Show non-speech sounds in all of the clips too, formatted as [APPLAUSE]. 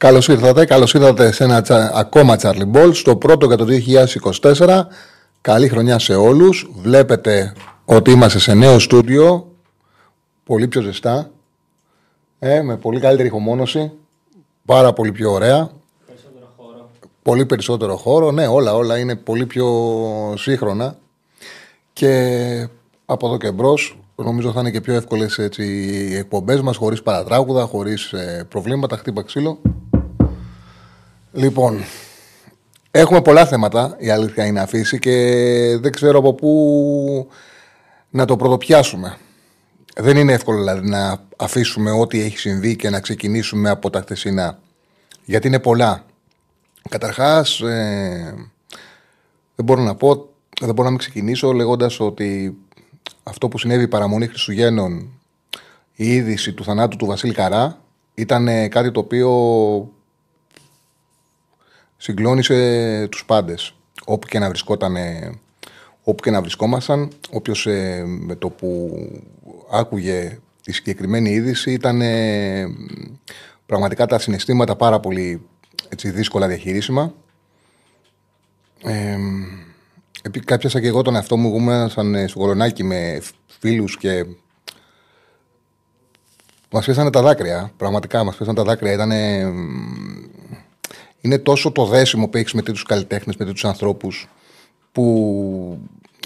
Καλώς ήρθατε, καλώς ήρθατε σε ένα τσα... ακόμα Charlie Ball, στο πρώτο για το 2024. Καλή χρονιά σε όλους. Βλέπετε ότι είμαστε σε νέο στούντιο, πολύ πιο ζεστά, ε, με πολύ καλύτερη ηχομόνωση, πάρα πολύ πιο ωραία. Πολύ περισσότερο χώρο, ναι, όλα, όλα είναι πολύ πιο σύγχρονα και από εδώ και μπρος νομίζω θα είναι και πιο εύκολες οι εκπομπές μας, χωρίς παρατράγουδα, χωρίς προβλήματα, χτύπα ξύλο. Λοιπόν, έχουμε πολλά θέματα, η αλήθεια είναι αφήσει και δεν ξέρω από πού να το πρωτοπιάσουμε. Δεν είναι εύκολο δηλαδή να αφήσουμε ό,τι έχει συμβεί και να ξεκινήσουμε από τα χθεσινά. Γιατί είναι πολλά. Καταρχάς, ε, δεν μπορώ να πω, δεν μπορώ να μην ξεκινήσω λέγοντας ότι αυτό που συνέβη η παραμονή Χριστουγέννων, η είδηση του θανάτου του Βασίλη Καρά, ήταν κάτι το οποίο συγκλώνησε τους πάντες. Όπου και να βρισκόταν, όπου και να βρισκόμασταν, όποιος ε, με το που άκουγε τη συγκεκριμένη είδηση ήταν πραγματικά τα συναισθήματα πάρα πολύ έτσι, δύσκολα διαχειρίσιμα. Ε, Κάποια και εγώ τον εαυτό μου ήμουν σαν στο κολονάκι με φίλους και μας πέσανε τα δάκρυα, πραγματικά μας πέσανε τα δάκρυα. Ήτανε, είναι τόσο το δέσιμο που έχεις με τέτοιους καλλιτέχνες, με τέτοιους ανθρώπους που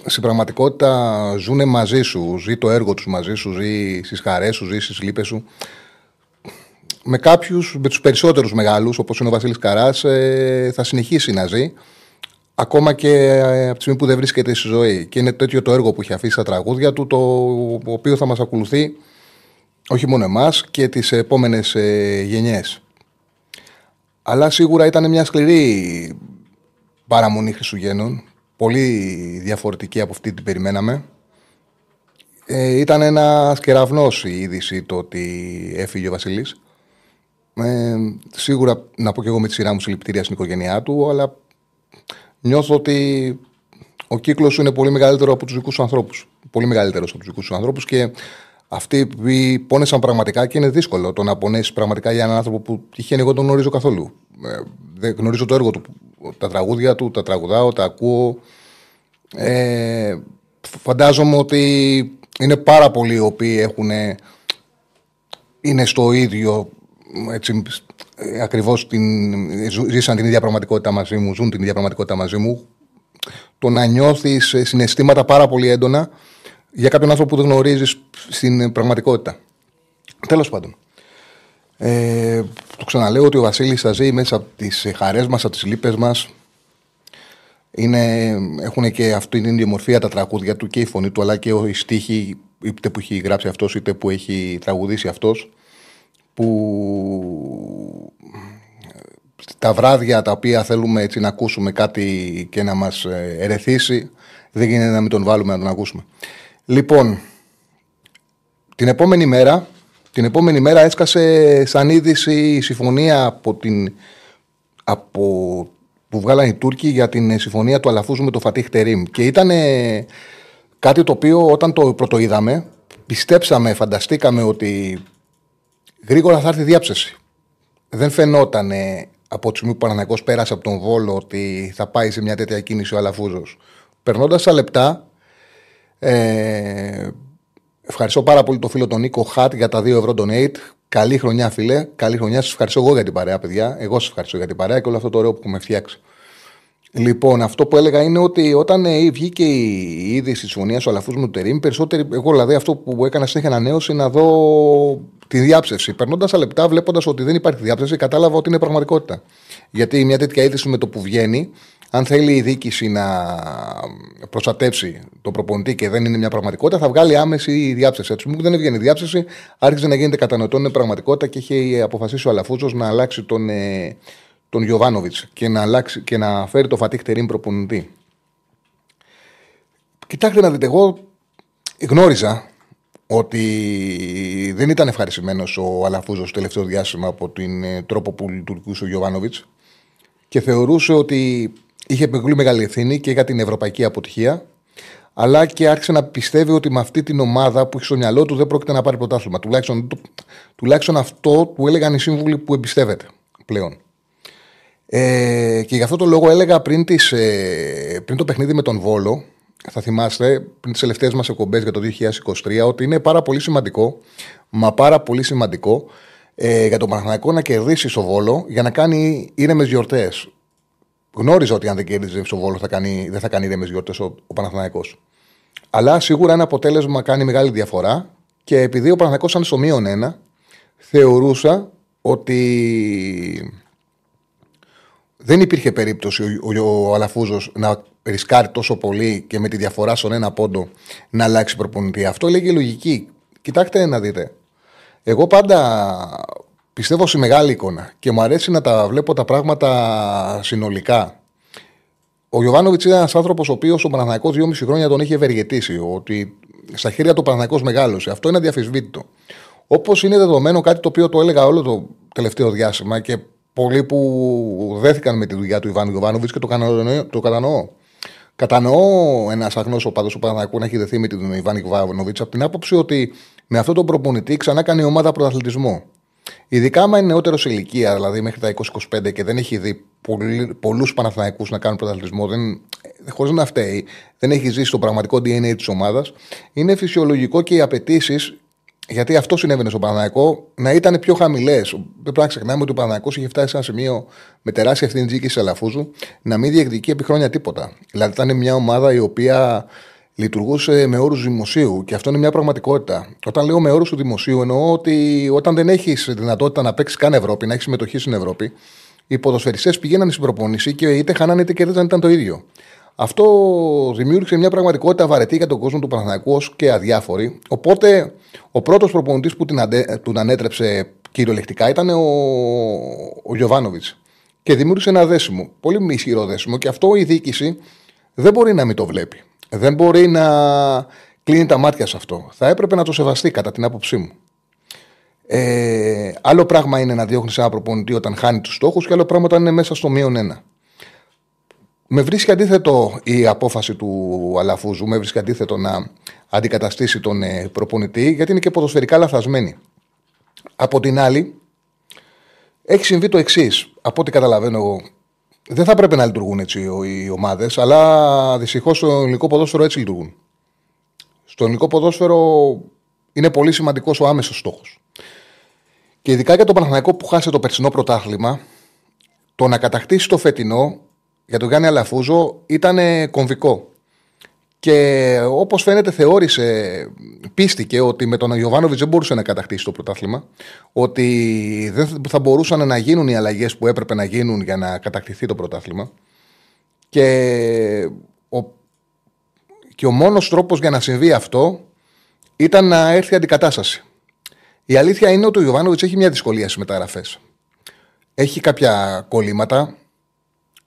στην πραγματικότητα ζουν μαζί σου, ζει το έργο τους μαζί σου, ζει στις χαρές σου, ζει στις λύπες σου. Με κάποιους, με τους περισσότερους μεγάλους, όπως είναι ο Βασίλης Καράς, ε, θα συνεχίσει να ζει. Ακόμα και ε, από τη στιγμή που δεν βρίσκεται στη ζωή. Και είναι τέτοιο το έργο που έχει αφήσει στα τραγούδια του, το οποίος θα μας ακολουθεί όχι μόνο εμάς και τις επόμενες γενιές. Αλλά σίγουρα ήταν μια σκληρή παραμονή Χριστουγέννων. Πολύ διαφορετική από αυτή την περιμέναμε. Ε, ήταν ένα κεραυνό η είδηση το ότι έφυγε ο Βασιλής. Ε, σίγουρα να πω και εγώ με τη σειρά μου συλληπιτήρια στην οικογένειά του, αλλά νιώθω ότι ο κύκλος είναι πολύ μεγαλύτερο από τους δικούς τους ανθρώπους. Πολύ μεγαλύτερος από τους δικούς τους ανθρώπους και αυτοί που πόνεσαν πραγματικά και είναι δύσκολο το να πονέσει πραγματικά για έναν άνθρωπο που τυχαίνει εγώ τον γνωρίζω καθόλου. Ε, δεν γνωρίζω το έργο του. Τα τραγούδια του, τα τραγουδάω, τα ακούω. Ε, φαντάζομαι ότι είναι πάρα πολλοί οι οποίοι έχουν, είναι στο ίδιο έτσι, ακριβώς την, ζήσαν την ίδια πραγματικότητα μαζί μου, ζουν την ίδια πραγματικότητα μαζί μου. Το να νιώθεις συναισθήματα πάρα πολύ έντονα για κάποιον άνθρωπο που δεν γνωρίζεις στην πραγματικότητα. Τέλος πάντων. Ε, το ξαναλέω ότι ο Βασίλης θα ζει μέσα από τις χαρές μας, από τις λύπες μας. Έχουν και αυτή την ιδιομορφία τα τραγούδια του και η φωνή του, αλλά και η στίχη, είτε που έχει γράψει αυτός, είτε που έχει τραγουδήσει αυτός. Που τα βράδια τα οποία θέλουμε έτσι να ακούσουμε κάτι και να μας ε, ερεθίσει, δεν γίνεται να μην τον βάλουμε να τον ακούσουμε. Λοιπόν, την επόμενη μέρα, την επόμενη μέρα έσκασε σαν είδηση η συμφωνία από την, από, που βγάλαν οι Τούρκοι για την συμφωνία του Αλαφούζου με το Φατίχ Τερίμ. Και ήταν κάτι το οποίο όταν το πρωτοείδαμε, πιστέψαμε, φανταστήκαμε ότι γρήγορα θα έρθει διάψευση. Δεν φαινόταν από τη στιγμή που ο πέρασε από τον Βόλο ότι θα πάει σε μια τέτοια κίνηση ο Αλαφούζος. Περνώντας τα λεπτά, ε, ευχαριστώ πάρα πολύ τον φίλο τον Νίκο Χατ για τα 2 ευρώ donate. Καλή χρονιά, φίλε. Καλή χρονιά. Σας ευχαριστώ εγώ για την παρέα, παιδιά. Εγώ σας ευχαριστώ για την παρέα και όλο αυτό το ωραίο που έχουμε φτιάξει. Λοιπόν, αυτό που έλεγα είναι ότι όταν ε, βγήκε η είδηση της συμφωνία του Αλαφού με το Τερήμ, περισσότεροι, εγώ δηλαδή αυτό που έκανα συνέχεια ανανέωση να δω τη διάψευση. Περνώντας τα λεπτά, βλέποντας ότι δεν υπάρχει διάψευση, κατάλαβα ότι είναι πραγματικότητα. Γιατί μια τέτοια είδηση με το που βγαίνει, αν θέλει η διοίκηση να προστατεύσει τον προπονητή και δεν είναι μια πραγματικότητα, θα βγάλει άμεση διάψευση. Έτσι μου δεν έβγαινε η διάψευση, άρχισε να γίνεται κατανοητό, είναι πραγματικότητα και είχε αποφασίσει ο Αλαφούζος να αλλάξει τον, ε, τον Γιωβάνοβιτς και, να και να φέρει το Φατίχ Τερήμ προπονητή. Κοιτάξτε να δείτε, εγώ γνώριζα ότι δεν ήταν ευχαριστημένος ο Αλαφούζος το τελευταίο διάστημα από τον ε, τρόπο που λειτουργούσε ο Γιωβάνοβιτς και θεωρούσε ότι είχε πολύ μεγάλη ευθύνη και για την ευρωπαϊκή αποτυχία, αλλά και άρχισε να πιστεύει ότι με αυτή την ομάδα που έχει στο μυαλό του δεν πρόκειται να πάρει πρωτάθλημα. Τουλάχιστον, τουλάχιστον αυτό που έλεγαν οι σύμβουλοι που εμπιστεύεται πλέον. Ε, και γι' αυτό το λόγο έλεγα πριν, τις, ε, πριν το παιχνίδι με τον Βόλο, θα θυμάστε πριν τις τελευταίες μας εκπομπές για το 2023, ότι είναι πάρα πολύ σημαντικό, μα πάρα πολύ σημαντικό, ε, για τον Παναθηναϊκό να κερδίσει στο Βόλο για να κάνει ήρεμες γιορτές. Γνώριζα ότι αν δεν κέρδιζε στο Βόλος θα κάνει, δεν θα κάνει ήρεμε γιορτέ ο, ο Παναθηναϊκός. Αλλά σίγουρα ένα αποτέλεσμα κάνει μεγάλη διαφορά και επειδή ο Παναθηναϊκός ήταν στο μείον ένα, θεωρούσα ότι δεν υπήρχε περίπτωση ο, ο, ο Αλαφούζος να ρισκάρει τόσο πολύ και με τη διαφορά στον ένα πόντο να αλλάξει προπονητή. Αυτό λέγει λογική. Κοιτάξτε να δείτε. Εγώ πάντα πιστεύω σε μεγάλη εικόνα και μου αρέσει να τα βλέπω τα πράγματα συνολικά. Ο Γιωβάνοβιτς ήταν ένας άνθρωπος ο οποίος ο Παναθανικό δυόμιση χρόνια τον είχε ευεργετήσει. Ότι στα χέρια του Παναθανικό μεγάλωσε. Αυτό είναι αδιαφυσβήτητο. Όπως είναι δεδομένο κάτι το οποίο το έλεγα όλο το τελευταίο διάστημα και πολλοί που δέθηκαν με τη δουλειά του Ιβάν Γιωβάνοβιτς και το, το κατανοώ. Κατανοώ ένας αγνός οπαδός του Παναθανικού να έχει δεθεί με την Ιβάν Γιωβάνοβιτς από την άποψη ότι με αυτόν τον προπονητή ξανά κάνει ομάδα πρωταθλητισμό. Ειδικά άμα είναι νεότερος σε ηλικία, δηλαδή μέχρι τα 20-25 και δεν έχει δει πολλούς Παναθηναϊκούς να κάνουν πρωταθλητισμό, δεν, χωρίς να φταίει, δεν έχει ζήσει το πραγματικό DNA της ομάδας, είναι φυσιολογικό και οι απαιτήσεις, γιατί αυτό συνέβαινε στο Παναθηναϊκό, να ήταν πιο χαμηλές. Δεν πρέπει να ξεχνάμε ότι ο Παναθηναϊκός είχε φτάσει σε ένα σημείο με τεράστια ευθύνη της Αλαφούζου να μην διεκδικεί επί χρόνια τίποτα. Δηλαδή ήταν μια ομάδα η οποία λειτουργούσε με όρους δημοσίου και αυτό είναι μια πραγματικότητα. Όταν λέω με όρους του δημοσίου, εννοώ ότι όταν δεν έχεις δυνατότητα να παίξεις καν Ευρώπη, να έχεις συμμετοχή στην Ευρώπη, οι ποδοσφαιριστές πηγαίναν στην προπόνηση και είτε χάνανε είτε κέρδισαν ήταν το ίδιο. Αυτό δημιούργησε μια πραγματικότητα βαρετή για τον κόσμο του Παναθηναϊκού και αδιάφορη. Οπότε ο πρώτος προπονητής που την ανέ, τον ανέτρεψε κυριολεκτικά ήταν ο, ο Γιωβάνοβιτς. Και δημιούργησε ένα δέσιμο, πολύ ισχυρό δέσιμο, και αυτό η διοίκηση δεν μπορεί να μην το βλέπει δεν μπορεί να κλείνει τα μάτια σε αυτό. Θα έπρεπε να το σεβαστεί κατά την άποψή μου. Ε, άλλο πράγμα είναι να διώχνεις ένα προπονητή όταν χάνει τους στόχους και άλλο πράγμα όταν είναι μέσα στο μείον ένα. Με βρίσκει αντίθετο η απόφαση του Αλαφούζου, με βρίσκει αντίθετο να αντικαταστήσει τον ε, προπονητή, γιατί είναι και ποδοσφαιρικά λαθασμένη. Από την άλλη, έχει συμβεί το εξής. Από ό,τι καταλαβαίνω εγώ, δεν θα πρέπει να λειτουργούν έτσι οι ομάδες, αλλά δυστυχώς στο ελληνικό ποδόσφαιρο έτσι λειτουργούν. Στο ελληνικό ποδόσφαιρο είναι πολύ σημαντικός ο άμεσος στόχος. Και ειδικά για το Παναθηναϊκό που χάσε το περσινό πρωτάθλημα, το να κατακτήσει το φετινό για τον Γιάννη Αλαφούζο ήταν κομβικό. Και όπως φαίνεται, θεώρησε, πίστηκε ότι με τον Ιωβάνοβιτ δεν μπορούσε να κατακτήσει το πρωτάθλημα. Ότι δεν θα μπορούσαν να γίνουν οι αλλαγές που έπρεπε να γίνουν για να κατακτηθεί το πρωτάθλημα. Και ο, και ο μόνος τρόπος για να συμβεί αυτό ήταν να έρθει αντικατάσταση. Η αλήθεια είναι ότι ο Ιωβάνοβιτ έχει μια δυσκολία στις μεταγραφές. Έχει κάποια κολλήματα,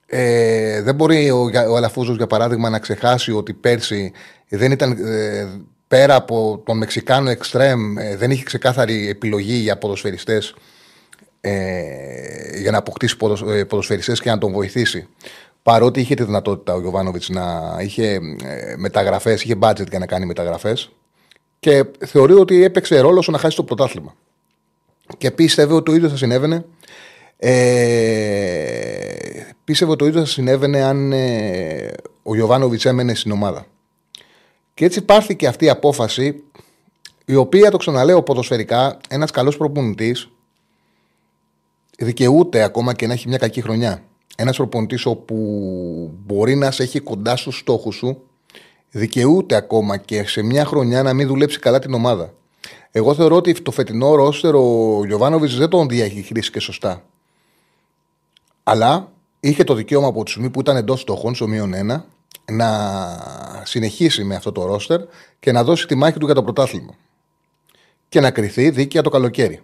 ε, δεν μπορεί ο, ο Αλαφούζος, για παράδειγμα, να ξεχάσει ότι πέρσι δεν ήταν ε, πέρα από τον Μεξικάνο Εξτρέμ, ε, δεν είχε ξεκάθαρη επιλογή για ποδοσφαιριστές ε, για να αποκτήσει ποδοσ, ε, ποδοσφαιριστές και να τον βοηθήσει. Παρότι είχε τη δυνατότητα ο Γιωβάνοβιτς να είχε ε, μεταγραφές, είχε budget για να κάνει μεταγραφές και θεωρεί ότι έπαιξε ρόλο στο να χάσει το πρωτάθλημα. Και πίστευε ότι το ίδιος θα συνέβαινε ε, πίστευε ότι το ίδιο θα συνέβαινε αν ε, ο Γιωβάνοβιτς έμενε στην ομάδα. Και έτσι πάρθηκε αυτή η απόφαση, η οποία το ξαναλέω ποδοσφαιρικά, ένας καλός προπονητής δικαιούται ακόμα και να έχει μια κακή χρονιά. Ένας προπονητής όπου μπορεί να σε έχει κοντά στους στόχους σου, δικαιούται ακόμα και σε μια χρονιά να μην δουλέψει καλά την ομάδα. Εγώ θεωρώ ότι το φετινό ρόστερο ο Γιωβάνοβιτς δεν τον διαχειρίστηκε σωστά. Αλλά είχε το δικαίωμα από τη στιγμή που ήταν εντός στόχων, στο μείον 1, να συνεχίσει με αυτό το ρόστερ και να δώσει τη μάχη του για το πρωτάθλημα. Και να κρυθεί δίκαια το καλοκαίρι.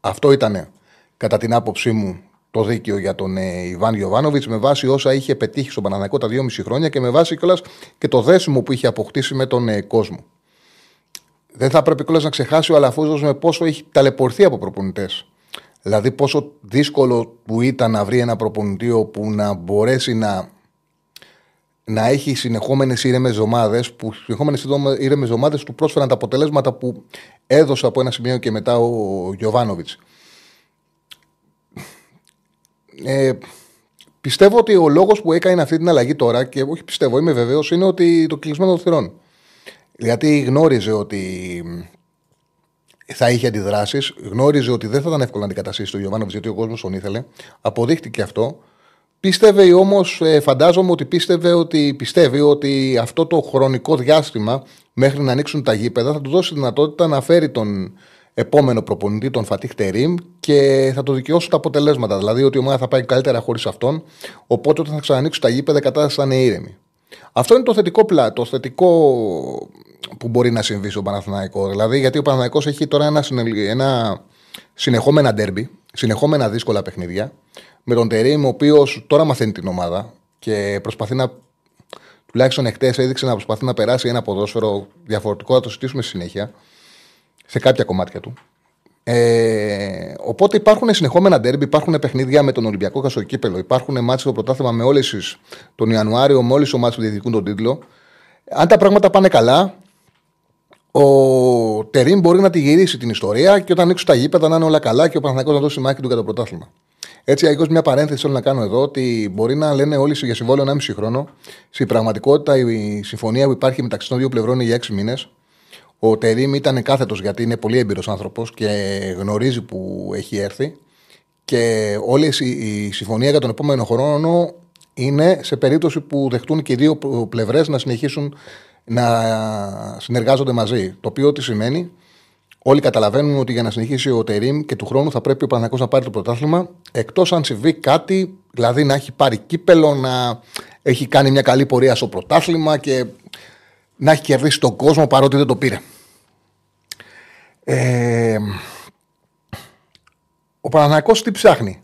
Αυτό ήταν, κατά την άποψή μου, το δίκαιο για τον ε, Ιβάν Γιοβάνοβιτ με βάση όσα είχε πετύχει στον Παναναναϊκό τα 2,5 χρόνια και με βάση κιόλας και το δέσιμο που είχε αποκτήσει με τον ε, κόσμο. Δεν θα πρέπει κιόλας να ξεχάσει ο Αλαφούζος με πόσο έχει ταλαιπωρηθεί από προπονητές. Δηλαδή, πόσο δύσκολο που ήταν να βρει ένα προπονητή που να μπορέσει να, να έχει συνεχόμενες ήρεμες εβδομάδε, που συνεχόμενες ήρεμε εβδομάδε του πρόσφεραν τα αποτελέσματα που έδωσε από ένα σημείο και μετά ο Γιωβάνοβιτς. Ε, πιστεύω ότι ο λόγος που έκανε αυτή την αλλαγή τώρα, και όχι πιστεύω, είμαι βεβαίως, είναι ότι το κλεισμένο των θυρών. Γιατί γνώριζε ότι θα είχε αντιδράσεις, γνώριζε ότι δεν θα ήταν εύκολο να αντικαταστήσει τον Γιωβάνοβιτς γιατί ο κόσμος τον ήθελε. Αποδείχτηκε αυτό. Πίστευε όμως, ε, φαντάζομαι ότι πίστευε ότι πιστεύει ότι αυτό το χρονικό διάστημα μέχρι να ανοίξουν τα γήπεδα θα του δώσει δυνατότητα να φέρει τον επόμενο προπονητή, τον Φατίχ Τερήμ, και θα το δικαιώσει τα αποτελέσματα. Δηλαδή ότι η ομάδα θα πάει καλύτερα χωρίς αυτόν. Οπότε όταν θα ξανανοίξουν τα γήπεδα, η κατάσταση θα είναι ήρεμη. Αυτό είναι το θετικό πλά, το θετικό που μπορεί να συμβεί στο Παναθηναϊκό. Δηλαδή, γιατί ο Παναθηναϊκός έχει τώρα ένα, ένα συνεχόμενα ντέρμπι, συνεχόμενα δύσκολα παιχνίδια. Με τον Τερήμ, ο οποίος τώρα μαθαίνει την ομάδα και προσπαθεί να. Τουλάχιστον εχθές έδειξε να προσπαθεί να περάσει ένα ποδόσφαιρο διαφορετικό, θα το συζητήσουμε συνέχεια σε κάποια κομμάτια του. Ε, οπότε υπάρχουν συνεχόμενα ντέρμπι, υπάρχουν παιχνίδια με τον Ολυμπιακό και στο κύπελο. Υπάρχουν μάτσε στο πρωτάθλημα με όλες τον Ιανουάριο, με όλες τις ομάδες που διεκδικούν τον τίτλο. Αν τα πράγματα πάνε καλά, ο Τερήμ μπορεί να τη γυρίσει την ιστορία και όταν ανοίξουν τα γήπεδα να είναι όλα καλά και ο Παναθανικό να δώσει μάχη του για το πρωτάθλημα. Έτσι, αλλιώς μια παρένθεση θέλω να κάνω εδώ ότι μπορεί να λένε όλοι για συμβόλαιο 1,5 χρόνο. Στην πραγματικότητα η συμφωνία που υπάρχει μεταξύ των δύο πλευρών είναι για 6 μήνες. Ο Τερήμ ήταν κάθετος γιατί είναι πολύ έμπειρος άνθρωπος και γνωρίζει που έχει έρθει. Και όλη η συμφωνία για τον επόμενο χρόνο είναι σε περίπτωση που δεχτούν και οι δύο πλευρές να συνεχίσουν να συνεργάζονται μαζί. Το οποίο τι σημαίνει, όλοι καταλαβαίνουν ότι για να συνεχίσει ο Τερήμ και του χρόνου θα πρέπει ο Παναγιώ να πάρει το πρωτάθλημα, εκτός αν συμβεί κάτι, δηλαδή να έχει πάρει κύπελο, να έχει κάνει μια καλή πορεία στο πρωτάθλημα και να έχει κερδίσει τον κόσμο παρότι δεν το πήρε. Ε, ο Παναθηναϊκός τι ψάχνει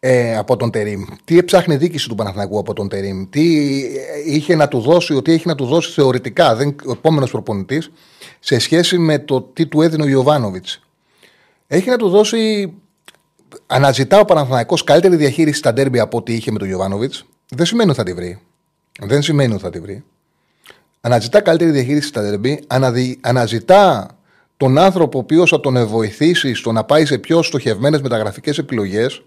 ε, από τον Τερίμ, τι ψάχνει η δίκηση του Παναθηναϊκού από τον Τερίμ, τι είχε να του δώσει, ότι έχει να του δώσει θεωρητικά δεν, ο επόμενος προπονητής σε σχέση με το τι του έδινε ο Ιωβάνοβιτς. Έχει να του δώσει. Αναζητά ο Παναθηναϊκός καλύτερη διαχείριση στα ντέρμπι από ό,τι είχε με τον Ιωβάνοβιτς; Δεν σημαίνει ότι θα τη βρει. Δεν σημαίνει ότι θα τη βρει αναζητά καλύτερη διαχείριση στα δερμπή, αναζητά τον άνθρωπο ο οποίος θα τον βοηθήσει στο να πάει σε πιο στοχευμένες μεταγραφικές επιλογές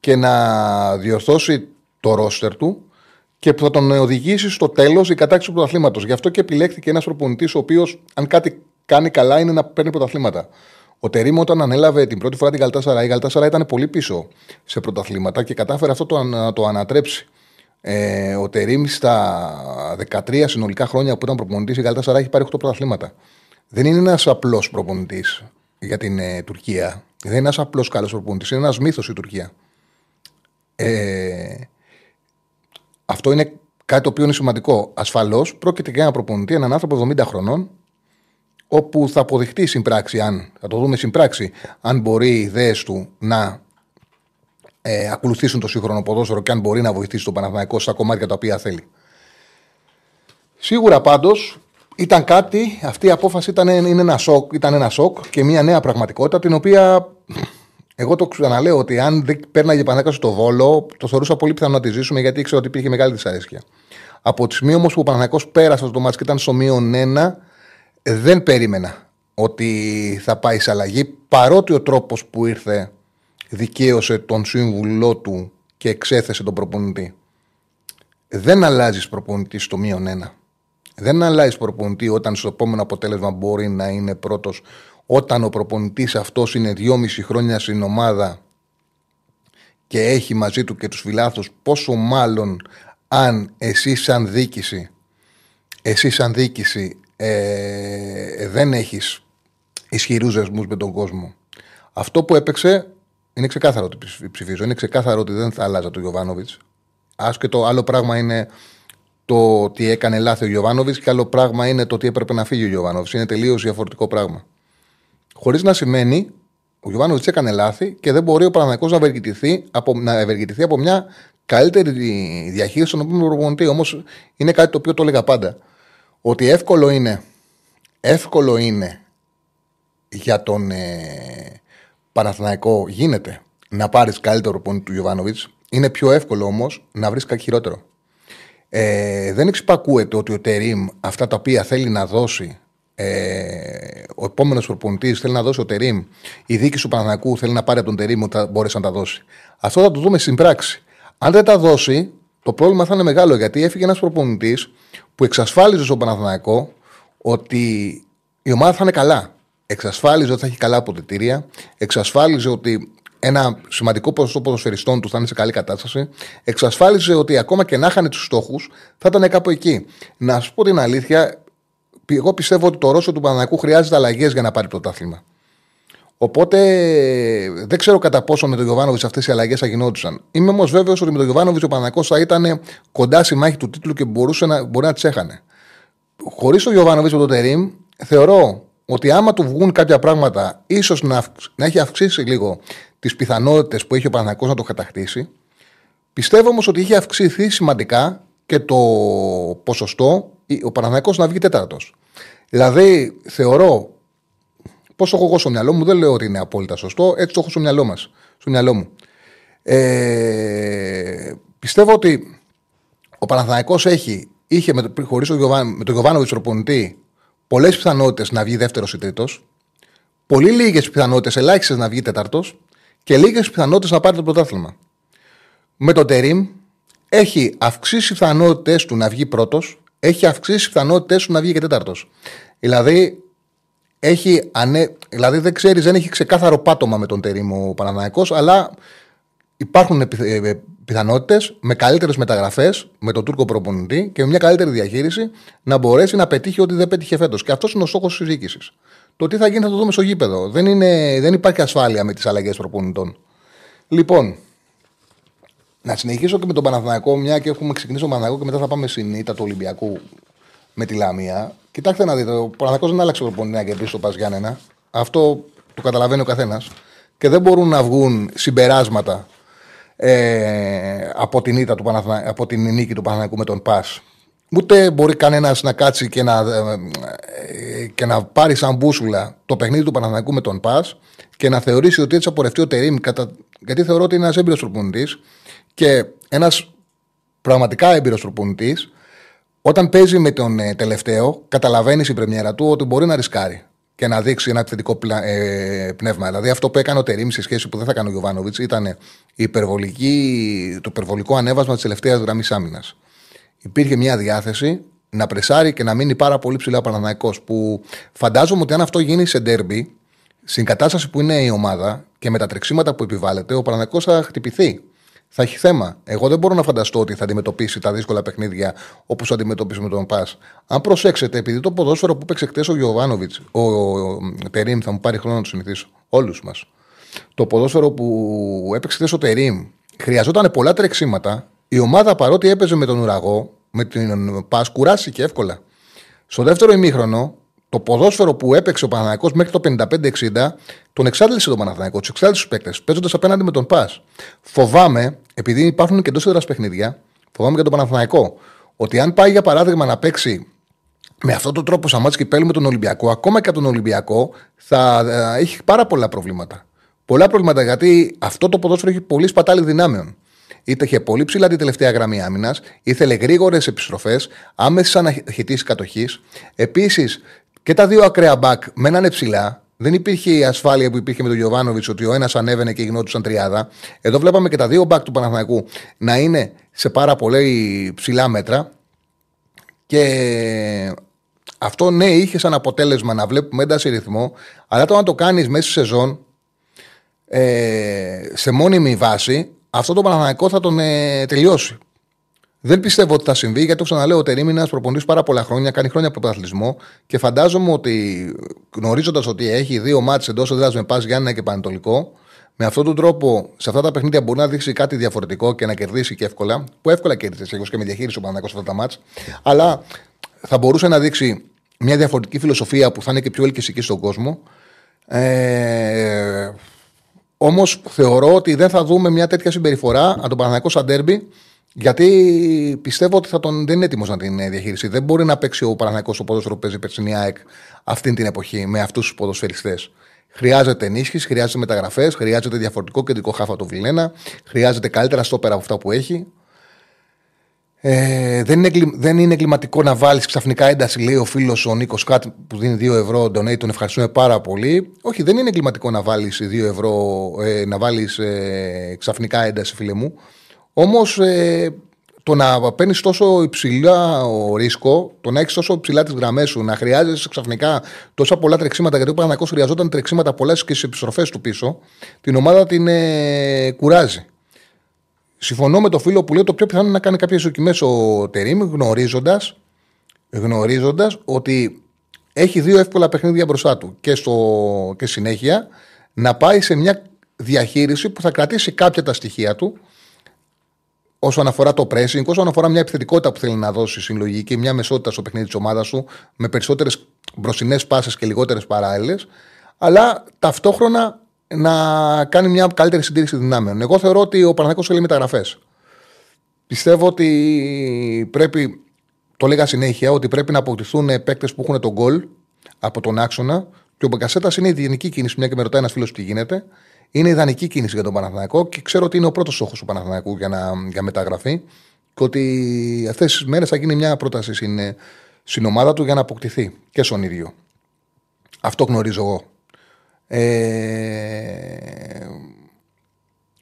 και να διορθώσει το ρόστερ του και που θα τον οδηγήσει στο τέλος η κατάξυση του πρωταθλήματος. Γι' αυτό και επιλέχθηκε ένας προπονητής ο οποίος, αν κάτι κάνει καλά, είναι να παίρνει πρωταθλήματα. Ο Τερήμ όταν ανέλαβε την πρώτη φορά την Καλτάσαρα, η Καλτάσαρα ήταν πολύ πίσω σε πρωταθλήματα και κατάφερε αυτό να το ανατρέψει. Ε, ο Τερήμ στα 13 συνολικά χρόνια που ήταν προπονητής, η Γαλτά έχει πάρει 8 πρωταθλήματα. Δεν είναι ένας απλός προπονητής για την ε, Τουρκία. Δεν είναι ένας απλός καλός προπονητής. Είναι ένας μύθος η Τουρκία. Ε, αυτό είναι κάτι το οποίο είναι σημαντικό. Ασφαλώς πρόκειται για ένα προπονητή, έναν άνθρωπο 70 χρονών, όπου θα αποδειχτεί στην πράξη, αν, θα το δούμε στην πράξη, αν μπορεί οι ιδέες του να ε, ακολουθήσουν το σύγχρονο ποδόσφαιρο και αν μπορεί να βοηθήσει τον Παναθηναϊκό στα κομμάτια τα οποία θέλει. Σίγουρα πάντως ήταν κάτι, αυτή η απόφαση ήταν, είναι ένα σοκ, ήταν ένα σοκ και μια νέα πραγματικότητα την οποία εγώ το ξαναλέω ότι αν δεν πέρναγε Παναθηναϊκό στο Βόλο, το θεωρούσα πολύ πιθανό να τη ζήσουμε γιατί ήξερα ότι υπήρχε μεγάλη δυσαρέσκεια. Από τη στιγμή όμως που ο Παναθηναϊκός πέρασε το μάτι και ήταν στο μείον ένα, δεν περίμενα ότι θα πάει σε αλλαγή παρότι ο τρόπος που ήρθε δικαίωσε τον σύμβουλό του και εξέθεσε τον προπονητή. Δεν αλλάζεις προπονητή στο μείον ένα. Δεν αλλάζεις προπονητή όταν στο επόμενο αποτέλεσμα μπορεί να είναι πρώτος. Όταν ο προπονητής αυτός είναι δυόμιση χρόνια στην ομάδα και έχει μαζί του και τους φιλάθους πόσο μάλλον αν εσύ σαν δίκηση εσύ σαν δίκηση ε, δεν έχεις ισχυρούς δεσμούς με τον κόσμο αυτό που έπαιξε Είναι ξεκάθαρο ότι ψηφίζω. Είναι ξεκάθαρο ότι δεν θα άλλαζα τον Γιωβάνοβιτς. το άλλο πράγμα είναι το ότι έκανε λάθη ο Γιωβάνοβιτς και άλλο πράγμα είναι το ότι έπρεπε να φύγει ο Γιωβάνοβιτς. Είναι τελείως διαφορετικό πράγμα. Χωρίς να σημαίνει ο Γιωβάνοβιτς έκανε λάθη και δεν μπορεί ο Παναγιακό να ευεργετηθεί από, να ευεργετηθεί από μια καλύτερη διαχείριση των οποίων προπονητή. Όμως είναι κάτι το οποίο το έλεγα πάντα. Ότι εύκολο είναι, εύκολο είναι για τον ε, Παναθηναϊκό γίνεται να πάρεις καλύτερο προπονητή του Γιωβάνοβιτς. Είναι πιο εύκολο όμως να βρεις κάτι χειρότερο. Ε, δεν εξυπακούεται ότι ο Τερήμ αυτά τα οποία θέλει να δώσει ε, ο επόμενος προπονητής θέλει να δώσει ο Τερήμ, η δίκη του Πανανακού θέλει να πάρει από τον Τερήμ ότι θα μπορέσει να τα δώσει. Αυτό θα το δούμε στην πράξη. Αν δεν τα δώσει, το πρόβλημα θα είναι μεγάλο γιατί έφυγε ένας προπονητής που εξασφάλιζε στον Παναθηναϊκό ότι η ομάδα θα είναι καλά. Εξασφάλιζε ότι θα έχει καλά αποδητήρια, εξασφάλιζε ότι ένα σημαντικό ποσοστό ποδοσφαιριστών του θα είναι σε καλή κατάσταση. Εξασφάλιζε ότι ακόμα και να είχαν τους στόχους θα ήταν κάπου εκεί. Να σου πω την αλήθεια, εγώ πιστεύω ότι το Ρώσο του Πανανακού χρειάζεται αλλαγές για να πάρει πρωτάθλημα. Οπότε δεν ξέρω κατά πόσο με τον Γιωβάνοβιτς αυτές οι αλλαγές θα γινόντουσαν. Είμαι όμως βέβαιος ότι με τον Γιωβάνοβιτς ο Πανανακό θα ήταν κοντά στη μάχη του τίτλου και μπορούσε να, μπορεί να τσέχανε. Χωρίς τον Γιωβάνοβιτς με τον Τερήμ, θεωρώ ότι άμα του βγουν κάποια πράγματα, ίσως να, να έχει αυξήσει λίγο τις πιθανότητες που έχει ο Πανανακό να το κατακτήσει. Πιστεύω όμως ότι έχει αυξηθεί σημαντικά και το ποσοστό ο Παναναναϊκός να βγει τέταρτος. Δηλαδή, θεωρώ. Πώς το έχω εγώ στο μυαλό μου, δεν λέω ότι είναι απόλυτα σωστό, έτσι το έχω στο μυαλό μας. Στο μυαλό μου. Ε, πιστεύω ότι ο Παναθηναϊκός έχει, είχε με, χωρίς τον με τον Γιωβάνοβιτς προπονητή πολλές πιθανότητες να βγει δεύτερος ή τρίτος. Πολύ λίγες πιθανότητες, ελάχιστες να βγει τέταρτος και λίγες πιθανότητες να πάρει το πρωτάθλημα. Με τον Τερήμ έχει αυξήσει πιθανότητες του να βγει πρώτος, έχει αυξήσει πιθανότητες του να βγει και τέταρτος. Δηλαδή, έχει ανέ... δηλαδή δεν ξέρεις, δεν έχει ξεκάθαρο πάτωμα με τον Τερήμ ο Παναναναϊκό, αλλά υπάρχουν ε, πιθανότητες με καλύτερες μεταγραφές, με τον Τούρκο προπονητή και με μια καλύτερη διαχείριση να μπορέσει να πετύχει ό,τι δεν πέτυχε φέτος. Και αυτός είναι ο στόχος της συζήτηση. Το τι θα γίνει θα το δούμε στο γήπεδο. Δεν, είναι, δεν υπάρχει ασφάλεια με τις αλλαγές προπονητών. Λοιπόν, να συνεχίσω και με τον Παναθηναϊκό, μια και έχουμε ξεκινήσει τον Παναθηναϊκό και μετά θα πάμε στην ήττα του Ολυμπιακού με τη Λαμία. Κοιτάξτε να δείτε, ο Παναθηναϊκός δεν άλλαξε προπονητή να κερδίσει το Πας Γιάννενα. Αυτό το καταλαβαίνει ο καθένας. Και δεν μπορούν να βγουν συμπεράσματα ε, από, την ήττα του από την νίκη του Παναθηναϊκού με τον Πας Ούτε μπορεί κανένας να κάτσει και να, ε, και να πάρει σαν μπούσουλα το παιχνίδι του Παναθηναϊκού με τον Πας και να θεωρήσει ότι έτσι απορρευτεί ο Τερήμ. Κατα... Γιατί θεωρώ ότι είναι ένας έμπειρος προπονητής και ένας πραγματικά έμπειρος προπονητής, όταν παίζει με τον ε, τελευταίο, καταλαβαίνεις η πρεμιέρα του ότι μπορεί να ρισκάρει και να δείξει ένα επιθετικό ε, πνεύμα. Δηλαδή, αυτό που έκανε ο Τερήμ σε σχέση που δεν θα έκανε ο Γιωβάνοβιτς ήταν η το υπερβολικό ανέβασμα της τελευταίας γραμμής άμυνας υπήρχε μια διάθεση να πρεσάρει και να μείνει πάρα πολύ ψηλά ο Παναναναϊκό. Που φαντάζομαι ότι αν αυτό γίνει σε ντέρμπι, στην κατάσταση που είναι η ομάδα και με τα τρεξίματα που επιβάλλεται, ο Παναναναϊκό θα χτυπηθεί. Θα έχει θέμα. Εγώ δεν μπορώ να φανταστώ ότι θα αντιμετωπίσει τα δύσκολα παιχνίδια όπως αντιμετώπισε με τον Πας. Αν προσέξετε, επειδή το ποδόσφαιρο που έπαιξε χτες ο Γιωβάνοβιτς, ο, ο, Τερήμ, θα μου πάρει χρόνο να το συνηθίσω, όλους μας. Το ποδόσφαιρο που έπαιξε χτες ο Τερήμ χρειαζόταν πολλά τρεξίματα η ομάδα παρότι έπαιζε με τον ουραγό, με την Πας, κουράστηκε εύκολα. Στο δεύτερο ημίχρονο, το ποδόσφαιρο που έπαιξε ο Παναθηναϊκός μέχρι το 55-60, τον εξάντλησε τον Παναθηναϊκό, τους εξάντλησε τους παίκτες, παίζοντας απέναντι με τον Πας. Φοβάμαι, επειδή υπάρχουν και εντός έδρας παιχνίδια, φοβάμαι για τον Παναθηναϊκό, ότι αν πάει για παράδειγμα να παίξει με αυτόν τον τρόπο σαν μάτς με τον Ολυμπιακό, ακόμα και από τον Ολυμπιακό, θα ε, έχει πάρα πολλά προβλήματα. Πολλά προβλήματα γιατί αυτό το ποδόσφαιρο έχει πολύ σπατάλη δυνάμεων είτε είχε πολύ ψηλά την τελευταία γραμμή άμυνας, ήθελε γρήγορες επιστροφές, άμεσε αναχαιτήσει κατοχής. Επίσης και τα δύο ακραία μπακ μένανε ψηλά. Δεν υπήρχε η ασφάλεια που υπήρχε με τον Γιωβάνοβιτς ότι ο ένας ανέβαινε και γινόντουσαν τριάδα. Εδώ βλέπαμε και τα δύο μπακ του Παναθηναϊκού να είναι σε πάρα πολύ ψηλά μέτρα. Και αυτό ναι, είχε σαν αποτέλεσμα να βλέπουμε ένταση ρυθμό, αλλά το να το κάνεις μέσα στη σεζόν ε, σε μόνιμη βάση, αυτό το Παναθηναϊκό θα τον ε, τελειώσει. Δεν πιστεύω ότι θα συμβεί, γιατί το ξαναλέω, ο Τερήμι είναι ένας προπονητής πάρα πολλά χρόνια, κάνει χρόνια πρωταθλητισμό και φαντάζομαι ότι γνωρίζοντας ότι έχει δύο μάτσε εντός έδρας με Πας Γιάννα και Πανετολικό, Με αυτόν τον τρόπο, σε αυτά τα παιχνίδια μπορεί να δείξει κάτι διαφορετικό και να κερδίσει και εύκολα. Που εύκολα κέρδισε εγώ και με διαχείριση ο Παναγιώ αυτά τα μάτς. Αλλά θα μπορούσε να δείξει μια διαφορετική φιλοσοφία που θα είναι και πιο ελκυστική στον κόσμο. Ε, Όμως θεωρώ ότι δεν θα δούμε μια τέτοια συμπεριφορά από τον Παναγιώ σαν τέρμπι, γιατί πιστεύω ότι θα τον, δεν είναι έτοιμος να την ε, διαχειριστεί. Δεν μπορεί να παίξει ο Παναγιώ ο ποδόσφαιρο που παίζει περσινή ΑΕΚ αυτή την εποχή με αυτούς τους ποδοσφαιριστές. Χρειάζεται ενίσχυση, χρειάζεται μεταγραφές, χρειάζεται διαφορετικό κεντρικό χάφα του Βιλένα, χρειάζεται καλύτερα στόπερα από αυτά που έχει. Ε, δεν, είναι, δεν είναι εγκληματικό να βάλεις ξαφνικά ένταση, λέει ο φίλος ο Νίκος Κάτ που δίνει 2 ευρώ. Donate, τον ευχαριστούμε πάρα πολύ. Όχι, δεν είναι εγκληματικό να βάλεις 2 ευρώ, ε, να βάλεις ε, ξαφνικά ένταση, φίλε μου. Όμως ε, το να παίρνεις τόσο υψηλά ο ρίσκο, το να έχεις τόσο υψηλά τις γραμμές σου, να χρειάζεσαι ξαφνικά τόσα πολλά τρεξίματα, γιατί ο Παναγό χρειαζόταν τρεξίματα πολλά και στις επιστροφές του πίσω, την ομάδα την ε, κουράζει. Συμφωνώ με το φίλο που λέει το πιο πιθανό είναι να κάνει κάποιες δοκιμές ο Τερήμ, γνωρίζοντας γνωρίζοντας ότι έχει δύο εύκολα παιχνίδια μπροστά του και, στο, και συνέχεια να πάει σε μια διαχείριση που θα κρατήσει κάποια τα στοιχεία του όσον αφορά το pressing, όσον αφορά μια επιθετικότητα που θέλει να δώσει συλλογική, μια μεσότητα στο παιχνίδι της ομάδας σου, με περισσότερες μπροστινές πάσες και λιγότερες παράλληλες, αλλά ταυτόχρονα να κάνει μια καλύτερη συντήρηση δυνάμεων. Εγώ θεωρώ ότι ο Παναγιώτο θέλει μεταγραφές. Πιστεύω ότι πρέπει, το λέγα συνέχεια, ότι πρέπει να αποκτηθούν παίκτες που έχουν τον γκολ από τον άξονα και ο Μπαγκασέτας είναι η ιδανική κίνηση, μια και με ρωτάει ένας φίλος τι γίνεται. Είναι ιδανική κίνηση για τον Παναθηναϊκό και ξέρω ότι είναι ο πρώτος στόχος του Παναθηναϊκού για, να, για μεταγραφή και ότι αυτές τις μέρες θα γίνει μια πρόταση στην, στην ομάδα του για να αποκτηθεί και στον ίδιο. Αυτό γνωρίζω εγώ. Ε,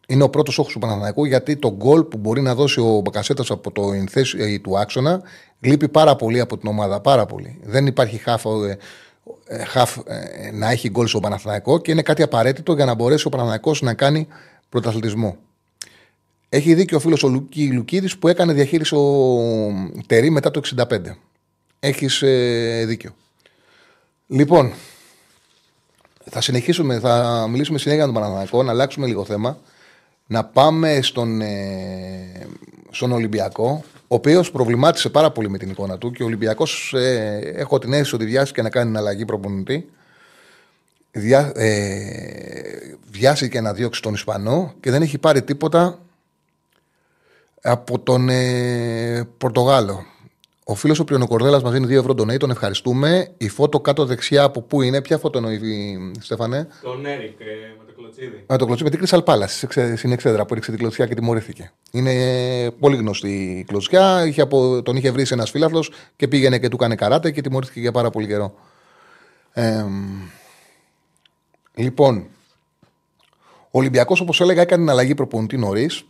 είναι ο πρώτος όχο του Παναθηναϊκού γιατί το γκολ που μπορεί να δώσει ο Μπακασέτας από το ενθέση ε, του άξονα λείπει πάρα πολύ από την ομάδα. Πάρα πολύ. Δεν υπάρχει χάφ, ε, ε χαφ, ε, να έχει γκολ στο Παναθηναϊκό και είναι κάτι απαραίτητο για να μπορέσει ο Παναθηναϊκός να κάνει πρωταθλητισμό. Έχει δίκιο ο φίλος ο Λουκί, Λουκίδης που έκανε διαχείριση ο Τερή μετά το 65. Έχεις δίκιο. Λοιπόν, θα συνεχίσουμε, θα μιλήσουμε συνέχεια για τον Παναθηναϊκό, να αλλάξουμε λίγο θέμα. Να πάμε στον, ε, στον Ολυμπιακό, ο οποίος προβλημάτισε πάρα πολύ με την εικόνα του και ο Ολυμπιακός, ε, έχω την αίσθηση ότι βιάστηκε να κάνει αλλαγή προπονητή. Διά, ε, βιάστηκε να διώξει τον Ισπανό και δεν έχει πάρει τίποτα από τον ε, Πορτογάλο. Ο φίλος ο Πριονοκορδέλας μας δίνει 2 ευρώ τον τον ευχαριστούμε. Η φώτο κάτω δεξιά από πού είναι, ποια φώτο εννοεί, Στέφανε; Τον Έρικ, ε, με το κλωτσίδι. Με το κλωτσίδι, με την Κρυσαλ Πάλα στην Εξέδρα που έριξε την κλωτσιά και τιμωρήθηκε. Είναι πολύ γνωστή η κλωτσιά. Είχε από, τον είχε βρει σε ένας φίλαθλο και πήγαινε και του έκανε καράτε και τιμωρήθηκε για πάρα πολύ καιρό. Ε, λοιπόν, ο Ολυμπιακός, όπως έλεγα, έκανε την αλλαγή προπονητή νωρίς.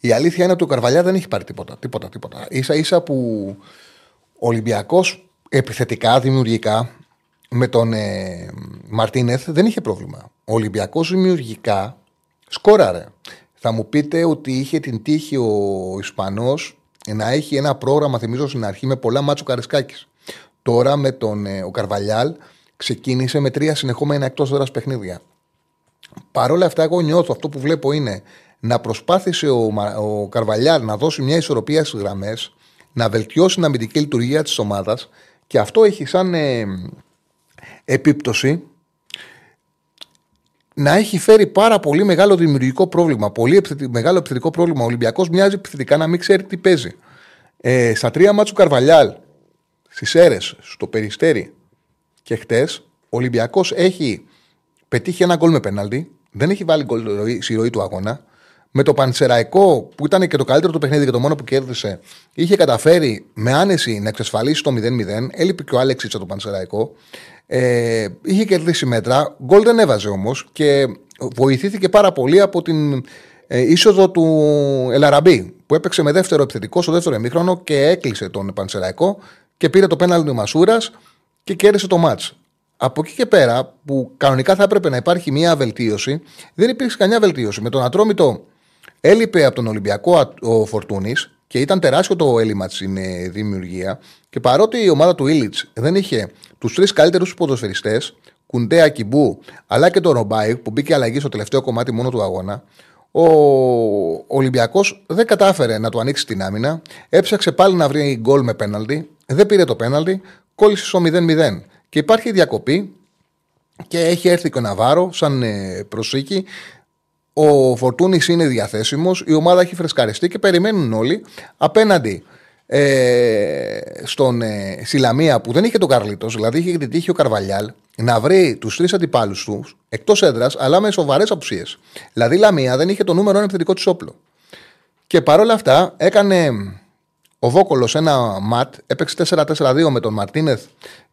Η αλήθεια είναι ότι ο Καρβαλιά δεν έχει πάρει τίποτα. Τίποτα, τίποτα. σα ίσα που ο Ολυμπιακός επιθετικά, δημιουργικά, με τον ε, Μαρτίνεθ δεν είχε πρόβλημα. Ο Ολυμπιακός δημιουργικά σκόραρε. Θα μου πείτε ότι είχε την τύχη ο Ισπανός να έχει ένα πρόγραμμα, θυμίζω στην αρχή, με πολλά μάτσο Καρισκάκης. Τώρα με τον ε, ο Καρβαλιάλ ξεκίνησε με τρία συνεχόμενα εκτός δώρα παιχνίδια. Παρ' όλα αυτά, εγώ νιώθω αυτό που βλέπω είναι να προσπάθησε ο, ο Καρβαλιάρ να δώσει μια ισορροπία στις γραμμές, να βελτιώσει την αμυντική λειτουργία της ομάδας και αυτό έχει σαν ε, επίπτωση να έχει φέρει πάρα πολύ μεγάλο δημιουργικό πρόβλημα. Πολύ μεγάλο επιθετικό πρόβλημα. Ο Ολυμπιακός μοιάζει επιθετικά να μην ξέρει τι παίζει. Ε, στα τρία μάτσου Καρβαλιάλ, στις αίρε, στο περιστέρι και χτες, ο Ολυμπιακός έχει πετύχει ένα γκολ με πέναλτι. Δεν έχει βάλει γκολ στη ροή του αγώνα με το Πανσεραϊκό, που ήταν και το καλύτερο του παιχνίδι και το μόνο που κέρδισε, είχε καταφέρει με άνεση να εξασφαλίσει το 0-0. Έλειπε και ο Άλεξιτ από το Πανσεραϊκό. Ε, είχε κερδίσει μέτρα. Γκολ δεν έβαζε όμως και βοηθήθηκε πάρα πολύ από την ε, είσοδο του Ελαραμπή, που έπαιξε με δεύτερο επιθετικό στο δεύτερο εμίχρονο και έκλεισε τον Πανσεραϊκό και πήρε το πέναλ του Μασούρας και κέρδισε το μάτ. Από εκεί και πέρα, που κανονικά θα έπρεπε να υπάρχει μια βελτίωση, δεν υπήρξε καμιά βελτίωση. Με τον Ατρόμητο Έλειπε από τον Ολυμπιακό ο Φορτούνης και ήταν τεράστιο το έλλειμμα στην ε, δημιουργία. Και παρότι η ομάδα του Ήλιτ δεν είχε τους τρεις καλύτερους ποδοσφαιριστές, Κουντέα Κιμπού, αλλά και τον Ρομπάι που μπήκε αλλαγή στο τελευταίο κομμάτι μόνο του αγώνα, ο Ολυμπιακός δεν κατάφερε να του ανοίξει την άμυνα. Έψαξε πάλι να βρει γκολ με πέναλτι. Δεν πήρε το πέναλτι. Κόλλησε στο 0-0. Και υπάρχει διακοπή και έχει έρθει και ο Ναβάρο σαν ε, προσήκη. Ο Φορτούνης είναι διαθέσιμος. Η ομάδα έχει φρεσκαριστεί και περιμένουν όλοι απέναντι ε, στον ε, Σιλαμία που δεν είχε τον Καρλίτος, δηλαδή είχε την τύχη ο Καρβαλιάλ να βρει τους τρεις αντιπάλους τους εκτός έδρας, αλλά με σοβαρές απουσίες. Δηλαδή η Λαμία δεν είχε το νούμερο ένα επιθετικό της όπλο. Και παρόλα αυτά έκανε ο Βόκολος ένα ματ, έπαιξε 4-4-2 με τον Μαρτίνεθ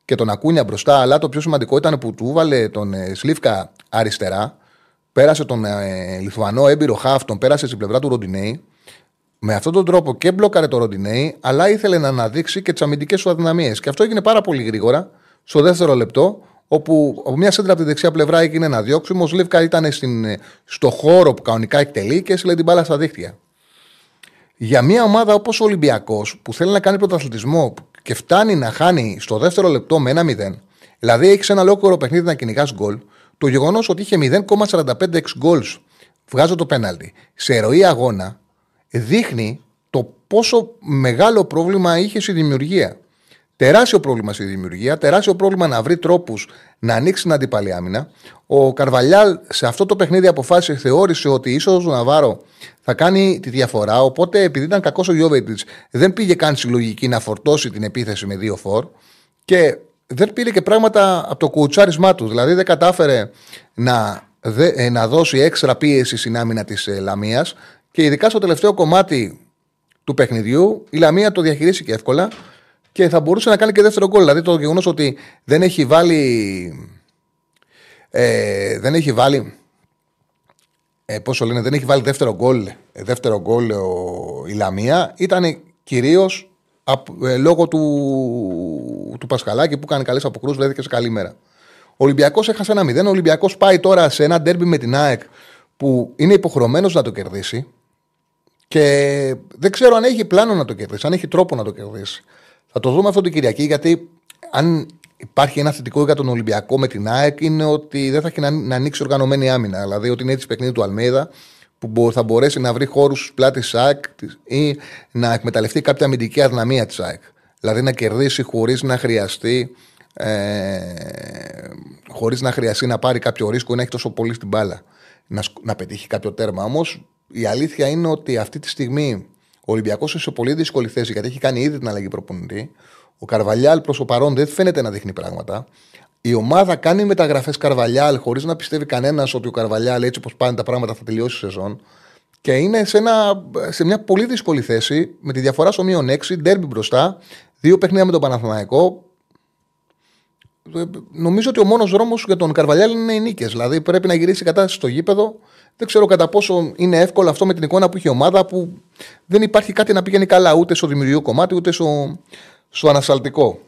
και τον Ακούνια μπροστά, αλλά το πιο σημαντικό ήταν που του έβαλε τον ε, Σλίφκα αριστερά, πέρασε τον ε, Λιθουανό έμπειρο Χαφ, τον πέρασε στην πλευρά του Ροντινέη με αυτόν τον τρόπο και μπλόκαρε το Ροντινέη, αλλά ήθελε να αναδείξει και τις αμυντικές του αδυναμίες. Και αυτό έγινε πάρα πολύ γρήγορα, στο δεύτερο λεπτό, όπου από μια σέντρα από τη δεξιά πλευρά έγινε ένα διώξιμο. Ο Σλίβκα ήταν στην, στο χώρο που κανονικά εκτελεί και έστειλε την μπάλα στα δίχτυα. Για μια ομάδα όπως ο Ολυμπιακός, που θέλει να κάνει πρωταθλητισμό και φτάνει να χάνει στο δεύτερο λεπτό με ένα 0, δηλαδή έχει ένα ολόκληρο παιχνίδι να κυνηγάς γκολ, το γεγονός ότι είχε 0,45 γκολ βγάζω το πέναλτι σε ροή αγώνα δείχνει το πόσο μεγάλο πρόβλημα είχε στη δημιουργία. Τεράστιο πρόβλημα στη δημιουργία, τεράστιο πρόβλημα να βρει τρόπους να ανοίξει την αντίπαλη άμυνα. Ο Καρβαλιάλ σε αυτό το παιχνίδι αποφάσισε, θεώρησε ότι ίσως ο Ναβάρο θα κάνει τη διαφορά. Οπότε, επειδή ήταν κακός ο Γιώβετιτ, δεν πήγε καν στη λογική να φορτώσει την επίθεση με δύο φορ και δεν πήρε και πράγματα από το κουτσάρισμά του. Δηλαδή, δεν κατάφερε να, ε, να δώσει έξτρα πίεση στην άμυνα της ε, Λαμίας και ειδικά στο τελευταίο κομμάτι του παιχνιδιού, η Λαμία το διαχειρίστηκε εύκολα και θα μπορούσε να κάνει και δεύτερο γκολ. Δηλαδή το γεγονός ότι δεν έχει βάλει. Ε, δεν έχει βάλει. Ε, πόσο λένε, δεν έχει βάλει δεύτερο γκολ, ε, δεύτερο γκολ η Λαμία ήταν κυρίως ε, λόγω του, του Πασχαλάκη που κάνει καλές αποκρούσεις, βρέθηκε σε καλή μέρα. Ο Ολυμπιακός έχασε ένα μηδέν. Ο Ολυμπιακός πάει τώρα σε ένα ντέρμπι με την ΑΕΚ που είναι υποχρεωμένος να το κερδίσει. Και δεν ξέρω αν έχει πλάνο να το κερδίσει, αν έχει τρόπο να το κερδίσει. Θα το δούμε αυτό την Κυριακή, γιατί αν υπάρχει ένα θετικό για τον Ολυμπιακό με την ΑΕΚ, είναι ότι δεν θα έχει να, να ανοίξει οργανωμένη άμυνα. Δηλαδή ότι είναι έτσι παιχνίδι του Αλμέδα, που θα μπορέσει να βρει χώρους πλάτη της ΑΕΚ ή να εκμεταλλευτεί κάποια αμυντική αδυναμία της ΑΕΚ. Δηλαδή να κερδίσει χωρίς να χρειαστεί. Ε, χωρίς να χρειαστεί να πάρει κάποιο ρίσκο ή να έχει τόσο πολύ στην μπάλα. Να, να πετύχει κάποιο τέρμα. Όμως η αλήθεια είναι ότι αυτή τη στιγμή ο Ολυμπιακός είναι σε πολύ δύσκολη θέση γιατί έχει κάνει ήδη την αλλαγή προπονητή. Ο Καρβαλιάλ προς το παρόν δεν φαίνεται να δείχνει πράγματα. Η ομάδα κάνει μεταγραφές Καρβαλιάλ χωρίς να πιστεύει κανένας ότι ο Καρβαλιάλ έτσι όπως πάνε τα πράγματα θα τελειώσει η σεζόν. Και είναι σε, ένα, σε μια πολύ δύσκολη θέση με τη διαφορά στο μείον 6, ντέρμπι μπροστά, δύο παιχνίδια με τον Παναθηναϊκό. Ε, νομίζω ότι ο μόνος δρόμος για τον Καρβαλιάλ είναι οι νίκες. Δηλαδή πρέπει να γυρίσει η κατάσταση στο γήπεδο δεν ξέρω κατά πόσο είναι εύκολο αυτό με την εικόνα που είχε η ομάδα που δεν υπάρχει κάτι να πηγαίνει καλά ούτε στο δημιουργικό κομμάτι ούτε στο, στο ανασταλτικό.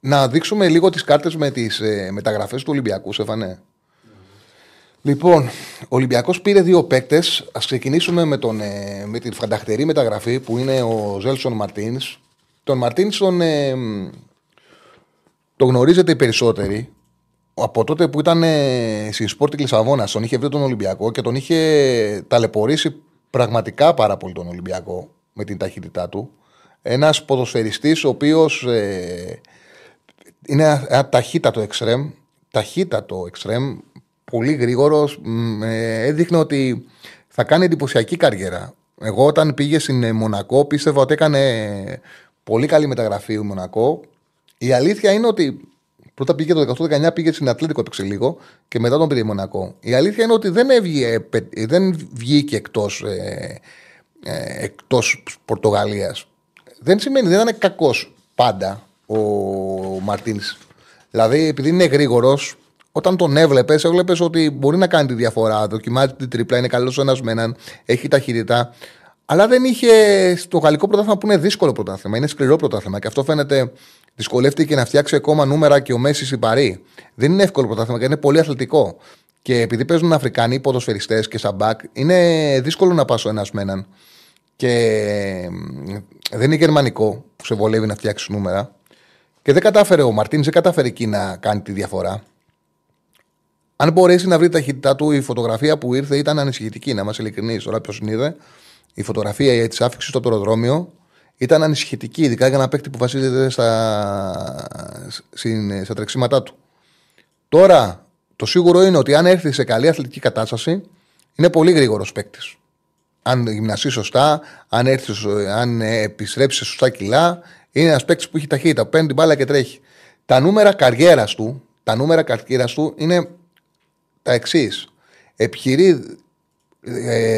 Να δείξουμε λίγο τις κάρτες με τις ε, μεταγραφές του Ολυμπιακού, Σεφανέ. Λοιπόν, ο Ολυμπιακός πήρε δύο παίκτες. Ας ξεκινήσουμε με, τον, ε, με την φανταχτερή μεταγραφή που είναι ο Ζέλσον Μαρτίνς. Τον Μαρτίνς τον, ε, το γνωρίζετε οι περισσότεροι από τότε που ήταν ε, στη Σπόρτη Λισαβόνα, τον είχε βρει τον Ολυμπιακό και τον είχε ταλαιπωρήσει πραγματικά πάρα πολύ τον Ολυμπιακό με την ταχύτητά του. Ένας ποδοσφαιριστής ο οποίος ε, είναι ένα ταχύτατο εξτρέμ, ταχύτατο εξτρέμ, πολύ γρήγορος. Ε, έδειχνε ότι θα κάνει εντυπωσιακή καριέρα. Εγώ όταν πήγε στην Μονακό πίστευα ότι έκανε πολύ καλή μεταγραφή ο Μονακό. Η αλήθεια είναι ότι Πρώτα πήγε το 18-19, πήγε στην Ατλέτικο, έπαιξε λίγο και μετά τον πήρε Μονακό. Η αλήθεια είναι ότι δεν, έβγε, δεν βγήκε εκτός ε, ε, εκτός Πορτογαλίας. Δεν σημαίνει, δεν ήταν κακός πάντα ο Μαρτίνς. Δηλαδή, επειδή είναι γρήγορος, όταν τον έβλεπες, έβλεπες ότι μπορεί να κάνει τη διαφορά. Δοκιμάζει την τρίπλα, είναι καλός ένας με έναν, έχει ταχύτητα. Αλλά δεν είχε στο γαλλικό πρωτάθλημα που είναι δύσκολο πρωτάθλημα, είναι σκληρό πρωτάθλημα και αυτό φαίνεται δυσκολεύτηκε να φτιάξει ακόμα νούμερα και ο Μέση συμπαρή. Δεν είναι εύκολο πρωτάθλημα και είναι πολύ αθλητικό. Και επειδή παίζουν Αφρικανοί ποδοσφαιριστές και σαμπάκ, είναι δύσκολο να πα ο ένας με έναν. Και δεν είναι γερμανικό που σε βολεύει να φτιάξεις νούμερα. Και δεν κατάφερε ο Μαρτίν, δεν κατάφερε εκεί να κάνει τη διαφορά. Αν μπορέσει να βρει τα ταχύτητά του, η φωτογραφία που ήρθε ήταν ανησυχητική. Να είμαστε ειλικρινείς. Τώρα, ποιος την είδε, η φωτογραφία της άφηξης στο αεροδρόμιο ήταν ανησυχητική, ειδικά για ένα παίκτη που βασίζεται στα, στα τρεξίματά του. Τώρα, το σίγουρο είναι ότι αν έρθει σε καλή αθλητική κατάσταση, είναι πολύ γρήγορος παίκτης. Αν γυμναστεί σωστά, αν, έρθει, αν επιστρέψει σε σωστά κιλά, είναι ένας παίκτης που έχει ταχύτητα, παίρνει την μπάλα και τρέχει. Τα νούμερα καριέρας του, τα νούμερα καριέρας του είναι τα εξής. Επιχειρεί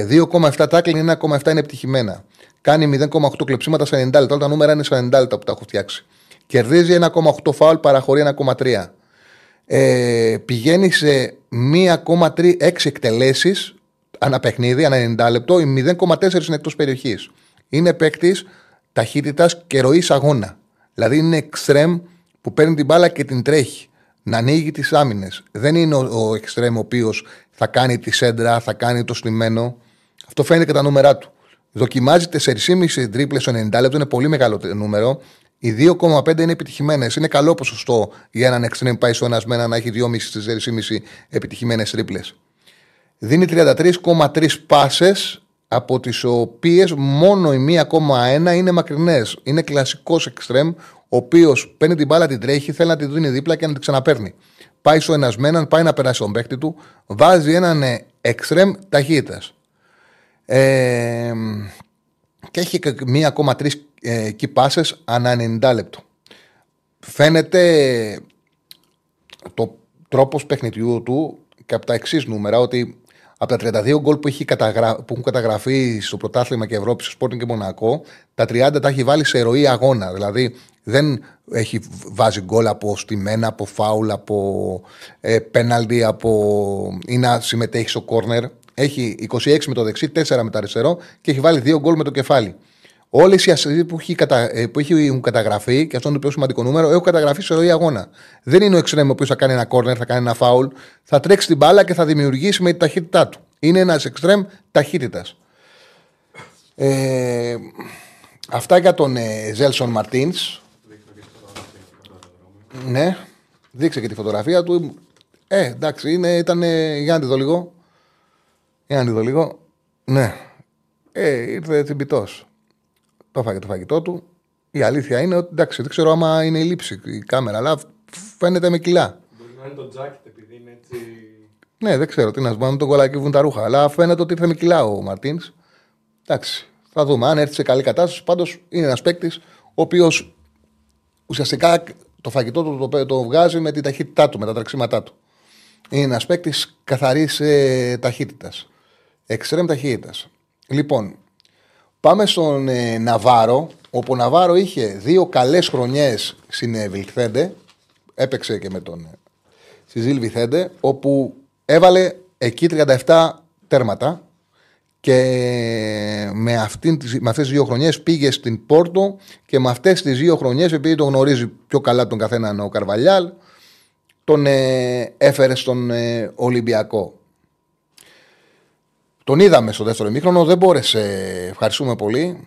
2,7 τάκλινγκ, 1,7 είναι επιτυχημένα. Κάνει 0,8 κλεψίματα σε 90 λεπτά. Όλα τα νούμερα είναι σε 90 λεπτά που τα έχω φτιάξει. Κερδίζει 1,8 φάουλ, παραχωρεί 1,3. Ε, πηγαίνει σε 1,6 εκτελέσεις ανά παιχνίδι, ανά 90 λεπτό. Οι 0,4 είναι εκτός περιοχής. Είναι παίκτης ταχύτητας και ροής αγώνα. Δηλαδή είναι εξτρέμ που παίρνει την μπάλα και την τρέχει. Να ανοίγει τις άμυνες. Δεν είναι ο εξτρέμ ο οποίος θα κάνει τη σέντρα, θα κάνει το στημένο. Αυτό φαίνεται και τα νούμερά του. Δοκιμάζει 4,5 τρίπλες στο 90 λεπτό, είναι πολύ μεγάλο νούμερο. Οι 2,5 είναι επιτυχημένες. Είναι καλό ποσοστό για έναν εξτρέμ πάει στο ένα μένα να έχει 2,5-4,5 επιτυχημένες τρίπλες. Δίνει 33,3 πάσες, από τις οποίες μόνο η 1,1 είναι μακρινές. Είναι κλασικός εξτρέμ, ο οποίος παίρνει την μπάλα, την τρέχει, θέλει να τη δίνει δίπλα και να την ξαναπέρνει. Πάει στο ένας μένα, πάει να περάσει τον παίκτη του, βάζει έναν εξτρέμ ταχύτητας. Ε, και έχει μία ακόμα τρεις ε, key passes ανά 90 λεπτό. Φαίνεται το τρόπος παιχνιδιού του και από τα εξής νούμερα ότι από τα 32 γκολ που, που έχουν καταγραφεί στο πρωτάθλημα και Ευρώπη, στο Sporting και Μονακό, τα 30 τα έχει βάλει σε ροή αγώνα. Δηλαδή δεν έχει βάζει γκολ από στημένα, από φάουλ, από ε, πέναλτι, από ή να συμμετέχει στο κόρνερ. Έχει 26 με το δεξί, 4 με το αριστερό και έχει βάλει 2 γκολ με το κεφάλι. Όλες οι ασθενεί που, έχει κατα... Ε, που έχουν καταγραφεί, και αυτό είναι το πιο σημαντικό νούμερο, έχουν καταγραφεί σε ροή αγώνα. Δεν είναι ο εξτρέμ ο οποίος θα κάνει ένα κόρνερ, θα κάνει ένα φάουλ, θα τρέξει την μπάλα και θα δημιουργήσει με τη ταχύτητά του. Είναι ένας εξτρέμ ταχύτητας. Ε, αυτά για τον ε, Ζέλσον Μαρτίνς. Ναι, δείξε και τη φωτογραφία του. Ε, εντάξει, είναι, ήταν. Για να τη δω λίγο. Για να τη δω λίγο. Ναι. Ε, ήρθε τσιμπητό. Το έφαγε το φαγητό του. Η αλήθεια είναι ότι εντάξει, δεν ξέρω άμα είναι η λήψη η κάμερα, αλλά φαίνεται με κιλά. Μπορεί να είναι το τζάκετ επειδή είναι έτσι. Ναι, δεν ξέρω τι να σου πω, τον κολλάκι τα ρούχα. Αλλά φαίνεται ότι ήρθε με κιλά ο Μαρτίνς. Εντάξει, θα δούμε. Αν έρθει σε καλή κατάσταση, πάντως είναι ένας παίκτης ο οποίος ουσιαστικά το φαγητό του το, το βγάζει με την ταχύτητά του, με τα τρεξίματά του. Είναι ένας παίκτης καθαρής ε, ταχύτητας. Εξτρέμ ταχύτητας. Λοιπόν, πάμε στον ε, Ναβάρο, όπου ο Ναβάρο είχε δύο καλές χρονιές στην Βιλθέντε. Έπαιξε και με τον ε, Σιζίλ Βιθέντε, όπου έβαλε εκεί 37 τέρματα και με, αυτήν, με αυτές τις δύο χρονιές πήγε στην Πόρτο και με αυτές τις δύο χρονιές επειδή τον γνωρίζει πιο καλά τον καθέναν ο Καρβαλιάλ τον ε, έφερε στον ε, Ολυμπιακό. Τον είδαμε στο δεύτερο ημίχρονο, δεν μπόρεσε. Ευχαριστούμε πολύ.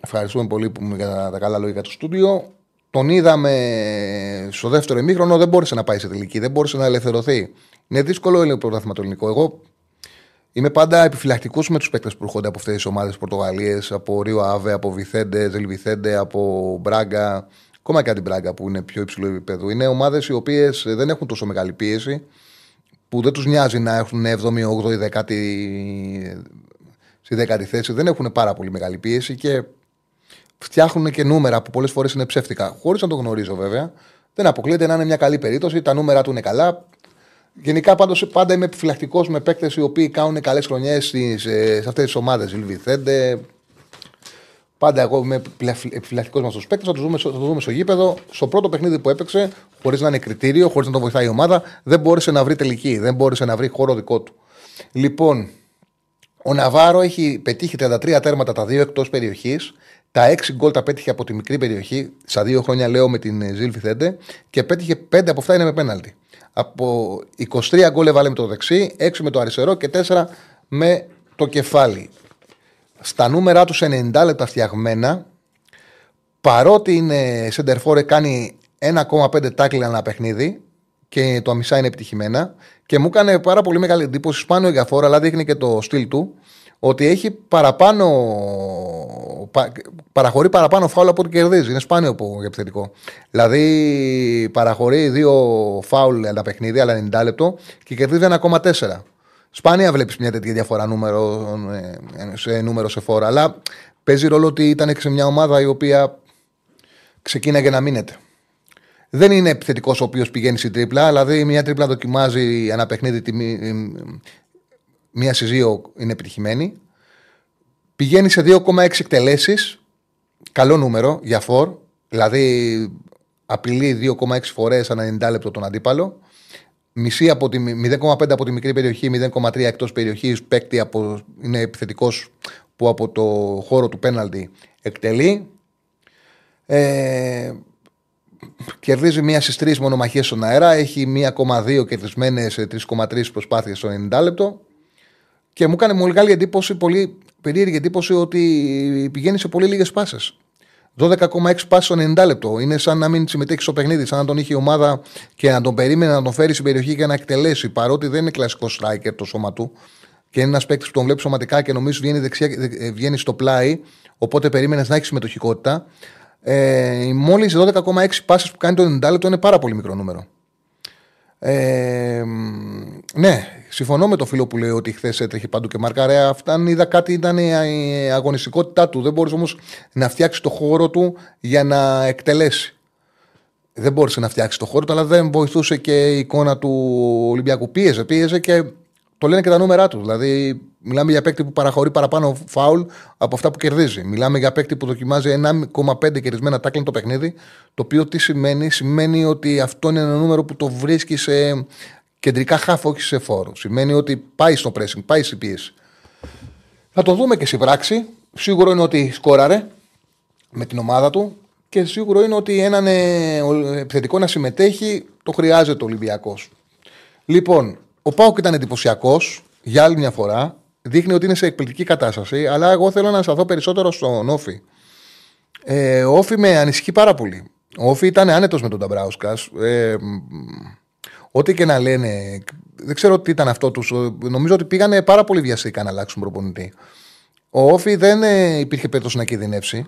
Ευχαριστούμε πολύ που για τα καλά λόγια του στούντιο. Τον είδαμε στο δεύτερο ημίχρονο, δεν μπόρεσε να πάει σε τελική, δεν μπόρεσε να ελευθερωθεί. Είναι δύσκολο το πρωτάθλημα το ελληνικό. Εγώ είμαι πάντα επιφυλακτικός με τους παίκτες που έρχονται από αυτές τις ομάδες Πορτογαλίες, από Ρίο Αβε, από Βιθέντε, Ζελβιθέντε, από Μπράγκα, ακόμα και την Μπράγκα που είναι πιο υψηλό επίπεδο. Είναι ομάδες οι οποίες δεν έχουν τόσο μεγάλη πίεση που δεν τους νοιάζει να έχουν 7η, 8η, 10η στη δέκατη θέση. Δεν έχουν πάρα πολύ μεγάλη πίεση και φτιάχνουν και νούμερα που πολλές φορές είναι ψεύτικα. Χωρίς να το γνωρίζω βέβαια. Δεν αποκλείεται να είναι μια καλή περίπτωση. Τα νούμερα του είναι καλά. Γενικά πάντως, πάντα είμαι επιφυλακτικός με παίκτες οι οποίοι κάνουν καλές χρονιές σε αυτές τις ομάδες. Ιλβιθέντε, Πάντα εγώ είμαι επιφυλακτικός με του παίκτες. Θα του δούμε, δούμε στο γήπεδο. Στο πρώτο παιχνίδι που έπαιξε, χωρίς να είναι κριτήριο, χωρίς να τον βοηθάει η ομάδα, δεν μπόρεσε να βρει τελική. Δεν μπόρεσε να βρει χώρο δικό του. Λοιπόν, ο Ναβάρο έχει πετύχει 33 τέρματα τα δύο εκτός περιοχής. Τα 6 γκολ τα πέτυχε από τη μικρή περιοχή. Στα δύο χρόνια λέω με την Ζήλ Φιθέντε. Και πέτυχε 5 από αυτά είναι με πέναλτι. Από 23 γκολ έβαλε με το δεξί, 6 με το αριστερό και 4 με το κεφάλι στα νούμερα τους σε 90 λεπτά φτιαγμένα, παρότι είναι σεντερφόρε, κάνει 1,5 τάκλι ένα παιχνίδι και το μισά είναι επιτυχημένα. Και μου έκανε πάρα πολύ μεγάλη εντύπωση σπάνιο για φόρα, αλλά δείχνει και το στυλ του, ότι έχει παραπάνω. πα- παραχωρεί παραπάνω φάουλ από ό,τι κερδίζει. Είναι σπάνιο που για επιθετικό. Δηλαδή παραχωρεί δύο φάουλ ένα παιχνίδι, αλλά 90 λεπτό και κερδίζει 1,4. Σπάνια βλέπεις μια τέτοια διαφορά νούμερο, ε, σε νούμερο σε φόρα. Αλλά παίζει ρόλο ότι ήταν και σε μια ομάδα η οποία ξεκίναγε να μείνεται. Δεν είναι επιθετικός ο οποίος πηγαίνει στην τρίπλα, δηλαδή μια τρίπλα δοκιμάζει ένα παιχνίδι, τη μη- μία στι δύο είναι επιτυχημένη. Πηγαίνει σε 2,6 εκτελέσεις. Καλό νούμερο για φορ. Δηλαδή απειλεί 2,6 φορές ανά 90 λεπτό τον αντίπαλο. Μισή από τη, 0,5 από τη μικρή περιοχή, 0,3 εκτός περιοχής. Παίκτη από, είναι επιθετικός που από το χώρο του πέναλτι εκτελεί. Ε, κερδίζει μία στις τρεις μονομαχίες στον αέρα. Έχει 1,2 κερδισμένες 3,3 προσπάθειες στο 90 λεπτό. Και μου έκανε πολύ μεγάλη εντύπωση, πολύ περίεργη εντύπωση ότι πηγαίνει σε πολύ λίγες πάσες. 12,6 πάσει στο 90 λεπτό. Είναι σαν να μην συμμετέχει στο παιχνίδι, σαν να τον είχε η ομάδα και να τον περίμενε να τον φέρει στην περιοχή και να εκτελέσει. Παρότι δεν είναι κλασικό striker το σώμα του και είναι ένας παίκτης που τον βλέπει σωματικά και νομίζω βγαίνει, δεξιά, ε, βγαίνει στο πλάι. Οπότε περίμενες να έχεις συμμετοχικότητα. Ε, Μόλις 12,6 πάσει που κάνει το 90 λεπτό είναι πάρα πολύ μικρό νούμερο. Ε, ναι, συμφωνώ με το φίλο που λέει ότι χθες έτρεχε παντού και μάρκαρε. Αυτά αν είδα κάτι ήταν η αγωνιστικότητά του. Δεν μπορούσε όμως να φτιάξεις το χώρο του για να εκτελέσει. Δεν μπόρεσε να φτιάξεις το χώρο του, αλλά δεν βοηθούσε και η εικόνα του Ολυμπιακού. Πίεζε, πίεζε και το λένε και τα νούμερά τους. Δηλαδή, μιλάμε για παίκτη που παραχωρεί παραπάνω φάουλ από αυτά που κερδίζει. Μιλάμε για παίκτη που δοκιμάζει 1,5 κερδισμένα τάκλιν το παιχνίδι. Το οποίο τι σημαίνει, σημαίνει ότι αυτό είναι ένα νούμερο που το βρίσκει σε κεντρικά χάφ, όχι σε φόρο. Σημαίνει ότι πάει στο pressing, πάει στη πίεση. Θα το δούμε και στην πράξη. Σίγουρο είναι ότι σκόραρε με την ομάδα του και σίγουρο είναι ότι έναν ε, επιθετικό να συμμετέχει το χρειάζεται ο Ολυμπιακός. Λοιπόν, ο Πάοκ ήταν εντυπωσιακός για άλλη μια φορά. Δείχνει ότι είναι σε εκπληκτική κατάσταση, αλλά εγώ θέλω να σταθώ περισσότερο στον Όφη. Ε, ο Όφη με ανησυχεί πάρα πολύ. Ο Όφη ήταν άνετος με τον Ταμπράουσκα. Ε, ό,τι και να λένε, δεν ξέρω τι ήταν αυτό τους. Νομίζω ότι πήγανε πάρα πολύ βιαστικά να αλλάξουν προπονητή. Ο Όφη δεν ε, υπήρχε περίπτωση να κινδυνεύσει.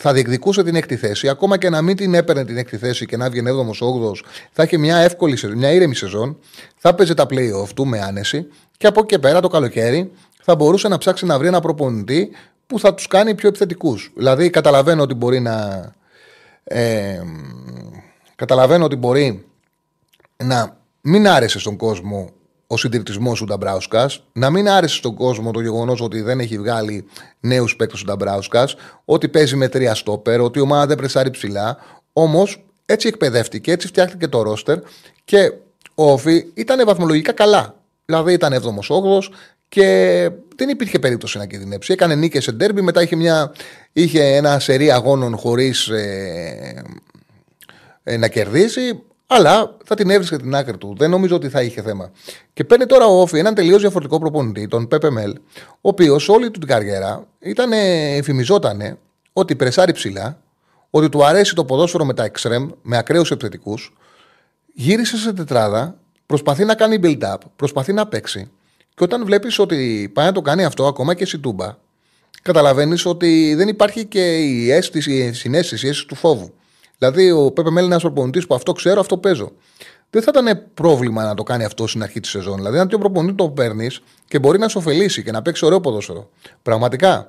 Θα διεκδικούσε την έκτη θέση. Ακόμα και να μην την έπαιρνε την έκτη θέση και να βγει 7ο-8ο, θα είχε μια εύκολη σεζόν, μια ήρεμη σεζόν. Θα παίζει τα playoff του με άνεση. Και από εκεί και πέρα το καλοκαίρι θα μπορούσε να ψάξει να βρει ένα προπονητή που θα τους κάνει πιο επιθετικούς. Δηλαδή, καταλαβαίνω ότι μπορεί να. Ε, καταλαβαίνω ότι μπορεί να μην άρεσε στον κόσμο ο συντηρητισμός του Νταμπράουσκα, να μην άρεσε στον κόσμο το γεγονός ότι δεν έχει βγάλει νέους παίκτες του Νταμπράουσκα, ότι παίζει με τρία στόπερ, ότι η ομάδα δεν πρεσάρει ψηλά. Όμως έτσι εκπαιδεύτηκε, έτσι φτιάχτηκε το ρόστερ και ο Όφη ήταν βαθμολογικά καλά. Δηλαδή ήταν 7ο-8ο και δεν υπήρχε περίπτωση να κινδυνεύσει. Έκανε νίκες σε ντέρμπι, μετά είχε, μια, είχε ένα σερί αγώνων χωρίς ε, ε, να κερδίσει. Αλλά θα την έβρισκε την άκρη του. Δεν νομίζω ότι θα είχε θέμα. Και παίρνει τώρα ο Όφη έναν τελείως διαφορετικό προπονητή, τον Πέπε Μέλ, ο οποίος όλη του την καριέρα ήταν, εφημιζόταν ότι πρεσάρει ψηλά, ότι του αρέσει το ποδόσφαιρο με τα εξτρεμ, με ακραίους επιθετικούς. Γύρισε σε τετράδα, προσπαθεί να κάνει build-up, προσπαθεί να παίξει. Και όταν βλέπεις ότι πάει να το κάνει αυτό ακόμα και στη Τούμπα, καταλαβαίνεις ότι δεν υπάρχει και η αίσθηση, η συνέστηση, η αίσθηση του φόβου. Δηλαδή, ο Πέπε Μέλ είναι ένας προπονητής που αυτό ξέρω, αυτό παίζω. Δεν θα ήταν πρόβλημα να το κάνει αυτό στην αρχή της σεζόν. Δηλαδή, αν το προπονητή το παίρνεις και μπορεί να σου ωφελήσει και να παίξει ωραίο ποδόσφαιρο. Πραγματικά.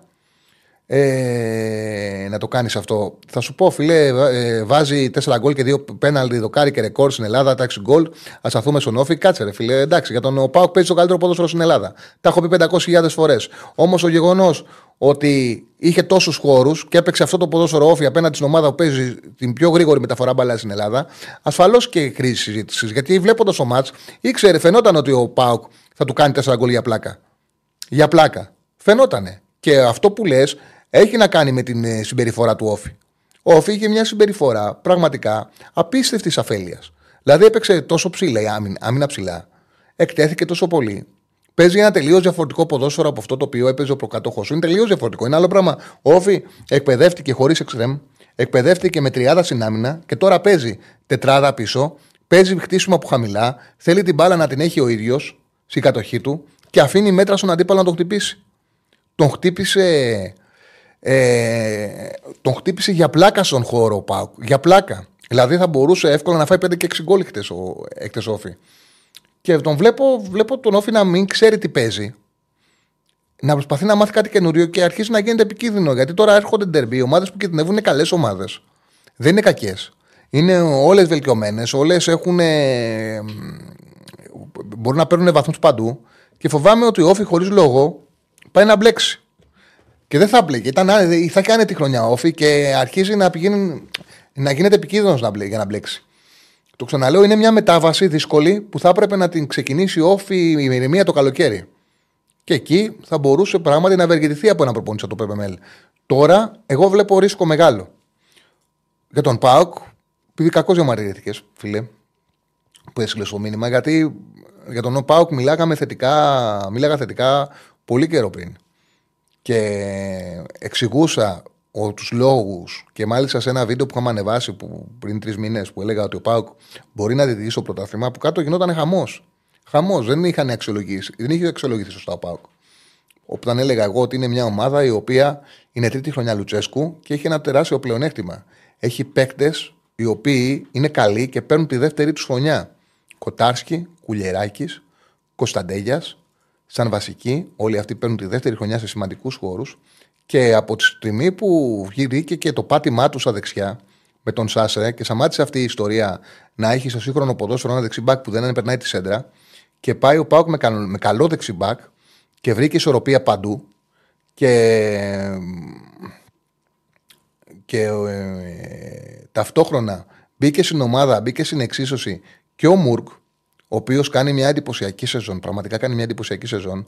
Ε, να το κάνεις αυτό. Θα σου πω, φιλέ, ε, βάζει 4 γκολ και 2 πέναλτι, δοκάρι και ρεκόρ στην Ελλάδα, τάξη γκολ. Α σταθούμε στον Όφη. Κάτσε, ρε φίλε, εντάξει, για τον Πάοκ παίζει το καλύτερο ποδόσφαιρο στην Ελλάδα. Τα έχω πει 500.000 φορές. Όμως ο γεγονός ότι είχε τόσους χώρους και έπαιξε αυτό το ποδόσφαιρο όφη απέναντι στην ομάδα που παίζει την πιο γρήγορη μεταφορά μπαλάς στην Ελλάδα, ασφαλώς και κρίση συζήτησης. Γιατί βλέποντας το μάτ, ήξερε, φαινόταν ότι ο Πάοκ θα του κάνει 4 γκολ για πλάκα. Για πλάκα. Φαινότανε. Και αυτό που λες έχει να κάνει με την συμπεριφορά του Όφη. Ο Όφη είχε μια συμπεριφορά πραγματικά απίστευτη αφέλειας. Δηλαδή έπαιξε τόσο ψηλά η άμυνα, άμυνα ψηλά. Εκτέθηκε τόσο πολύ. Παίζει ένα τελείως διαφορετικό ποδόσφαιρο από αυτό το οποίο έπαιζε ο προκατόχος. Είναι τελείως διαφορετικό. Είναι άλλο πράγμα. Ο Όφη εκπαιδεύτηκε χωρίς εξτρεμ. Εκπαιδεύτηκε με τριάδα στην άμυνα και τώρα παίζει τετράδα πίσω. Παίζει χτίσιμο από χαμηλά. Θέλει την μπάλα να την έχει ο ίδιος στην κατοχή του και αφήνει μέτρα στον αντίπαλο να τον χτυπήσει. Τον χτύπησε. Ε, τον χτύπησε για πλάκα στον χώρο ο Πάουκ. Για πλάκα. Δηλαδή θα μπορούσε εύκολα να φάει 5 και 6 γκολ χτες ο Όφη. Και τον βλέπω, βλέπω τον Όφη να μην ξέρει τι παίζει. Να προσπαθεί να μάθει κάτι καινούριο και αρχίσει να γίνεται επικίνδυνο. Γιατί τώρα έρχονται ντερμπι. Οι ομάδες που κινδυνεύουν είναι καλές ομάδες. Δεν είναι κακές. Είναι όλες βελτιωμένες. Όλες έχουν. μπορούν να παίρνουν βαθμούς παντού. Και φοβάμαι ότι ο Όφη χωρίς λόγο πάει να μπλέξει. Και δεν θα μπλέξει. Ήταν, θα κάνει τη χρονιά όφη και αρχίζει να, πηγαίνει, να γίνεται επικίνδυνος για να μπλέξει. Το ξαναλέω, είναι μια μετάβαση δύσκολη που θα έπρεπε να την ξεκινήσει όφη η ηρεμία το καλοκαίρι. Και εκεί θα μπορούσε πράγματι να ευεργετηθεί από ένα προπόνηση το PPML. Τώρα, εγώ βλέπω ρίσκο μεγάλο. Για τον Πάοκ, επειδή κακώς διαμαρτυρήθηκες, φίλε, που έστειλες το μήνυμα, γιατί για τον Πάοκ μιλάγαμε θετικά, μίλαγα θετικά πολύ καιρό πριν και εξηγούσα τους λόγους και μάλιστα σε ένα βίντεο που είχαμε ανεβάσει που, πριν τρεις μήνες που έλεγα ότι ο Πάουκ μπορεί να διδύσει το πρωτάθλημα που κάτω γινόταν χαμός. Χαμός. Δεν είχαν αξιολογήσει. Δεν είχε αξιολογηθεί σωστά ο Πάουκ. Όταν έλεγα εγώ ότι είναι μια ομάδα η οποία είναι τρίτη χρονιά Λουτσέσκου και έχει ένα τεράστιο πλεονέκτημα. Έχει παίκτες οι οποίοι είναι καλοί και παίρνουν τη δεύτερη τους χρονιά. Κοτάρσκι, Κουλιεράκης, Κωνσταντέλια, σαν βασική. Όλοι αυτοί παίρνουν τη δεύτερη χρονιά σε σημαντικούς χώρους. Και από τη στιγμή που βγήκε και το πάτημά του στα δεξιά με τον Σάσε και σταμάτησε αυτή η ιστορία να έχει στο σύγχρονο ποδόσφαιρο ένα δεξιμπάκ που δεν περνάει τη σέντρα και πάει ο Πάουκ με, καλό, με καλό δεξιμπάκ και βρήκε ισορροπία παντού και, και ε, ταυτόχρονα μπήκε στην ομάδα, μπήκε στην εξίσωση και ο Μουρκ ο οποίος κάνει μια εντυπωσιακή σεζόν, πραγματικά κάνει μια εντυπωσιακή σεζόν.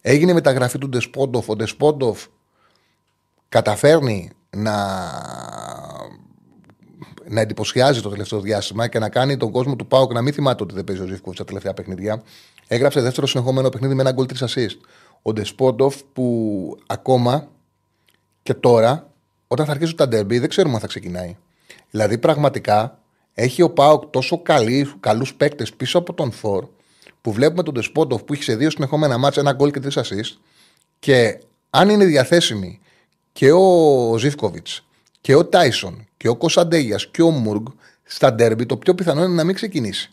Έγινε μεταγραφή του Ντεσπόντοφ. Ο Ντεσπόντοφ καταφέρνει να, να εντυπωσιάζει το τελευταίο διάστημα και να κάνει τον κόσμο του ΠΑΟΚ να μην θυμάται ότι δεν παίζει ο Ζίβκοβιτς στα τελευταία παιχνίδια. Έγραψε δεύτερο συνεχόμενο παιχνίδι με ένα γκολ τρεις assist. Ο Ντεσπόντοφ που ακόμα και τώρα, όταν θα αρχίσουν τα ντέρμπι, δεν ξέρουμε αν θα ξεκινάει. Δηλαδή πραγματικά έχει ο ΠΑΟΚ τόσο καλούς παίκτες πίσω από τον Φορ που βλέπουμε τον Τεσπόντοφ που έχει σε δύο συνεχόμενα μάτια ένα γκολ και τρεις assist και αν είναι διαθέσιμοι και ο Ζήφκοβιτς και ο Τάισον και ο Κωνσταντέγιας και ο Μουργκ στα ντέρμπι, το πιο πιθανό είναι να μην ξεκινήσει.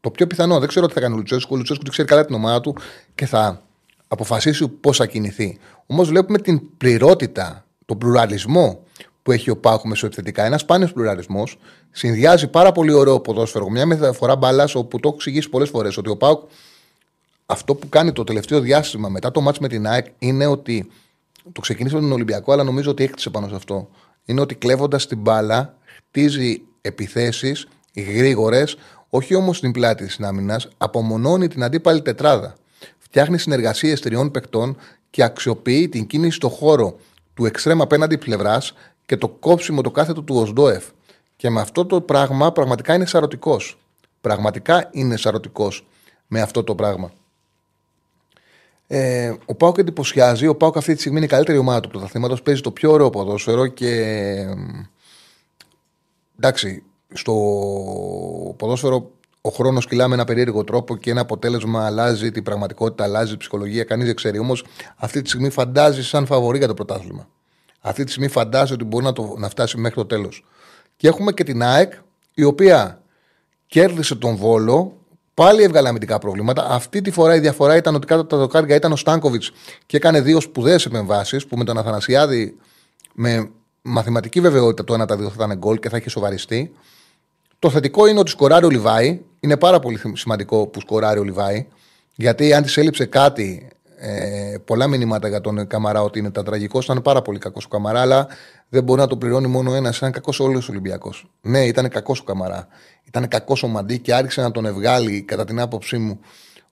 Το πιο πιθανό, δεν ξέρω τι θα κάνει ο Λουτσέσκο. Ο Λουτσέσκο ξέρει καλά την ομάδα του και θα αποφασίσει πώς θα κινηθεί. Όμως βλέπουμε την πληρότητα, τον πλουραλισμό που έχει ο Πάουκ μεσοεπιθετικά. Ένας σπάνιο πλουραλισμός. Συνδυάζει πάρα πολύ ωραίο ποδόσφαιρο. Μια μεταφορά μπαλά όπου το έχω εξηγήσει πολλές φορές ότι ο Πάουκ αυτό που κάνει το τελευταίο διάστημα μετά το μάτς με την ΑΕΚ είναι ότι το ξεκίνησε με τον Ολυμπιακό, αλλά νομίζω ότι έκτισε πάνω σε αυτό. Είναι ότι κλέβοντας την μπάλα, χτίζει επιθέσεις γρήγορες, όχι όμως στην πλάτη της άμυνας, απομονώνει την αντίπαλη τετράδα. Φτιάχνει συνεργασίες τριών παικτών και αξιοποιεί την κίνηση στο χώρο του εξτρέμα απέναντι πλευράς και το κόψιμο το κάθετο του Οσντόεφ. Και με αυτό το πράγμα πραγματικά είναι σαρωτικός. Πραγματικά είναι σαρωτικός με αυτό το πράγμα. Ε, ο Πάουκ εντυπωσιάζει. Ο Πάουκ αυτή τη στιγμή είναι η καλύτερη ομάδα του πρωταθλήματος. Παίζει το πιο ωραίο ποδόσφαιρο και. Εντάξει, στο ποδόσφαιρο ο χρόνος κυλά με ένα περίεργο τρόπο και ένα αποτέλεσμα αλλάζει την πραγματικότητα, αλλάζει την ψυχολογία. Κανείς δεν ξέρει. Όμως αυτή τη στιγμή φαντάζει σαν φαβορή για το πρωτάθλημα. Αυτή τη στιγμή φαντάζει ότι μπορεί να, το, να φτάσει μέχρι το τέλος. Και έχουμε και την ΑΕΚ, η οποία κέρδισε τον Βόλο, πάλι έβγαλε αμυντικά προβλήματα. Αυτή τη φορά η διαφορά ήταν ότι κάτω από τα δοκάρια ήταν ο Στάνκοβιτς και έκανε δύο σπουδαίες επεμβάσεις που με τον Αθανασιάδη με μαθηματική βεβαιότητα το ένα τα δύο θα ήταν γκολ και θα είχε σοβαριστεί. Το θετικό είναι ότι σκοράρει ο Λιβάη. Είναι πάρα πολύ σημαντικό που σκοράρει ο Λιβάη. Γιατί αν της έλειψε κάτι ε, πολλά μηνύματα για τον Καμαρά ότι είναι τα τραγικός. Ήταν πάρα πολύ κακός ο Καμαρά, αλλά δεν μπορεί να το πληρώνει μόνο ένας. Ήταν κακός όλος ο Ολυμπιακός. Ναι, ήταν κακός ο Καμαρά. Ήταν κακός ο Μαντί και άρχισε να τον ευγάλει, κατά την άποψή μου,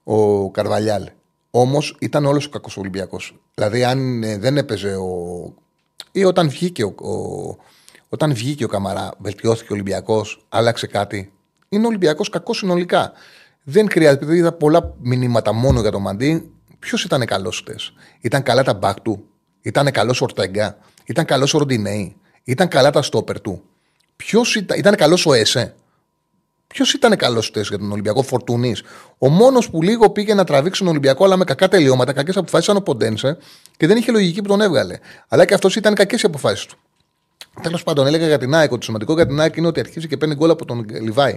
ο Καρβαλιάλ. Όμως ήταν όλος ο κακός Ολυμπιακός. Δηλαδή, αν ε, δεν έπαιζε ο. ή όταν βγήκε ο, ο... Όταν βγήκε ο Καμαρά, βελτιώθηκε ο Ολυμπιακός, άλλαξε κάτι. Είναι ο Ολυμπιακός κακός συνολικά. Δεν χρειάζεται, επειδή είδα πολλά μηνύματα μόνο για το Μαντί, Ποιος ήταν καλός χτες; Ήταν καλά τα μπακ του; Ήταν καλός ο Ορτέγκα; Ήταν καλός ο Ροντινέη; Ήταν καλά τα στόπερ του; Ποιος ήταν, ήταν καλός ο Έσε; Ποιος ήταν καλός τεστ για τον Ολυμπιακό; Φορτούνης. Ο μόνος που λίγο πήγε να τραβήξει τον Ολυμπιακό, αλλά με κακά τελειώματα, κακές αποφάσεις, ήταν ο Ποντένσε και δεν είχε λογική που τον έβγαλε. Αλλά και αυτός ήταν κακές οι αποφάσεις του. Τέλος πάντων, έλεγα για την ΑΕΚ ότι το σημαντικό για την ΑΕΚ είναι ότι αρχίζει και παίρνει γκολ από τον Λιβάη.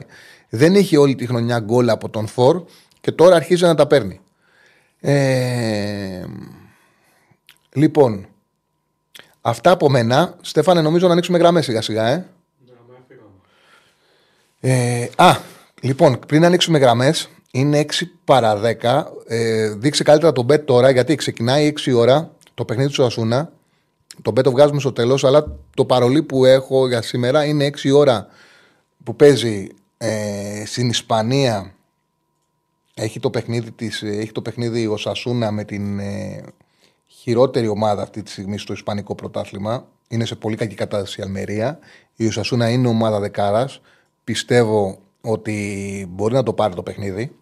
Δεν είχε όλη τη χρονιά γκολ από τον Φορ και τώρα αρχίζει να τα παίρνει. Ε... Λοιπόν, αυτά από μένα. Στέφανε, νομίζω να ανοίξουμε γραμμές σιγά σιγά, ε. Ε, α, λοιπόν, πριν ανοίξουμε γραμμές, είναι 6 παρα 10. Ε, δείξε καλύτερα τον bet τώρα, γιατί ξεκινάει 6 ώρα το παιχνίδι του Ασούνα. Το bet το βγάζουμε στο τέλος, αλλά το παρολί που έχω για σήμερα είναι 6 ώρα που παίζει ε, στην Ισπανία. Έχει το παιχνίδι, της, έχει το παιχνίδι ο Σασούνα με την ε, χειρότερη ομάδα αυτή τη στιγμή στο Ισπανικό πρωτάθλημα. Είναι σε πολύ κακή κατάσταση η Αλμερία. Η Οσασούνα είναι ομάδα δεκάρας πιστεύω ότι μπορεί να το πάρει το παιχνίδι.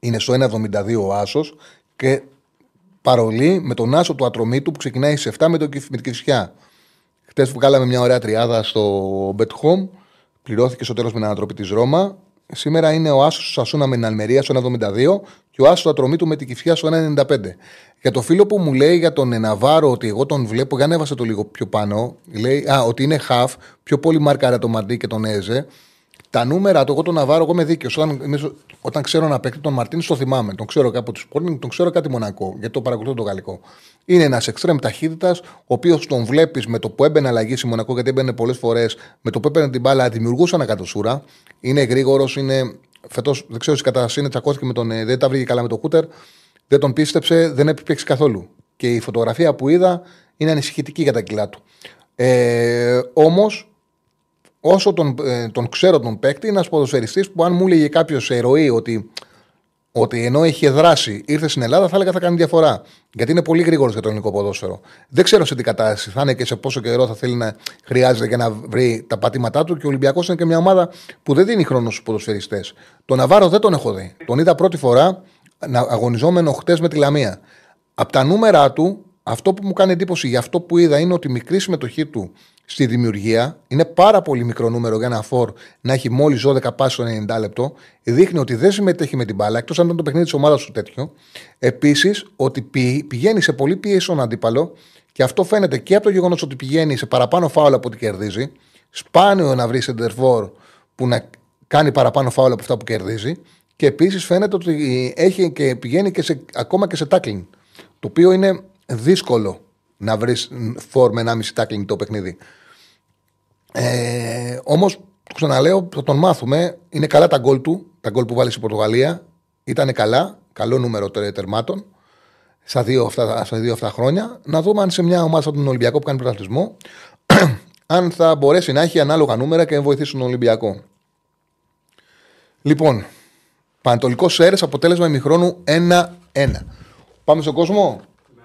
Είναι στο 1,72 ο Άσος και παρολί με τον Άσο του Ατρωμίτου που ξεκινάει σε 7 με, το, με την Κυφσιά. Χθε βγάλαμε μια ωραία τριάδα στο Bet Home. Πληρώθηκε στο τέλος με την ανατροπή της Ρώμα. Σήμερα είναι ο Άσος του Σασούνα με την Αλμερία στο 1,72 και ο Άσος του Ατρωμίτου με την Κυφσιά στο 1,95. Για το φίλο που μου λέει για τον Ναβάρο ότι εγώ τον βλέπω, για ανέβασε το λίγο πιο πάνω. Λέει α, ότι είναι half, πιο πολύ μάρκαρα το Μαρτί και τον Έζε. Τα νούμερα του, εγώ τον Ναβάρο, εγώ είμαι δίκαιος. Όταν, όταν ξέρω να παίξει τον Μαρτίν, το θυμάμαι. Τον ξέρω κάπου του Sporting, τον ξέρω κάτι μονακό, γιατί το παρακολουθώ το γαλλικό. Είναι ένας εξτρέμ ταχύτητας, ο οποίος τον βλέπεις με το που έμπαινε αλλαγή σε Μονακό, γιατί έμπαινε πολλές φορές, με το που έπαιρνε την μπάλα, δημιουργούσε ανακατοσούρα. Είναι γρήγορος, είναι. Φετό δεν ξέρω, κατά είναι τσακώθηκε με τον. Ε, δεν τα βρήκε καλά με τον Κούτερ. Δεν τον πίστεψε, δεν έπαιξε καθόλου. Και η φωτογραφία που είδα είναι ανησυχητική για τα κιλά του. Ε, Όμως, όσο τον, ε, τον ξέρω τον παίκτη, είναι ένας ποδοσφαιριστής που αν μου έλεγε κάποιος σε ροή ότι, ότι ενώ είχε δράσει, ήρθε στην Ελλάδα, θα έλεγα θα κάνει διαφορά. Γιατί είναι πολύ γρήγορος για το ελληνικό ποδόσφαιρο. Δεν ξέρω σε τι κατάσταση θα είναι και σε πόσο καιρό θα θέλει να χρειάζεται για να βρει τα πατήματά του. Και ο Ολυμπιακός είναι και μια ομάδα που δεν δίνει χρόνο στους ποδοσφαιριστές. Τον Ναβάρο δεν τον έχω δει. Τον είδα πρώτη φορά αγωνιζόμενο χτες με τη Λαμία. Από τα νούμερα του, αυτό που μου κάνει εντύπωση για αυτό που είδα είναι ότι η μικρή συμμετοχή του στη δημιουργία είναι πάρα πολύ μικρό νούμερο για ένα φόρ να έχει μόλις 12 πάσει στο 90 λεπτό. Δείχνει ότι δεν συμμετέχει με την μπάλα, εκτός αν ήταν το παιχνίδι της ομάδας του τέτοιο. Επίσης, ότι πηγαίνει σε πολύ πίεση στον αντίπαλο και αυτό φαίνεται και από το γεγονός ότι πηγαίνει σε παραπάνω φάουλα από ό,τι κερδίζει. Σπάνιο να βρει σεντερφόρ που να κάνει παραπάνω φάουλα από αυτά που κερδίζει. Και επίσης φαίνεται ότι έχει και πηγαίνει και σε, ακόμα και σε tackling. Το οποίο είναι δύσκολο να βρεις φόρ με 1,5 tackling το παιχνίδι. Ε, Όμως, το ξαναλέω, θα τον μάθουμε. Είναι καλά τα γκολ του. Τα γκολ που βάλει στην Πορτογαλία ήταν καλά. Καλό νούμερο τερμάτων στα δύο, αυτά, στα δύο αυτά χρόνια. Να δούμε αν σε μια ομάδα σαν τον Ολυμπιακό που κάνει πρωταθλητισμό, [CLEARS THROAT] αν θα μπορέσει να έχει ανάλογα νούμερα και να βοηθήσει τον Ολυμπιακό. Λοιπόν, Πανατολικό Σέρες, αποτέλεσμα ημιχρόνου 1-1. Πάμε στον κόσμο.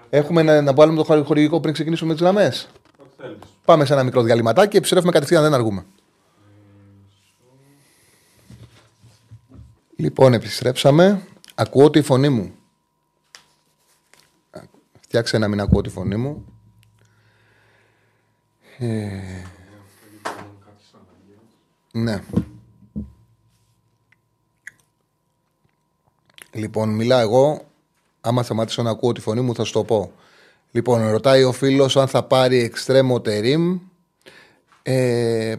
Έχουμε να, να βάλουμε το χορηγικό πριν ξεκινήσουμε με τις γραμμές. Πάμε σε ένα μικρό διαλυματάκι και επιστρέφουμε κατευθείαν, δεν αργούμε. Λοιπόν, επιστρέψαμε. Ακούω τη φωνή μου. Φτιάξε να μην ακούω τη φωνή μου. Ε... Ναι. Λοιπόν, μιλάω εγώ. Άμα σταματήσω να ακούω τη φωνή μου, θα σου το πω. Λοιπόν, ρωτάει ο φίλος αν θα πάρει εξτρέμο τερίμ. Ε,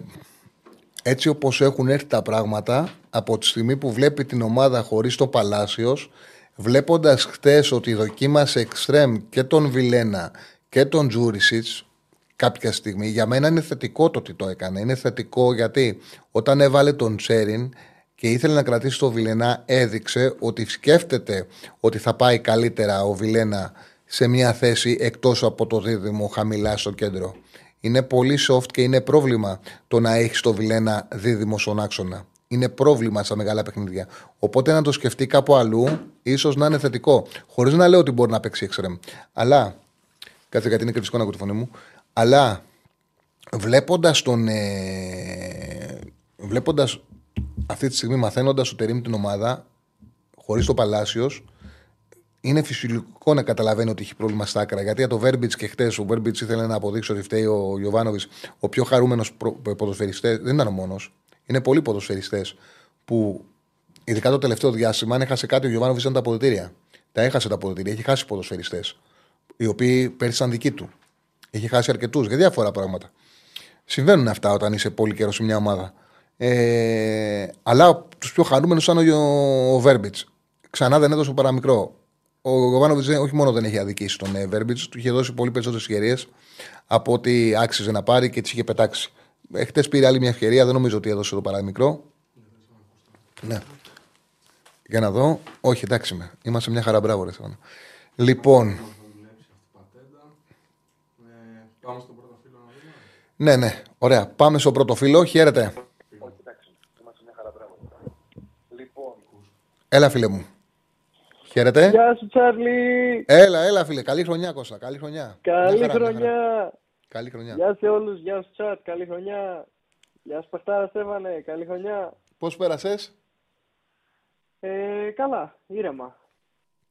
έτσι όπως έχουν έρθει τα πράγματα, από τη στιγμή που βλέπει την ομάδα χωρίς το Παλάσιος, βλέποντας χτες ότι δοκίμασε εξτρέμ και τον Βιλένα και τον Τζούρισιτς, κάποια στιγμή, για μένα είναι θετικό το ότι το έκανε. Είναι θετικό γιατί όταν έβαλε τον Τσέριν, και ήθελε να κρατήσει το Βιλένα, έδειξε ότι σκέφτεται ότι θα πάει καλύτερα ο Βιλένα σε μια θέση εκτός από το δίδυμο χαμηλά στο κέντρο. Είναι πολύ soft και είναι πρόβλημα το να έχεις το Βιλένα δίδυμο στον άξονα. Είναι πρόβλημα στα μεγάλα παιχνίδια. Οπότε να το σκεφτεί κάπου αλλού, ίσως να είναι θετικό. Χωρίς να λέω ότι μπορεί να παίξει εξτρεμ. Αλλά. Κάτσε γιατί είναι κριτικό να ακούω τη φωνή μου. Αλλά βλέποντας τον. Ε, βλέποντας αυτή τη στιγμή μαθαίνοντας ο Τερήμ την ομάδα, χωρίς το Παλάσιο, είναι φυσιολογικό να καταλαβαίνει ότι έχει πρόβλημα στα άκρα. Γιατί για το Βέρμπιτ και χτες ο Βέρμπιτ ήθελε να αποδείξει ότι φταίει ο Γιωβάνοβιτς, ο πιο χαρούμενος ποδοσφαιριστές. Δεν ήταν ο μόνος. Είναι πολλοί ποδοσφαιριστές που, ειδικά το τελευταίο διάστημα, αν έχασε κάτι ο Γιωβάνοβιτς ήταν τα αποδητήρια. Τα έχασε τα αποδητήρια, έχει χάσει ποδοσφαιριστές. Οι οποίοι πέρυσαν δική του. Έχει χάσει αρκετούς για διάφορα πράγματα. Συμβαίνουν αυτά όταν είσαι πολύ καιρός σε μια ομάδα. Ε, αλλά τους πιο χαρούμενους ήταν ο, ο Βέρμπιτς. Ξανά δεν έδωσε παραμικρό. Ο Γοβάνοβιτ όχι μόνο δεν έχει αδικήσει τον ε, Βέρμπιτς, του είχε δώσει πολύ περισσότερες ευκαιρίες από ό,τι άξιζε να πάρει και τις είχε πετάξει. Χτες πήρε άλλη μια ευκαιρία, δεν νομίζω ότι έδωσε το παραμικρό. Ναι. Για να δω. Όχι, εντάξει με. Είμαστε μια χαρά μπράβο, ρε Λοιπόν. Πάμε στο πρώτο φίλο να δούμε. Ναι, ναι. Ωραία. Πάμε στο πρώτο φίλο. Χαίρετε. Έλα, φίλε μου. Χαίρετε. Γεια σου, Τσάρλι. Έλα, έλα, φίλε. Καλή χρονιά, Κώστα. Καλή χρονιά. Καλή Μια χαρά, μια χαρά. χρονιά. Καλή χρονιά. Γεια σε όλους. Γεια σου, Τσάτ. Καλή χρονιά. Γεια σου, Παχτάρα Στέφανε. Καλή χρονιά. Πώς πέρασες, Ε, καλά, ήρεμα.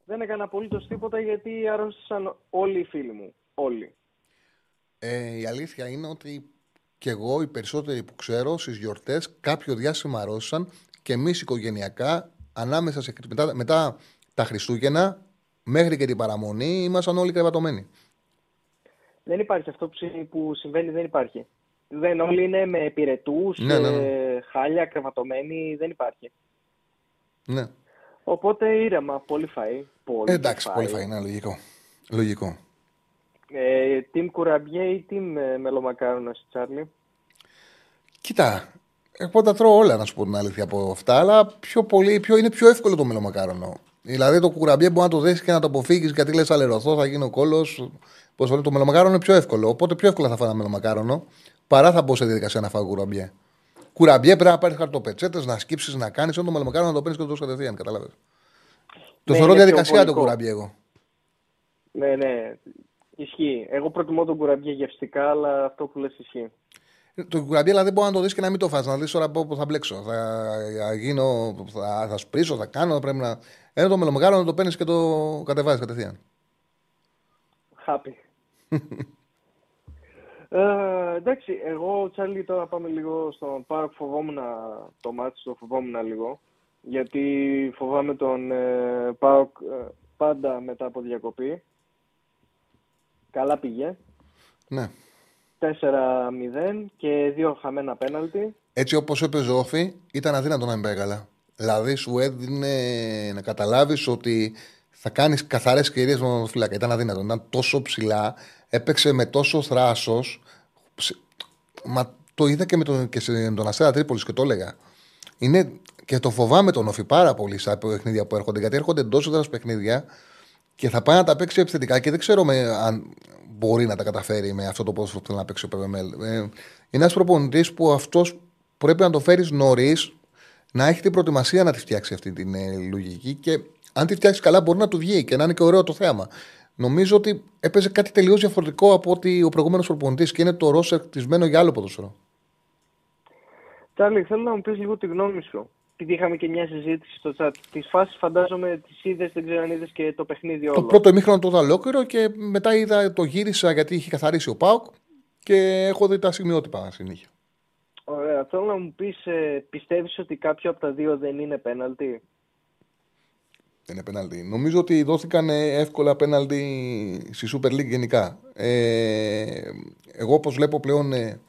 Δεν έκανα απολύτως τίποτα γιατί αρρώστησαν όλοι οι φίλοι μου. Όλοι. ε, Η αλήθεια είναι ότι και εγώ, οι περισσότεροι που ξέρω, στις γιορτές κάποιο διάστημα αρρώστησαν και εμείς οικογενειακά, ανάμεσα σε, μετά, μετά τα Χριστούγεννα μέχρι και την παραμονή, ήμασταν όλοι κρεβατωμένοι. Δεν υπάρχει αυτό που συ- που συμβαίνει, δεν υπάρχει. Δεν όλοι είναι με πυρετούς, Ναι, ναι, ε, χάλια, κρεβατωμένοι, δεν υπάρχει. Ναι. Οπότε ήρεμα, πολύ φαΐ. Πολύ Ε, εντάξει, φαΐ. πολύ φαϊνά, λογικό. Λογικό. Ε, team κουραμπιέ ή team ε, μελομακάρονα, Τσάρλι; Κοίτα, εγώ τα τρώω όλα να σου πω την αλήθεια από αυτά, αλλά πιο πολύ, πιο, είναι πιο εύκολο το μελομακάρονο. Δηλαδή το κουραμπιέ μπορεί να το δέσεις και να το αποφύγεις γιατί λες αλερωθώ, θα γίνει ο κόλος. Πώς το το μελομακάρονο είναι πιο εύκολο. Οπότε πιο εύκολα θα φάω ένα μελομακάρονο παρά θα μπω σε διαδικασία να φάω κουραμπιέ. Κουραμπιέ πρέπει να πάρεις χαρτοπετσέτες, να σκύψεις, να κάνεις. Όταν το μελομακάρονο να το παίρνεις και το τρως κατευθείαν, κατάλαβες. Το Ναι, θεωρώ είναι πιο διαδικασία το βολικό. κουραμπιέ εγώ. Ναι, ναι, ισχύει. Εγώ προτιμώ τον κουραμπιέ γευστικά, αλλά αυτό που λες ισχύει. Το κουραμπιέ αλλά δεν μπορεί να το δεις και να μην το φας. Να δεις τώρα πού θα μπλέξω. Θα, θα γίνω, θα, θα σπρίσω, θα κάνω. Πρέπει να. Ένα το μελομακάρονο το παίρνεις και το κατεβάζεις κατευθείαν. Happy. [LAUGHS] ε, εντάξει, εγώ, Τσάρλι, τώρα πάμε λίγο στον Πάροκ. Φοβόμουν το μάτι, το φοβόμουν λίγο. Γιατί φοβάμαι τον ε, Πάοκ ε, πάντα μετά από διακοπή. Καλά πήγε. Ναι. 4-0 και δύο χαμένα πέναλτι. Έτσι όπως έπαιζε ο Όφη, ήταν αδύνατο να μην πάει καλά. Δηλαδή σου έδινε να καταλάβεις ότι θα κάνεις καθαρές κυρίε με τον φύλακα. Ήταν αδύνατο. Ήταν τόσο ψηλά, έπαιξε με τόσο θράσος. Μα το είδα και, με τον, και σε τον Αστέρα Τρίπολης και το έλεγα. Είναι, και το φοβάμαι τον Όφη πάρα πολύ στα παιχνίδια που έρχονται. Γιατί έρχονται εντός έδρας παιχνίδια και θα πάει να τα παίξει επιθετικά και δεν ξέρω με, αν μπορεί να τα καταφέρει με αυτό το πόσο θέλει να παίξει ο ΠΒΜ. Ε, είναι ένας προπονητής που αυτός πρέπει να το φέρεις νωρίς, να έχει την προετοιμασία να τη φτιάξει αυτή την ε, λογική και αν τη φτιάξει καλά μπορεί να του βγει και να είναι και ωραίο το θέαμα. Νομίζω ότι έπαιζε κάτι τελείως διαφορετικό από ότι ο προηγούμενος προπονητής και είναι το ρόσερ κτισμένο για άλλο ποδοσφαιρό. Τσάρλι, θέλω να μου πεις λίγο τη γνώμη σου. Επειδή είχαμε και μια συζήτηση στο chat. Τις φάσεις φαντάζομαι τις είδες, δεν ξέρω αν είδες και το παιχνίδι όλο. Το πρώτο ημίχρονο το είδα ολόκληρο και μετά είδα, το γύρισα γιατί είχε καθαρίσει ο Πάοκ και έχω δει τα σημειότυπα συνέχεια. Ωραία. Θέλω να μου πεις, ε, πιστεύεις ότι κάποιο από τα δύο δεν είναι πέναλτι; Δεν είναι πέναλτι. Νομίζω ότι δόθηκαν ε, εύκολα πέναλτι στη Super League γενικά. Ε, εγώ όπως βλέπω πλέον ε,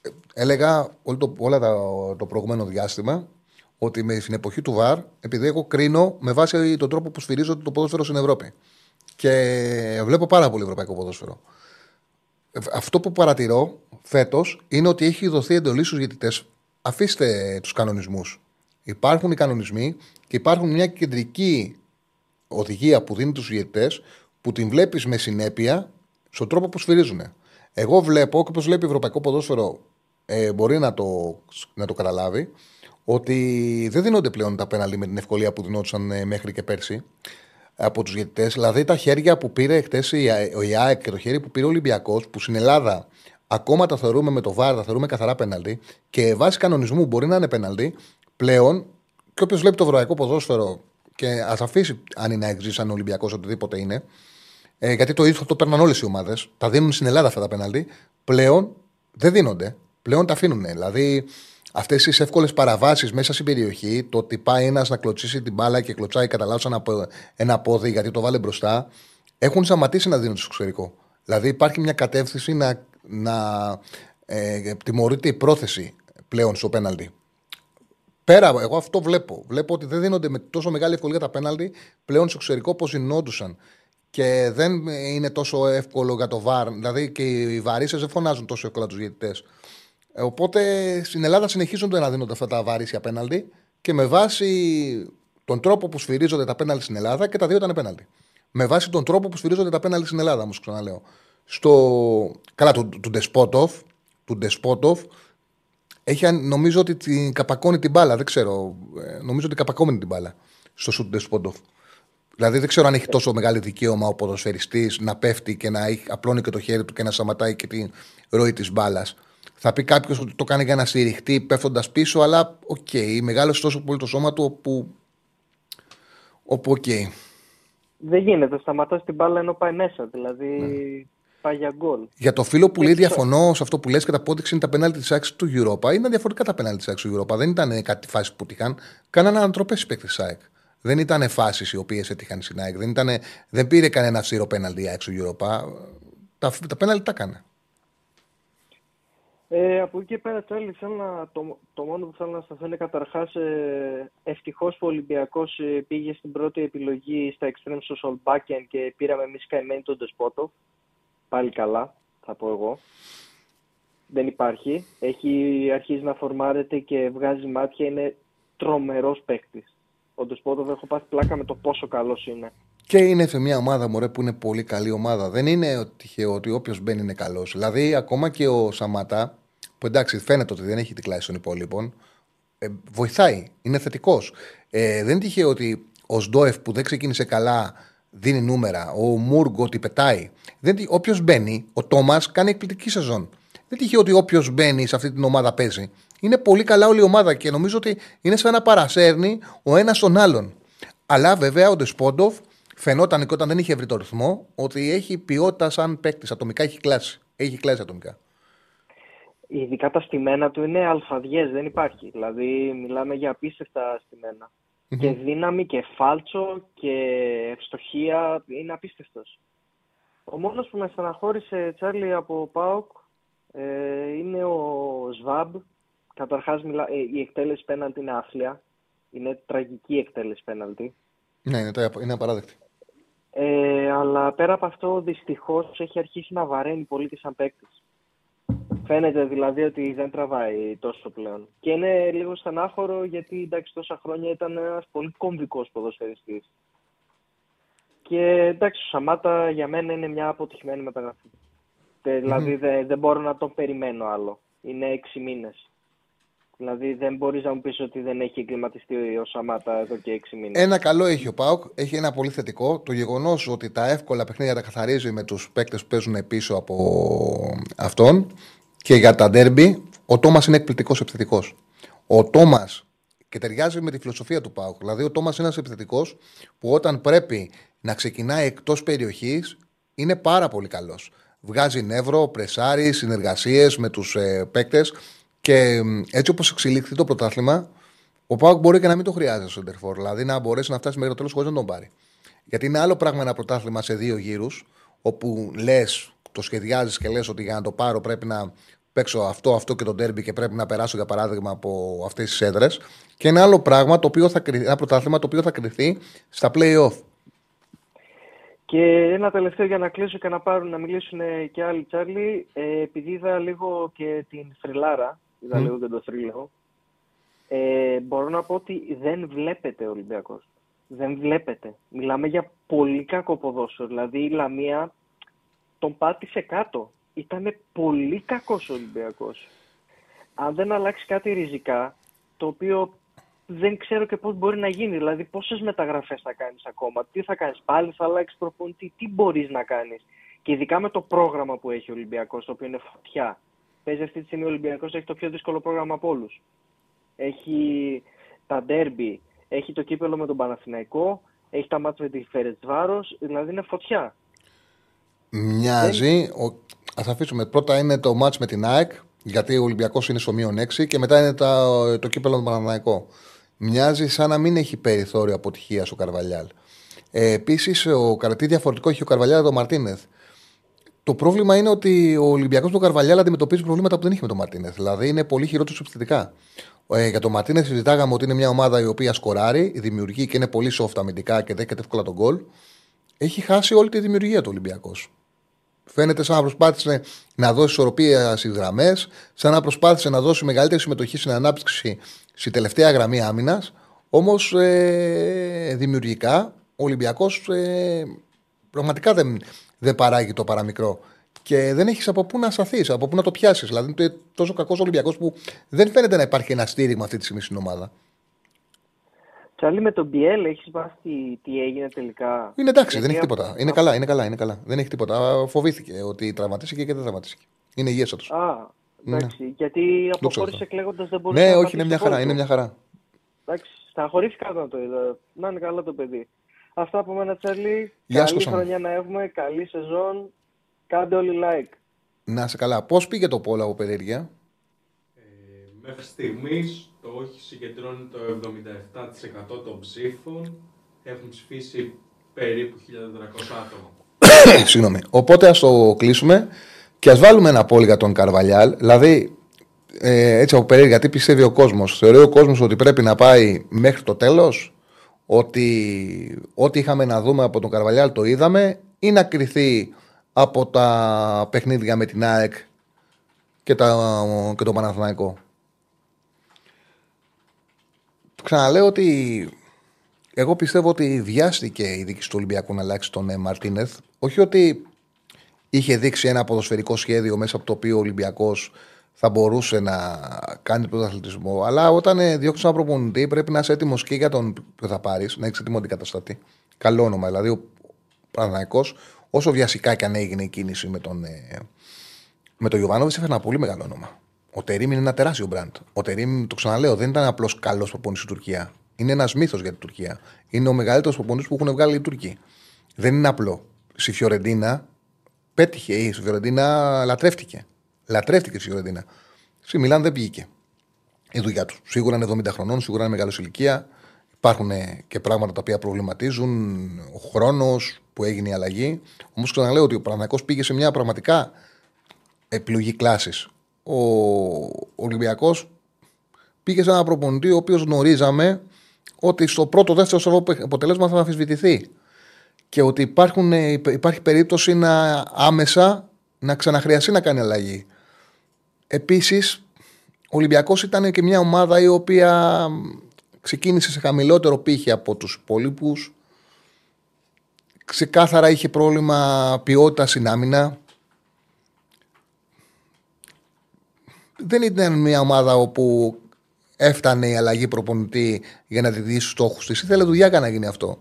ε, έλεγα όλο το, όλα τα, το προηγούμενο διάστημα ότι με την εποχή του ΒΑΡ, επειδή εγώ κρίνω με βάση τον τρόπο που σφυρίζονται το ποδόσφαιρο στην Ευρώπη. Και βλέπω πάρα πολύ ευρωπαϊκό ποδόσφαιρο. Ε, Αυτό που παρατηρώ φέτος είναι ότι έχει δοθεί εντολή στους διαιτητές. Αφήστε τους κανονισμούς. Υπάρχουν οι κανονισμοί και υπάρχουν μια κεντρική οδηγία που δίνει τους διαιτητές που την βλέπεις με συνέπεια στον τρόπο που σφυρίζουν. Εγώ βλέπω και όπως βλέπει ευρωπαϊκό ποδόσφαιρο ε, μπορεί να το, να το καταλάβει ότι δεν δίνονται πλέον τα πέναλτι με την ευκολία που δινόντουσαν ε, μέχρι και πέρσι από τους διαιτητές. Δηλαδή τα χέρια που πήρε χτες ο ΙΑΕΚ και το χέρι που πήρε ο Ολυμπιακός, που στην Ελλάδα ακόμα τα θεωρούμε με το βάρ, τα θεωρούμε καθαρά πέναλτι και βάσει κανονισμού μπορεί να είναι πέναλτι, πλέον και όποιος βλέπει το ευρωπαϊκό ποδόσφαιρο και ας αφήσει αν είναι εξή, αν Ολυμπιακός, οτιδήποτε είναι. Ε, γιατί το ίδιο το παίρνουν όλες οι ομάδες. Τα δίνουν στην Ελλάδα αυτά τα πέναλτι. Πλέον δεν δίνονται. Πλέον τα αφήνουν. Δηλαδή αυτές τις εύκολες παραβάσεις μέσα στην περιοχή, το ότι πάει ένας να κλωτσίσει την μπάλα και κλωτσάει κατά λάθο ένα, ένα πόδι γιατί το βάλε μπροστά, έχουν σταματήσει να δίνουν στο εξωτερικό. Δηλαδή υπάρχει μια κατεύθυνση να, να ε, τιμωρείται η πρόθεση πλέον στο πέναλτι. Πέρα, εγώ αυτό βλέπω. Βλέπω ότι δεν δίνονται με τόσο μεγάλη ευκολία τα πέναλτι πλέον στο εξωτερικό όπως γινόντουσαν. Και δεν είναι τόσο εύκολο για το βαρ. Δηλαδή και οι βαρύσες δεν φωνάζουν τόσο εύκολα τους διαιτητές. Ε, οπότε στην Ελλάδα συνεχίζονται να δίνονται αυτά τα βαρύσια πέναλτι και με βάση τον τρόπο που σφυρίζονται τα πέναλτι στην Ελλάδα και τα δύο ήταν πέναλτι. Με βάση τον τρόπο που σφυρίζονται τα πέναλτι στην Ελλάδα, όμως ξαναλέω. Στο... Καλά, του, του Ντεσπότοφ, του Ντεσπότοφ έχει, νομίζω ότι την καπακώνει την μπάλα. Δεν ξέρω. Ε, νομίζω ότι καπακώνει την μπάλα στο σουτ Ντεσπότοφ. Δηλαδή δεν ξέρω αν έχει τόσο μεγάλο δικαίωμα ο ποδοσφαιριστής να πέφτει και να έχει, απλώνει και το χέρι του και να σταματάει και την ροή της μπάλας. Θα πει κάποιος ότι το κάνει για να στηριχτεί πέφτοντας πίσω, αλλά ok, okay, μεγάλωσε τόσο πολύ το σώμα του όπου. όπου ok. Okay. Δεν γίνεται, σταματάς την μπάλα ενώ πάει μέσα. Δηλαδή ναι. πάει για γκολ. Για το φίλο που λέει διαφωνώ σε αυτό που λες και απόδειξη είναι τα πέναλτι της ΑΕΚ στο Europa. Είναι διαφορετικά τα πέναλτι της ΑΕΚ στο Europa. Δεν ήταν κάτι φάση που τύχαν. Κάνανε ανατροπές οι παίκτες της ΑΕΚ. Δεν ήταν φάσεις οι οποίες έτυχαν στην ΑΕΚ. Δεν, ήτανε, δεν πήρε κανένα ψήρο πέναλτι έξω Europa. Τα, τα πέναλτι τα έκανε. Ε, από εκεί και πέρα, Τσάρλι, να, το, το μόνο που θέλω να σταθώ είναι καταρχάς ε, ευτυχώς που ο Ολυμπιακός ε, πήγε στην πρώτη επιλογή στα extreme στο Solbakken και πήραμε εμείς καημένη τον Ντεσπότο. Πάλι καλά, θα πω εγώ. Δεν υπάρχει. Έχει αρχίσει να φορμάρεται και βγάζει μάτια. Είναι τρομερός παίκτης ο Ντεσπότοβ έχω πάθει πλάκα με το πόσο καλός είναι. Και είναι σε μια ομάδα μωρέ, που είναι πολύ καλή ομάδα. Δεν είναι τυχαίο ότι όποιος μπαίνει είναι καλός. Δηλαδή, ακόμα και ο Σαματά, που εντάξει φαίνεται ότι δεν έχει την κλάση των υπόλοιπων, ε, βοηθάει. Είναι θετικός. Ε, δεν είναι τυχαίο ότι ο Σντόεφ που δεν ξεκίνησε καλά δίνει νούμερα. Ο Μούργκο ότι πετάει. Όποιος μπαίνει, ο Τόμας κάνει εκπληκτική σεζόν. Δεν τυχαίο ότι όποιος μπαίνει σε αυτή την ομάδα παίζει. Είναι πολύ καλά όλη η ομάδα και νομίζω ότι είναι σαν να παρασέρνει ο ένας τον άλλον. Αλλά βέβαια ο Ντεσπόντοφ φαινόταν και όταν δεν είχε βρει το ρυθμό ότι έχει ποιότητα σαν παίκτης. Ατομικά έχει κλάσει. Έχει κλάσει ατομικά. Ειδικά τα στημένα του είναι αλφαδιές, δεν υπάρχει. Δηλαδή μιλάμε για απίστευτα Και δύναμη και φάλτσο και ευστοχία είναι απίστευτος. Ο μόνος που με στεναχώρησε, Τσάρλι, από ΠΑΟΚ ε, είναι ο Σβάμπ Καταρχάς, μιλά, ε, η εκτέλεση πέναλτη είναι άθλια. Είναι τραγική εκτέλεση πέναλτη. Ναι, είναι, είναι απαράδεκτη. Ε, αλλά πέρα από αυτό, δυστυχώς έχει αρχίσει να βαραίνει πολύ και σαν παίκτης. Φαίνεται δηλαδή ότι δεν τραβάει τόσο πλέον. Και είναι λίγο στενάχωρο γιατί εντάξει, τόσα χρόνια ήταν ένας πολύ κομβικός ποδοσφαιριστής. Και εντάξει, ο Σαμάτα για μένα είναι μια αποτυχημένη μεταγραφή. Δηλαδή δεν, δεν μπορώ να τον περιμένω άλλο. Είναι έξι μήνες. Δηλαδή δεν μπορείς να μου πεις ότι δεν έχει εγκληματιστεί ο Σαμάτα εδώ και έξι μήνες. Ένα καλό έχει ο Πάουκ. Έχει ένα πολύ θετικό. Το γεγονός ότι τα εύκολα παιχνίδια τα καθαρίζει με τους παίκτες που παίζουν πίσω από αυτόν. Και για τα ντέρμπι, ο Τόμας είναι εκπληκτικός επιθετικός. Ο Τόμας και ταιριάζει με τη φιλοσοφία του Πάουκ. Δηλαδή, ο Τόμας είναι ένας επιθετικός που όταν πρέπει να ξεκινάει εκτός περιοχής είναι πάρα πολύ καλός. Βγάζει νεύρο, πρεσάρει, συνεργασίες με τους ε, παίκτες και έτσι όπως εξελίχθηκε το πρωτάθλημα, ο Πάουκ μπορεί και να μην το χρειάζεται στο Σεντερφόρ. Δηλαδή να μπορέσει να φτάσει μέχρι το τέλος χωρίς να τον πάρει. Γιατί είναι άλλο πράγμα ένα πρωτάθλημα σε δύο γύρους, όπου λες, το σχεδιάζεις και λες ότι για να το πάρω πρέπει να παίξω αυτό, αυτό και το τέρμπι και πρέπει να περάσω για παράδειγμα από αυτές τις έδρες. Και ένα άλλο πράγμα, το οποίο θα, ένα πρωτάθλημα το οποίο θα κρυθεί στα playoff. Και ένα τελευταίο για να κλείσω και να πάρουν να μιλήσουν και άλλοι, Τσάρλι. Ε, επειδή είδα λίγο και την Φρυλάρα είδα mm. λίγο και το θρύλο. Ε, μπορώ να πω ότι δεν βλέπετε ο Ολυμπιακός. Δεν βλέπετε. Μιλάμε για πολύ κακό ποδόσφαιρο. Δηλαδή η Λαμία τον πάτησε κάτω. Ήταν πολύ κακός ο Ολυμπιακός. Αν δεν αλλάξει κάτι ριζικά, το οποίο δεν ξέρω και πώς μπορεί να γίνει. Δηλαδή πόσες μεταγραφές θα κάνεις ακόμα, τι θα κάνεις, πάλι θα αλλάξεις προπονητή, τι μπορείς να κάνεις. Και ειδικά με το πρόγραμμα που έχει ο Ολυμπιακός, το οποίο είναι φωτιά παίζει αυτή τη στιγμή ο Ολυμπιακός, έχει το πιο δύσκολο πρόγραμμα από όλους. Έχει τα ντέρμπι, έχει το κύπελο με τον Παναθηναϊκό, έχει τα μάτια με τη Φερετσβάρος, δηλαδή είναι φωτιά. Μοιάζει. Ο... Α αφήσουμε. Πρώτα είναι το μάτς με την ΑΕΚ, γιατί ο Ολυμπιακός είναι στο μείον 6 και μετά είναι τα... το κύπελο του Παναναναϊκό. Μοιάζει σαν να μην έχει περιθώριο αποτυχίας ο Καρβαλιάλ. Ε, Επίσης, ο τι διαφορετικό έχει ο Καρβαλιάλ το Μαρτίνεθ. Το πρόβλημα είναι ότι ο Ολυμπιακός του Καρβαλιάλ αντιμετωπίζει προβλήματα που δεν είχε με τον Μαρτίνεθ. Δηλαδή είναι πολύ χειρότερο επιθετικά. Ε, για τον Μαρτίνεθ συζητάγαμε ότι είναι μια ομάδα η οποία σκοράρει, δημιουργεί και είναι πολύ soft αμυντικά και δέχεται εύκολα τον γκολ. Έχει χάσει όλη τη δημιουργία του Ολυμπιακός. Φαίνεται σαν να προσπάθησε να δώσει ισορροπία στις γραμμές, σαν να προσπάθησε να δώσει μεγαλύτερη συμμετοχή στην ανάπτυξη στη τελευταία γραμμή άμυνας. Όμως ε, δημιουργικά ο Ολυμπιακός ε, πραγματικά δεν, δεν παράγει το παραμικρό. Και δεν έχεις από πού να σταθείς, από πού να το πιάσεις. Δηλαδή είναι τόσο κακός Ολυμπιακός που δεν φαίνεται να υπάρχει ένα στήριγμα αυτή τη στιγμή στην ομάδα. Τσάλι με τον Μπιέλ, έχεις μάθει τι έγινε τελικά; Είναι εντάξει, δεν έχει τίποτα. Είναι καλά, είναι καλά, είναι καλά. Δεν έχει τίποτα. Φοβήθηκε ότι τραυματίστηκε και δεν τραυματίστηκε. Είναι υγιέστατο. Α, εντάξει. Ναι. Γιατί αποχώρησε κλαίγοντας δεν μπορούσε ναι, να. Ναι, όχι, είναι μια χαρά. Είναι μια χαρά. Εντάξει, σταχωρήθηκα να το είδα. Να είναι καλά το παιδί. Αυτά από μένα, Τσάλι. Καλή χρονιά να έχουμε, καλή σεζόν. Κάντε όλοι like. Να σε καλά. Πώς πήγε το πόλο από περιέργεια. Ε, μέχρι στιγμής το όχι συγκεντρώνει το 77% των ψήφων. Έχουν ψηφίσει περίπου 1.400 άτομα. [COUGHS] Συγγνώμη. Οπότε ας το κλείσουμε και ας βάλουμε ένα πόλο για τον Καρβαλιάλ. Δηλαδή, ε, έτσι από περίεργα, τι πιστεύει ο κόσμος. Θεωρεί ο κόσμος ότι πρέπει να πάει μέχρι το τέλος, ότι ό,τι είχαμε να δούμε από τον Καρβαλιάλ το είδαμε, ή να κρυθεί από τα παιχνίδια με την ΑΕΚ και, τα, και το Παναθηναϊκό; Ξαναλέω ότι εγώ πιστεύω ότι βιάστηκε η δίκη του Ολυμπιακού να αλλάξει τον ε, Μαρτίνεθ. Όχι ότι είχε δείξει ένα ποδοσφαιρικό σχέδιο μέσα από το οποίο ο Ολυμπιακός θα μπορούσε να κάνει πρωταθλητισμό. Αλλά όταν ε, διώξεις ένα προπονητή, πρέπει να είσαι έτοιμος και για τον που θα πάρεις, να έχεις έτοιμο αντικαταστατή. Καλό όνομα. Δηλαδή, ο Παναναϊκό, όσο βιασικά και αν έγινε η κίνηση με τον, ε, με τον Ιωβάνοβιτς, έφερε ένα πολύ μεγάλο όνομα. Ο Τερήμ είναι ένα τεράστιο μπραντ. Ο Τερήμ, το ξαναλέω, δεν ήταν απλώς καλός προπονητής στην Τουρκία. Είναι ένας μύθος για την Τουρκία. Είναι ο μεγαλύτερος προπονητής που έχουν βγάλει οι Τούρκοι. Δεν είναι απλό. Στη Φιωρεντίνα πέτυχε ή στη Φιωρεντίνα λατρεύτηκε. Λατρεύτηκε στη Φιωρεντίνα. Στη Μιλάν δεν βγήκε η δουλειά του. Σίγουρα είναι 70 χρονών, σίγουρα είναι μεγάλος ηλικία. Υπάρχουν και πράγματα τα οποία προβληματίζουν. Ο χρόνος που έγινε η αλλαγή. Όμως ξαναλέω ότι ο Παναγιακό πήγε σε μια πραγματικά επιλογή κλάσης. Ο Ολυμπιακός πήγε σε ένα προπονητή ο οποίος γνωρίζαμε ότι στο πρώτο δεύτερο αποτέλεσμα θα αμφισβητηθεί και ότι υπάρχουν, υπάρχει περίπτωση να άμεσα να ξαναχρειαστεί να κάνει αλλαγή. Επίσης, ο Ολυμπιακός ήταν και μια ομάδα η οποία ξεκίνησε σε χαμηλότερο πύχη από τους υπόλοιπους. Ξεκάθαρα είχε πρόβλημα ποιότητας στην άμυνα. Δεν ήταν μια ομάδα όπου έφτανε η αλλαγή προπονητή για να διδύσει τους στόχους της. Ήθελε δουλειά για να γίνει αυτό.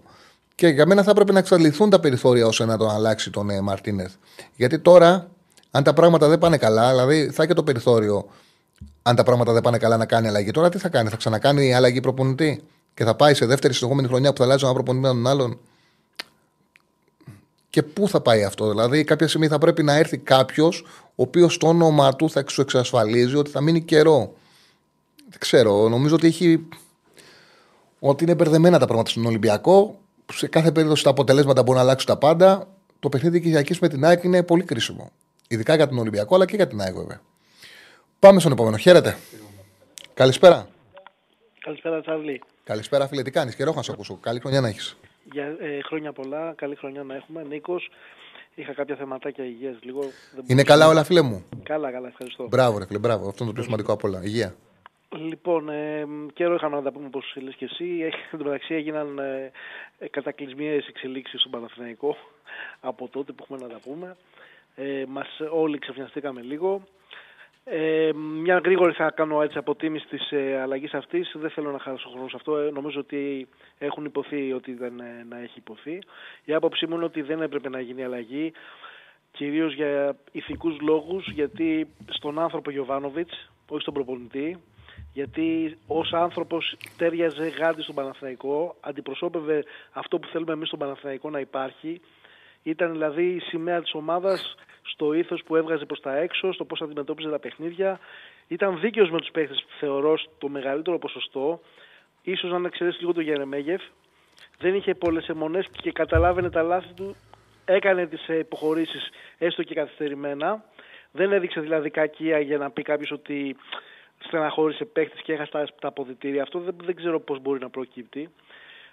Και για μένα θα έπρεπε να εξαντληθούν τα περιθώρια ώστε να τον αλλάξει τον ε, Μαρτίνεθ. Γιατί τώρα, αν τα πράγματα δεν πάνε καλά, δηλαδή θα έχει το περιθώριο, αν τα πράγματα δεν πάνε καλά, να κάνει αλλαγή. Τώρα τι θα κάνει, θα ξανακάνει αλλαγή προπονητή και θα πάει σε δεύτερη συνεχόμενη χρονιά που θα αλλάζει ένα προπονητή με τον άλλον; Και πού θα πάει αυτό, Δηλαδή, κάποια στιγμή θα πρέπει να έρθει κάποιος ο οποίος στο όνομά του θα σου εξασφαλίζει ότι θα μείνει καιρό δεν ξέρω. Νομίζω ότι έχει. Ότι είναι μπερδεμένα τα πράγματα στον Ολυμπιακό. Σε κάθε περίπτωση τα αποτελέσματα μπορούν να αλλάξουν τα πάντα. Το παιχνίδι Κυριακής με την ΑΕΚ είναι πολύ κρίσιμο. Ειδικά για τον Ολυμπιακό, αλλά και για την ΑΕΚ βέβαια. Πάμε στον επόμενο. Χαίρετε. Καλησπέρα. Καλησπέρα, Τσάρλι. Καλησπέρα, φίλε. Τι κάνεις, καιρό να σε ακούσω. Καλή χρονιά να έχεις. Για ε, χρόνια πολλά, καλή χρονιά να έχουμε. Νίκος, είχα κάποια θεματάκια υγείας λίγο. Είναι καλά όλα, φίλε μου; Καλά, καλά, ευχαριστώ. Μπράβο, ρε φίλε, μπράβο. Αυτό είναι το πιο σημαντικό απ' όλα. Υγεία. Λοιπόν, ε, καιρό είχαμε να τα πούμε όπως λες και εσύ. Εν τω μεταξύ έγιναν ε, κατακλυσμίες εξελίξεις στον Παναθηναϊκό από τότε που έχουμε να τα πούμε. Ε, μας όλοι ξαφνιαστήκαμε λίγο. Ε, μια γρήγορη θα κάνω έτσι αποτίμηση της ε, αλλαγής αυτής. Δεν θέλω να χάσω χρόνο σε αυτό. Ε, νομίζω ότι έχουν υποθεί ότι δεν ε, να έχει υποθεί. Η άποψή μου είναι ότι δεν έπρεπε να γίνει αλλαγή. Κυρίως για ηθικούς λόγους, γιατί στον άνθρωπο Γιωβάνοβιτς, όχι στον προπονητή, Γιατί ως άνθρωπος τέριαζε γάντι στον Παναθηναϊκό, αντιπροσώπευε αυτό που θέλουμε εμείς στον Παναθηναϊκό να υπάρχει. Ήταν δηλαδή η σημαία της ομάδας στο ήθος που έβγαζε προς τα έξω, στο πώς αντιμετώπιζε τα παιχνίδια. Ήταν δίκαιος με τους παίχτες, θεωρώ, στο μεγαλύτερο ποσοστό. Ίσως να εξαιρέσει λίγο το Γερεμέγεφ. Δεν είχε πολλές αιμονές και καταλάβαινε τα λάθη του. Έκανε τις υποχωρήσεις έστω και καθυστερημένα. Δεν έδειξε δηλαδή κακία για να πει κάποιος ότι στεναχώρησε παίχτη και έχασε τα αποδητήρια. Αυτό δεν, δεν ξέρω πώς μπορεί να προκύπτει.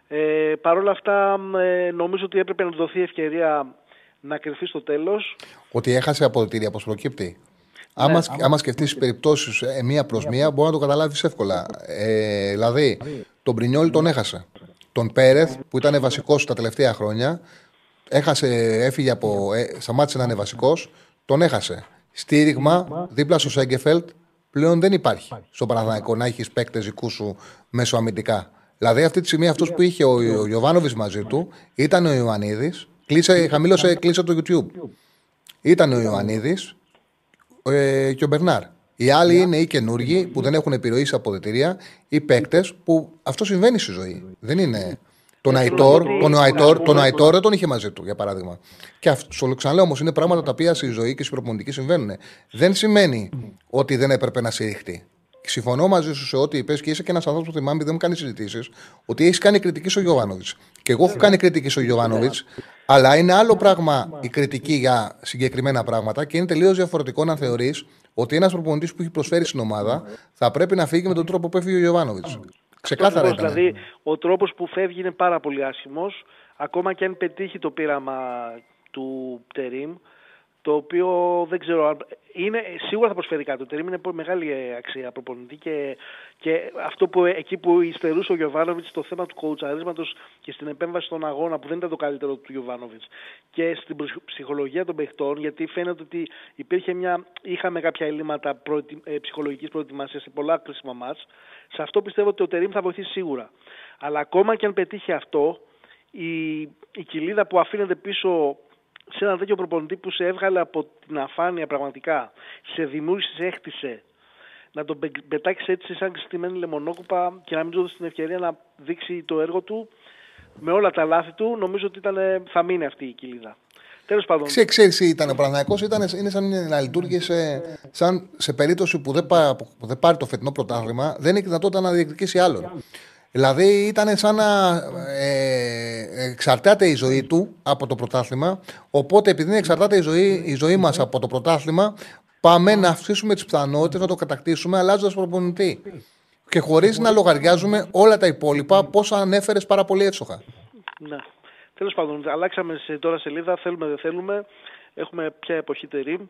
Ε, Παρ' όλα αυτά ε, νομίζω ότι έπρεπε να δοθεί ευκαιρία να κρυφτεί στο τέλος. Ότι έχασε αποδητήρια, πώς προκύπτει. Ναι, άμα, άμα σκεφτείς τι περιπτώσεις ε, μία προς μία, μπορεί να το καταλάβεις εύκολα. Ε, δηλαδή, τον Πρινιόλ τον έχασε. Τον Πέρεθ, που ήταν βασικός τα τελευταία χρόνια, έχασε, έφυγε από. Ε, σταμάτησε να είναι βασικός, τον έχασε. Στήριγμα δίπλα στο Σέγκεφελτ πλέον δεν υπάρχει στο Παναθηναϊκό να έχεις παίκτες δικούς σου μεσοαμυντικά. Δηλαδή αυτή τη στιγμή αυτός που είχε ο, ο μαζί του ήταν ο Ιωαννίδης. Κλείσε, χαμήλωσε, κλείσε το YouTube. Ήταν ο Ιωαννίδης ε, και ο Μπερνάρ. Οι άλλοι είναι οι καινούργοι που δεν έχουν επιρροής σε αποδετηρία ή παίκτες που αυτό συμβαίνει στη ζωή. Δεν είναι. Τον Αϊτόρ, τον Αϊτόρ, τον Αϊτόρ δεν τον είχε μαζί του, για παράδειγμα. Και αυτό, ξαναλέω όμως, είναι πράγματα τα οποία στη ζωή και στη προπονητική συμβαίνουν. Δεν σημαίνει ότι δεν έπρεπε να συρριχτεί. Συμφωνώ μαζί σου σε ό,τι είπες και είσαι και ένας άνθρωπος που θυμάμαι, δεν μου κάνει συζητήσεις, ότι έχεις κάνει κριτική στο Γιωβάνοβιτς. Και εγώ έχω κάνει κριτική στο Γιωβάνοβιτς, αλλά είναι άλλο πράγμα η κριτική για συγκεκριμένα πράγματα και είναι τελείως διαφορετικό να θεωρείς ότι ένας προπονητής που έχει προσφέρει στην ομάδα θα πρέπει να φύγει με τον τρόπο που έφυγε ο Γιωβάνοβιτς. Ξεκάθαρα ήταν. Δηλαδή, ο τρόπος που φεύγει είναι πάρα πολύ άσχημος. Ακόμα και αν πετύχει το πείραμα του Τερίμ, το οποίο δεν ξέρω είναι, σίγουρα θα προσφέρει κάτι. Το Τερίμ είναι μεγάλη ε, αξία προπονητή και, και αυτό που εκεί που υστερούσε ο Γιωβάνοβιτς στο θέμα του κοουτσαρίσματος και στην επέμβαση στον αγώνα που δεν ήταν το καλύτερο του Γιωβάνοβιτς και στην ψυχολογία των παιχτών, γιατί φαίνεται ότι υπήρχε μια, είχαμε κάποια ελλείμματα προετοι, ε, ψυχολογικής προετοιμασίας σε πολλά κρίσιμα μάτς. Σε αυτό πιστεύω ότι ο Τερίμ θα βοηθήσει σίγουρα. Αλλά ακόμα και αν πετύχει αυτό, η, η κοιλίδα που αφήνεται πίσω σε έναν τέτοιο προπονητή που σε έβγαλε από την αφάνεια πραγματικά, σε δημιούργησε, έκτισε, να τον πετάξεις έτσι σαν ξεστημένη λεμονόκουπα και να μην του δώσεις την ευκαιρία να δείξει το έργο του με όλα τα λάθη του, νομίζω ότι ήταν, θα μείνει αυτή η κοιλίδα. Τέλος πάντων. Ξέρεις, ήταν ο Παναγιακό, είναι σαν να λειτουργήσε σαν σε περίπτωση που δεν, πά, που δεν πάρει το φετινό πρωτάθλημα, δεν έχει δυνατότητα να διεκδικήσει άλλον. Δηλαδή ήταν σαν να ε, εξαρτάται η ζωή του από το πρωτάθλημα. Οπότε επειδή εξαρτάται η ζωή, η ζωή μας από το πρωτάθλημα, πάμε να αυξήσουμε τις πιθανότητες να το κατακτήσουμε αλλάζοντας προπονητή. Και χωρίς να λογαριάζουμε όλα τα υπόλοιπα, πώς ανέφερες πάρα πολύ εύσοχα. Ναι. Τέλος πάντων, αλλάξαμε σε, τώρα σελίδα. Θέλουμε, δεν θέλουμε. Έχουμε πια εποχή τερίμ.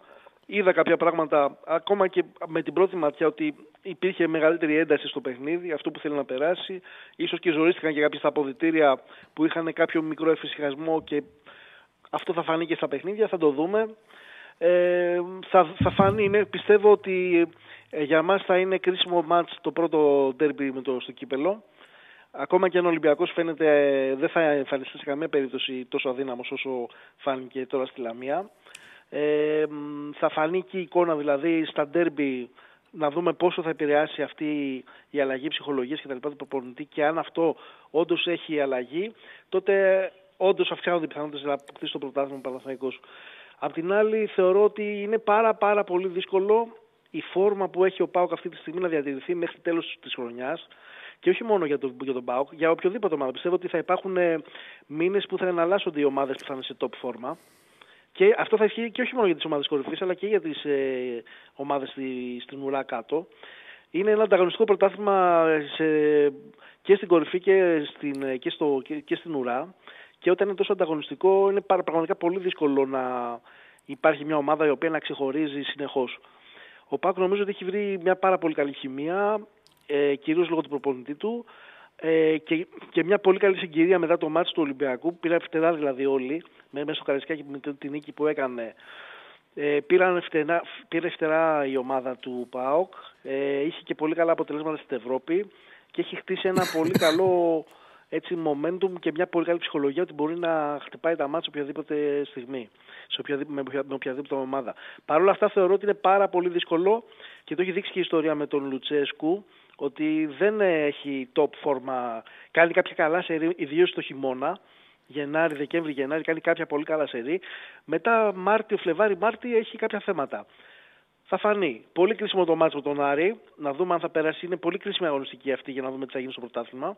Είδα κάποια πράγματα ακόμα και με την πρώτη ματιά ότι υπήρχε μεγαλύτερη ένταση στο παιχνίδι, αυτό που θέλει να περάσει. Ίσως και ζορίστηκαν και κάποια στα αποδητήρια που είχαν κάποιο μικρό εφησυχασμό και αυτό θα φανεί και στα παιχνίδια, θα το δούμε. Ε, θα, θα φανεί, ναι, πιστεύω ότι ε, για μας θα είναι κρίσιμο μάτς το πρώτο ντέρμπι με το στο κύπελο. Ακόμα και αν ο Ολυμπιακός φαίνεται ε, δεν θα εμφανιστεί σε καμία περίπτωση τόσο αδύναμος όσο φάνηκε τώρα στη Λαμία. Ε, θα φανεί και η εικόνα δηλαδή στα ντέρμπι να δούμε πόσο θα επηρεάσει αυτή η αλλαγή ψυχολογίας και τα λοιπά του προπονητή και αν αυτό όντως έχει αλλαγή, τότε όντως αυξάνονται οι πιθανότητες να αποκτήσει το πρωτάθλημα Παναθαϊκό. Απ' την άλλη, θεωρώ ότι είναι πάρα πάρα πολύ δύσκολο η φόρμα που έχει ο Πάοκ αυτή τη στιγμή να διατηρηθεί μέχρι τέλος της χρονιάς. Και όχι μόνο για, το, για τον Πάοκ, για οποιοδήποτε ομάδα. Πιστεύω ότι θα υπάρχουν ε, μήνες που θα εναλλάσσονται οι ομάδες που θα είναι σε top φόρμα. Και αυτό θα ισχύει και όχι μόνο για τις ομάδες κορυφής, αλλά και για τις ε, ομάδες στη, στην ουρά κάτω. Είναι ένα ανταγωνιστικό πρωτάθλημα σε, και στην κορυφή και στην, και, στο, και, και στην ουρά. Και όταν είναι τόσο ανταγωνιστικό, είναι πραγματικά πολύ δύσκολο να υπάρχει μια ομάδα η οποία να ξεχωρίζει συνεχώς. Ο Πάκ νομίζω ότι έχει βρει μια πάρα πολύ καλή χημεία, ε, κυρίως λόγω του προπονητή του ε, και, και μια πολύ καλή συγκυρία μετά το μάτι του Ολυμπιακού. Πήραν φτερά δηλαδή όλοι, μέσα στο Καρισκάκι με την νίκη που έκανε. Ε, πήραν φτερά, πήρε φτερά η ομάδα του ΠΑΟΚ, ε, είχε και πολύ καλά αποτελέσματα στην Ευρώπη και έχει χτίσει ένα [LAUGHS] πολύ καλό έτσι, momentum και μια πολύ καλή ψυχολογία ότι μπορεί να χτυπάει τα μάτια οποιαδήποτε στιγμή, σε οποιαδήποτε, με οποιαδήποτε ομάδα. Παρ' όλα αυτά θεωρώ ότι είναι πάρα πολύ δύσκολο και το έχει δείξει και η ιστορία με τον Λουτσέσκου, ότι δεν έχει top φόρμα. Κάνει κάποια καλά σερή, ιδίως το χειμώνα. Γενάρη, Δεκέμβρη, Γενάρη, κάνει κάποια πολύ καλά σερή. Μετά Μάρτιο, Φλεβάρι, Μάρτιο έχει κάποια θέματα. Θα φανεί. Πολύ κρίσιμο το μάτσο με τον Άρη. Να δούμε αν θα περάσει. Είναι πολύ κρίσιμη αγωνιστική αυτή για να δούμε τι θα γίνει στο πρωτάθλημα.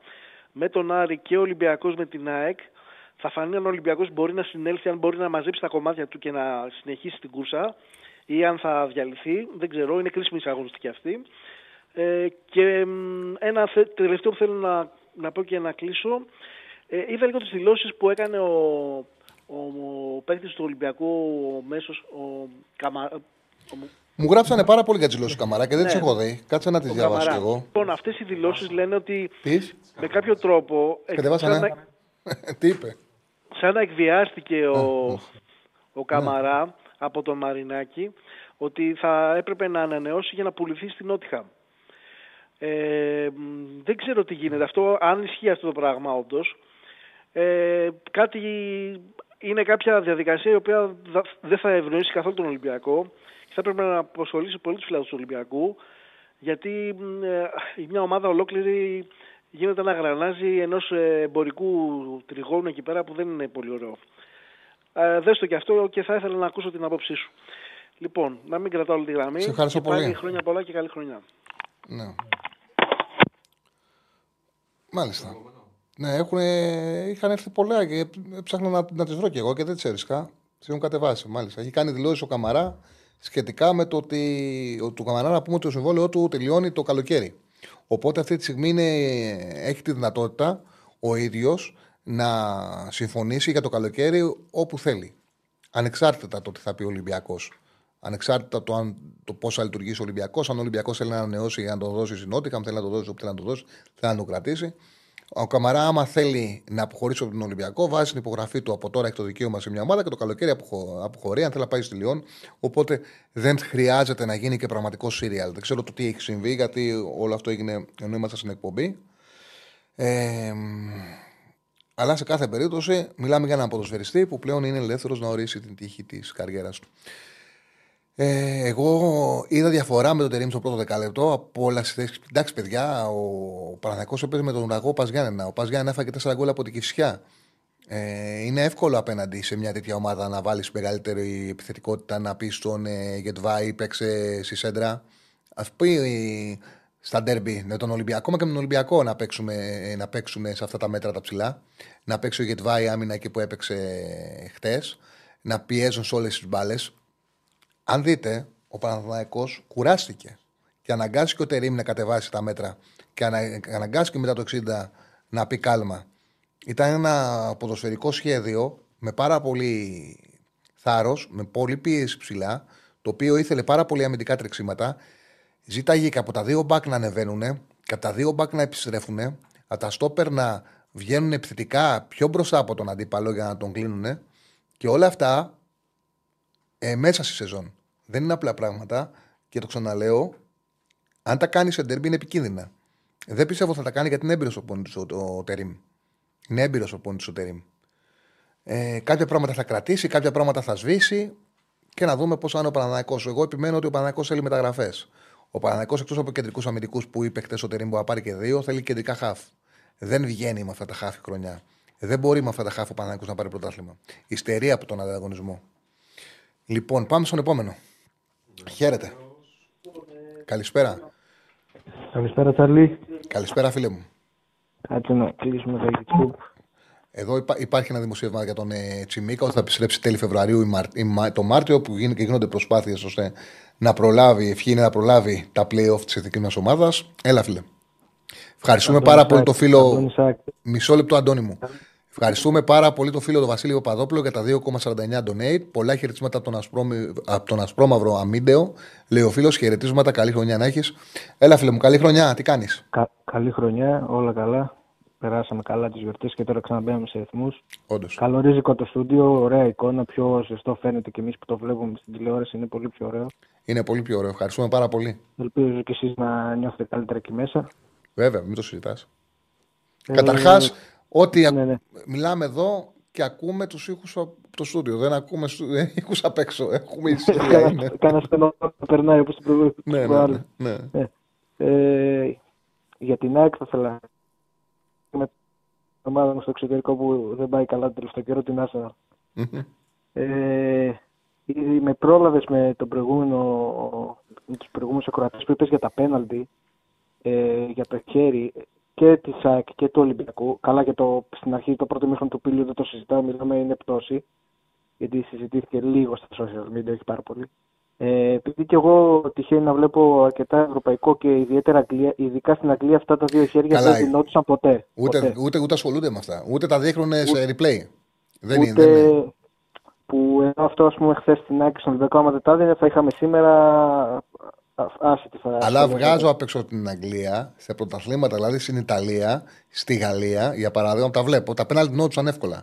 Με τον Άρη και ο Ολυμπιακός με την ΑΕΚ. Θα φανεί αν ο Ολυμπιακός μπορεί να συνέλθει, αν μπορεί να μαζέψει τα κομμάτια του και να συνεχίσει την κούρσα ή αν θα διαλυθεί. Δεν ξέρω. Είναι κρίσιμη η αγωνιστική αυτή. Ε, και ένα τελευταίο που θέλω να, να πω και να κλείσω. Ε, είδα λίγο τις δηλώσεις που έκανε ο, ο, ο παίκτης του Ολυμπιακού ο μέσος, ο, Καμα, ο, μου γράψανε πάρα πολύ για τι δηλώσει του Καμαρά και δεν Ναι. τι έχω δει. Κάτσε να τις ο διαβάσω κι Καμαρά. εγώ. Λοιπόν, αυτές οι δηλώσεις λένε ότι Τις, με κάποιο τρόπο ε, κατεβάσανε. σαν, να, [LAUGHS] τι είπε; σαν να εκβιάστηκε ο, ο Καμαρά από τον Μαρινάκη ότι θα έπρεπε να ανανεώσει για να πουληθεί στην Νότιχαμ. Ε, μ, δεν ξέρω τι γίνεται αυτό, αν ισχύει αυτό το πράγμα όντως. Ε, κάτι, είναι κάποια διαδικασία η οποία δα- δεν θα ευνοήσει καθόλου τον Ολυμπιακό και θα πρέπει να αποσχολήσει πολύ τους φιλάθλους του Ολυμπιακού γιατί μ, ε, μια ομάδα ολόκληρη γίνεται να γρανάζει ενός ε, εμπορικού τριγώνου εκεί πέρα που δεν είναι πολύ ωραίο. Ε, δες το και αυτό και θα ήθελα να ακούσω την άποψή σου. Λοιπόν, να μην κρατάω όλη τη γραμμή. Σε ευχαριστώ Και πάλι πολύ. Χρόνια πολλά και καλή χρονιά. Ναι. Μάλιστα. Ναι, έχουν, είχαν έρθει πολλά και ψάχνα να, να τις βρω κι εγώ και δεν τι έρισκα. Τι έχουν κατεβάσει, μάλιστα. Έχει κάνει δηλώσεις ο Καμαρά σχετικά με το ότι ο, του Καμαρά να πούμε ότι το συμβόλαιό του τελειώνει το καλοκαίρι. Οπότε αυτή τη στιγμή είναι, έχει τη δυνατότητα ο ίδιος να συμφωνήσει για το καλοκαίρι όπου θέλει. Ανεξάρτητα το τι θα πει ο Ολυμπιακός. Ανεξάρτητα το, αν, το πώς θα λειτουργήσει ο Ολυμπιακός. Αν ο Ολυμπιακός θέλει να ανανεώσει για να το δώσει στην Νότια, αν θέλει να το δώσει όπου θέλει να το δώσει, θέλει να το κρατήσει. Ο Καμαρά, άμα θέλει να αποχωρήσει από τον Ολυμπιακό, βάζει την υπογραφή του από τώρα έχει το δικαίωμα σε μια ομάδα και το καλοκαίρι αποχω- αποχωρεί, αν θέλει να πάει στη Λιόν. Οπότε δεν χρειάζεται να γίνει και πραγματικό σύριαλ. Δεν ξέρω το τι έχει συμβεί, γιατί όλο αυτό έγινε ενώ ήμασταν στην εκπομπή. Ε, αλλά σε κάθε περίπτωση μιλάμε για έναν ποδοσφαιριστή που πλέον είναι ελεύθερος να ορίσει την τύχη της καριέρας του. Ε, εγώ είδα διαφορά με τον Τερήμ στο πρώτο δεκάλεπτο από όλα τι θέσει. Εντάξει, παιδιά, ο Παναθανικό έπαιζε με τον ουραγό Πας Γιάννενα. Ο Πας Γιάννενα έφαγε 4 γκολ από την Κυφσιά. Ε, είναι εύκολο απέναντι σε μια τέτοια ομάδα να βάλεις μεγαλύτερη επιθετικότητα, να πεις στον ε, Γετβάη παίξε στη σέντρα. Α πει ε, στα ντέρμπι με τον Ολυμπιακό, ακόμα και με τον Ολυμπιακό να παίξουμε, ε, να παίξουμε σε αυτά τα μέτρα τα ψηλά. Να παίξει ο Γετβάη άμυνα εκεί που έπαιξε χτες. Να πιέζουν σε όλες τις μπάλες. Αν δείτε, ο Παναθηναϊκός κουράστηκε και αναγκάστηκε ο Τερήμ να κατεβάσει τα μέτρα και ανα- αναγκάστηκε μετά το 60 να πει κάλμα. Ήταν ένα ποδοσφαιρικό σχέδιο με πάρα πολύ θάρρος, με πολύ πίεση ψηλά, το οποίο ήθελε πάρα πολύ αμυντικά τρεξίματα. Ζήταγε και από τα δύο μπακ να ανεβαίνουν και από τα δύο μπακ να επιστρέφουν, από τα στόπερ να βγαίνουν επιθετικά πιο μπροστά από τον αντίπαλο για να τον κλείνουν. Και όλα αυτά ε, μέσα στη σεζόν. Δεν είναι απλά πράγματα και το ξαναλέω. Αν τα κάνει σε ντερμπι είναι επικίνδυνα. Δεν πιστεύω θα τα κάνει γιατί είναι έμπειρος ο πόνη ο, ο Τερήμ. Είναι έμπειρος ο πόνη ο Τερήμ. Ε, κάποια πράγματα θα κρατήσει, κάποια πράγματα θα σβήσει και να δούμε πώς θα είναι ο Παναναναϊκό. Εγώ επιμένω ότι ο Παναναναϊκό θέλει μεταγραφές. Ο Παναναναϊκό εκτός από κεντρικούς αμυντικούς που είπε χτες ο Τερήμ που θα πάρει και δύο, θέλει κεντρικά χαφ. Δεν βγαίνει με αυτά τα χαφ η χρονιά. Δεν μπορεί με αυτά τα χαφ ο Παναναναϊκό να πάρει πρωτάθλημα. Ιστερεί από τον ανταγωνισμό. Λοιπόν, πάμε στον επόμενο. Χαίρετε. Καλησπέρα. Καλησπέρα, Τσαρλί. Καλησπέρα, φίλε μου. Κάτσε να κλείσουμε το YouTube. Εδώ υπά- υπάρχει ένα δημοσίευμα για τον ε, Τσιμίκα ότι θα επιστρέψει τέλη Φεβρουαρίου ή, Μαρ- ή Μα- το Μάρτιο που γίν- και γίνονται προσπάθειες ώστε να προλάβει, η ευχή είναι να προλάβει τα playoff της εθνική μας ομάδας. Έλα, φίλε. Ευχαριστούμε πάρα πολύ το φίλο. Αντώνης Σάκ. Μισό λεπτό, Αντώνη μου. Ευχαριστούμε πάρα πολύ τον φίλο τον Βασίλειο Παδόπουλο για τα 2,49 donate. Πολλά χαιρετίσματα από τον, ασπρόμη- από τον ασπρόμαυρο Αμίντεο. Λέει ο φίλος, χαιρετίσματα. Καλή χρονιά να έχεις. Έλα, φίλε μου, καλή χρονιά. Τι κάνεις; Κα- καλή χρονιά, όλα καλά. Περάσαμε καλά τις γιορτές και τώρα ξαναμπαίνουμε σε ρυθμούς. Όντως. Καλορίζικο το στούντιο, ωραία εικόνα, πιο ζεστό φαίνεται και εμείς που το βλέπουμε στην τηλεόραση, είναι πολύ πιο ωραίο. Είναι πολύ πιο ωραίο. Ευχαριστούμε πάρα πολύ. Ελπίζω και εσείς να νιώθετε καλύτερα εκεί μέσα. Βέβαια, μην το συζητάς. Ε, Καταρχάς, ό,τι ακ- ναι, ναι. μιλάμε εδώ και ακούμε τους ήχους από το στούντιο. Δεν ακούμε ήχους απ' έξω. Έχουμε ησυχία. είναι. Κάνα στενό περνάει όπως την προηγούμενη. ναι, ναι, ναι, ναι. Ε, Για την ΑΕΚ θα ήθελα με την ομάδα μου στο εξωτερικό που δεν πάει καλά τον τελευταίο καιρό, την Arsenal. Ε, ήδη με πρόλαβες με, τον προηγούμενο, με τους προηγούμενους ακροατές που είπες για τα πέναλτι, ε, για το χέρι και της ΣΑΚ και του Ολυμπιακού. Καλά και το, στην αρχή το πρώτο μήχρονο του Πύλου δεν το συζητάω, μιλάμε είναι πτώση, γιατί συζητήθηκε λίγο στα social media, όχι πάρα πολύ. Ε, επειδή και εγώ τυχαίνει να βλέπω αρκετά ευρωπαϊκό και ιδιαίτερα Αγγλία, ειδικά στην Αγγλία αυτά τα δύο χέρια Καλά, δεν δινόντουσαν ποτέ. Ούτε, ποτέ. ούτε, ούτε ασχολούνται με αυτά. Ούτε τα δείχνουν σε replay. Δεν είναι. Ούτε Δεν είναι. που ενώ αυτό ας πούμε χθες στην Άκη στον Ολυμπιακό άμα δεν τα έδινε, θα είχαμε σήμερα α- άσχετη θα Αλλά βγάζω απ' έξω την Αγγλία, σε πρωταθλήματα, δηλαδή στην Ιταλία, στη Γαλλία, για παράδειγμα, τα βλέπω. Τα πέναλτι νότουσαν εύκολα.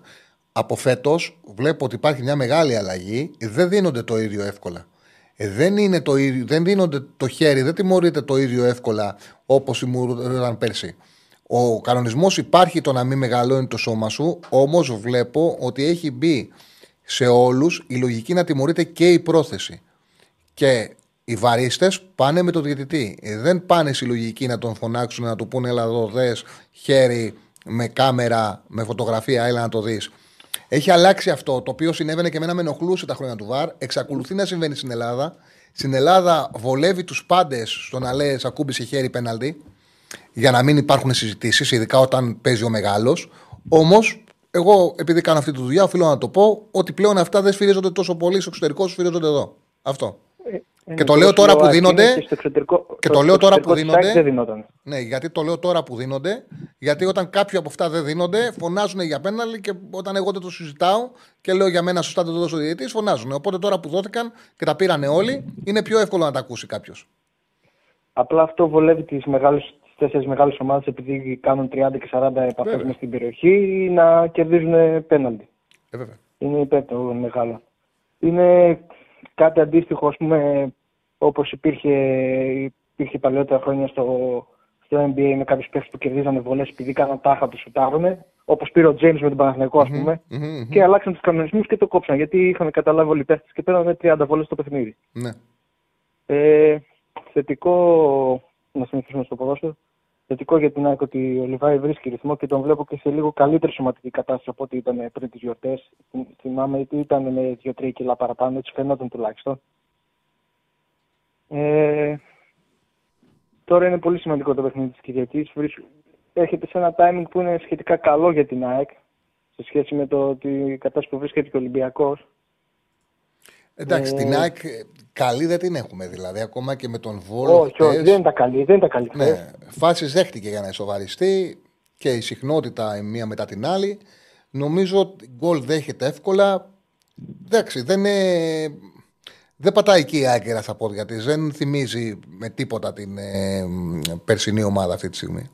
Από φέτος βλέπω ότι υπάρχει μια μεγάλη αλλαγή. Δεν δίνονται το ίδιο εύκολα. Ε, δεν, είναι το ίδιο, δεν δίνονται το χέρι, δεν τιμωρείται το ίδιο εύκολα όπως τιμωρούνταν πέρσι. Ο κανονισμός υπάρχει το να μην μεγαλώνει το σώμα σου, όμως βλέπω ότι έχει μπει σε όλους η λογική να τιμωρείται και η πρόθεση. Και οι βαρίστες πάνε με το διαιτητή. Ε, δεν πάνε στη λογική να τον φωνάξουν, να του πούνε έλα εδώ δες, χέρι με κάμερα, με φωτογραφία, έλα να το δεις. Έχει αλλάξει αυτό, το οποίο συνέβαινε και εμένα με ενοχλούσε τα χρόνια του ΒΑΡ. Εξακολουθεί να συμβαίνει στην Ελλάδα. Στην Ελλάδα βολεύει τους πάντες στο να λες ακούμπησε χέρι πέναλτι, για να μην υπάρχουν συζητήσεις, ειδικά όταν παίζει ο μεγάλος. Όμως, εγώ επειδή κάνω αυτή τη δουλειά, οφείλω να το πω ότι πλέον αυτά δεν σφυρίζονται τόσο πολύ στο εξωτερικό, σφυρίζονται εδώ. Αυτό. Ε, Και το λέω τώρα που δίνονται- Και, στο εξωτερικό, και στο το λέω τώρα που εξωτερικό της δίνονται- ΑΕΚ Δεν δινόταν. Ναι, γιατί το λέω τώρα που δίνονται. Γιατί όταν κάποιο από αυτά δεν δίνονται, φωνάζουν για πέναλτι και όταν εγώ δεν το συζητάω και λέω για μένα σωστά δεν το δώσω ο διαιτητής, φωνάζουν. Οπότε τώρα που δόθηκαν και τα πήρανε όλοι, είναι πιο εύκολο να τα ακούσει κάποιος. Απλά αυτό βολεύει τις μεγάλες τις τέσσερις μεγάλες ομάδες επειδή κάνουν 30 και 40 επαφές Βέβαια. μες στην περιοχή να κερδίζουν πέναλτι. Ε, βέβαια. Είναι υπέρ των μεγάλων. Είναι κάτι αντίστοιχο, ας πούμε, όπως υπήρχε, υπήρχε παλαιότερα χρόνια στο, στο NBA με κάποιους παίχτες που κερδίζανε βολές επειδή κάναν τάχα τους σουτάρουν, όπως πήρε ο James με τον Παναθηναϊκό, ας πούμε, Μμμ, μμμ. και αλλάξαν τους κανονισμούς και το κόψαν, γιατί είχαν καταλάβει όλοι οι παίχτες και πέρανε 30 βολές στο παιχνίδι. Ναι. Ε, θετικό, να συνεχίσουμε στο ποδόσφαιρο, θετικό για την ΑΕΚ ότι ο Λιβάη βρίσκει ρυθμό και τον βλέπω και σε λίγο καλύτερη σωματική κατάσταση από ό,τι ήταν πριν τις γιορτές. Θυμάμαι ότι ήταν με 2-3 κιλά παραπάνω, έτσι φαινόταν τουλάχιστον. Ε, τώρα είναι πολύ σημαντικό το παιχνίδι της Κυριακής. Βρίσκ- Έρχεται σε ένα timing που είναι σχετικά καλό για την ΑΕΚ σε σχέση με το ότι η κατάσταση που βρίσκεται και ο Ολυμπιακός. Εντάξει, Ε, την ΑΕΚ ε, καλή δεν την έχουμε δηλαδή. Ακόμα και με τον Βόλο. Όχι, όχι, χτες, δεν ήταν καλή, δεν ήταν καλή χθες. Ναι, φάσεις δέχτηκε για να ισοβαριστεί και η συχνότητα η μία μετά την άλλη. Νομίζω ότι γκολ δέχεται εύκολα. Εντάξει, δεν, είναι... δεν πατάει εκεί η άκυρα στα πόδια της. Δεν θυμίζει με τίποτα την ε, περσινή ομάδα αυτή τη στιγμή.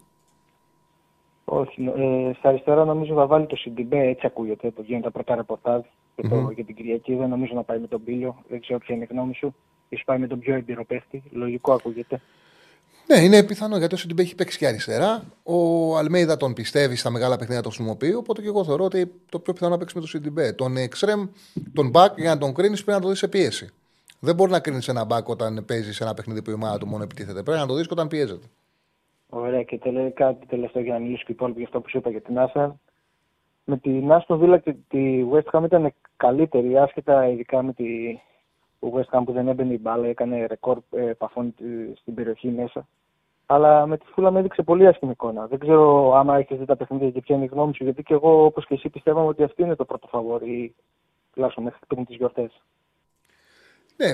Όχι, ε, στα αριστερά νομίζω θα βάλει το Σιντιμπέ, έτσι ακούγεται που γίνονται τα πρώτα ρεπορτάζ για, το, για την Κυριακή. Δεν νομίζω να πάει με τον Πίλιο, δεν ξέρω ποια είναι η γνώμη σου. Ίσως πάει με τον πιο εμπειροπαίχτη, λογικό ακούγεται. Ναι, είναι πιθανό γιατί ο Σιντιμπέ έχει παίξει και αριστερά. Ο Αλμέιδα τον πιστεύει στα μεγάλα παιχνίδια το χρησιμοποιεί. Οπότε και εγώ θεωρώ ότι το πιο πιθανό να παίξει με τον Σιντιμπέ. Τον εξτρέμ, τον μπακ, για να τον κρίνεις πρέπει να το δεις σε πίεση. Δεν μπορεί να κρίνεις ένα μπακ όταν παίζεις σε ένα παιχνίδι που η ομάδα του μόνο επιτίθεται. Πρέπει να το δεις όταν πιέζεται. Ωραία, και τελε, κάτι τελευταίο για να μιλήσουν και οι υπόλοιποι για αυτό που σου είπα για την Άρσεναλ. Με την Άστον Βίλα και τη West Ham ήταν καλύτερη, άσχετα ειδικά με τη West Ham που δεν έμπαινε η μπάλα, έκανε ρεκόρ ε, επαφών ε, στην περιοχή μέσα. Αλλά με τη Φούλα με έδειξε πολύ άσχημη εικόνα. Δεν ξέρω άμα έχεις δει τα παιχνίδια και ποια είναι η γνώμη σου, γιατί και εγώ όπως και εσύ πιστεύαμε ότι αυτή είναι το πρώτο φαβόρι, τουλάχιστον μέχρι πριν τις γιορτές. Ναι,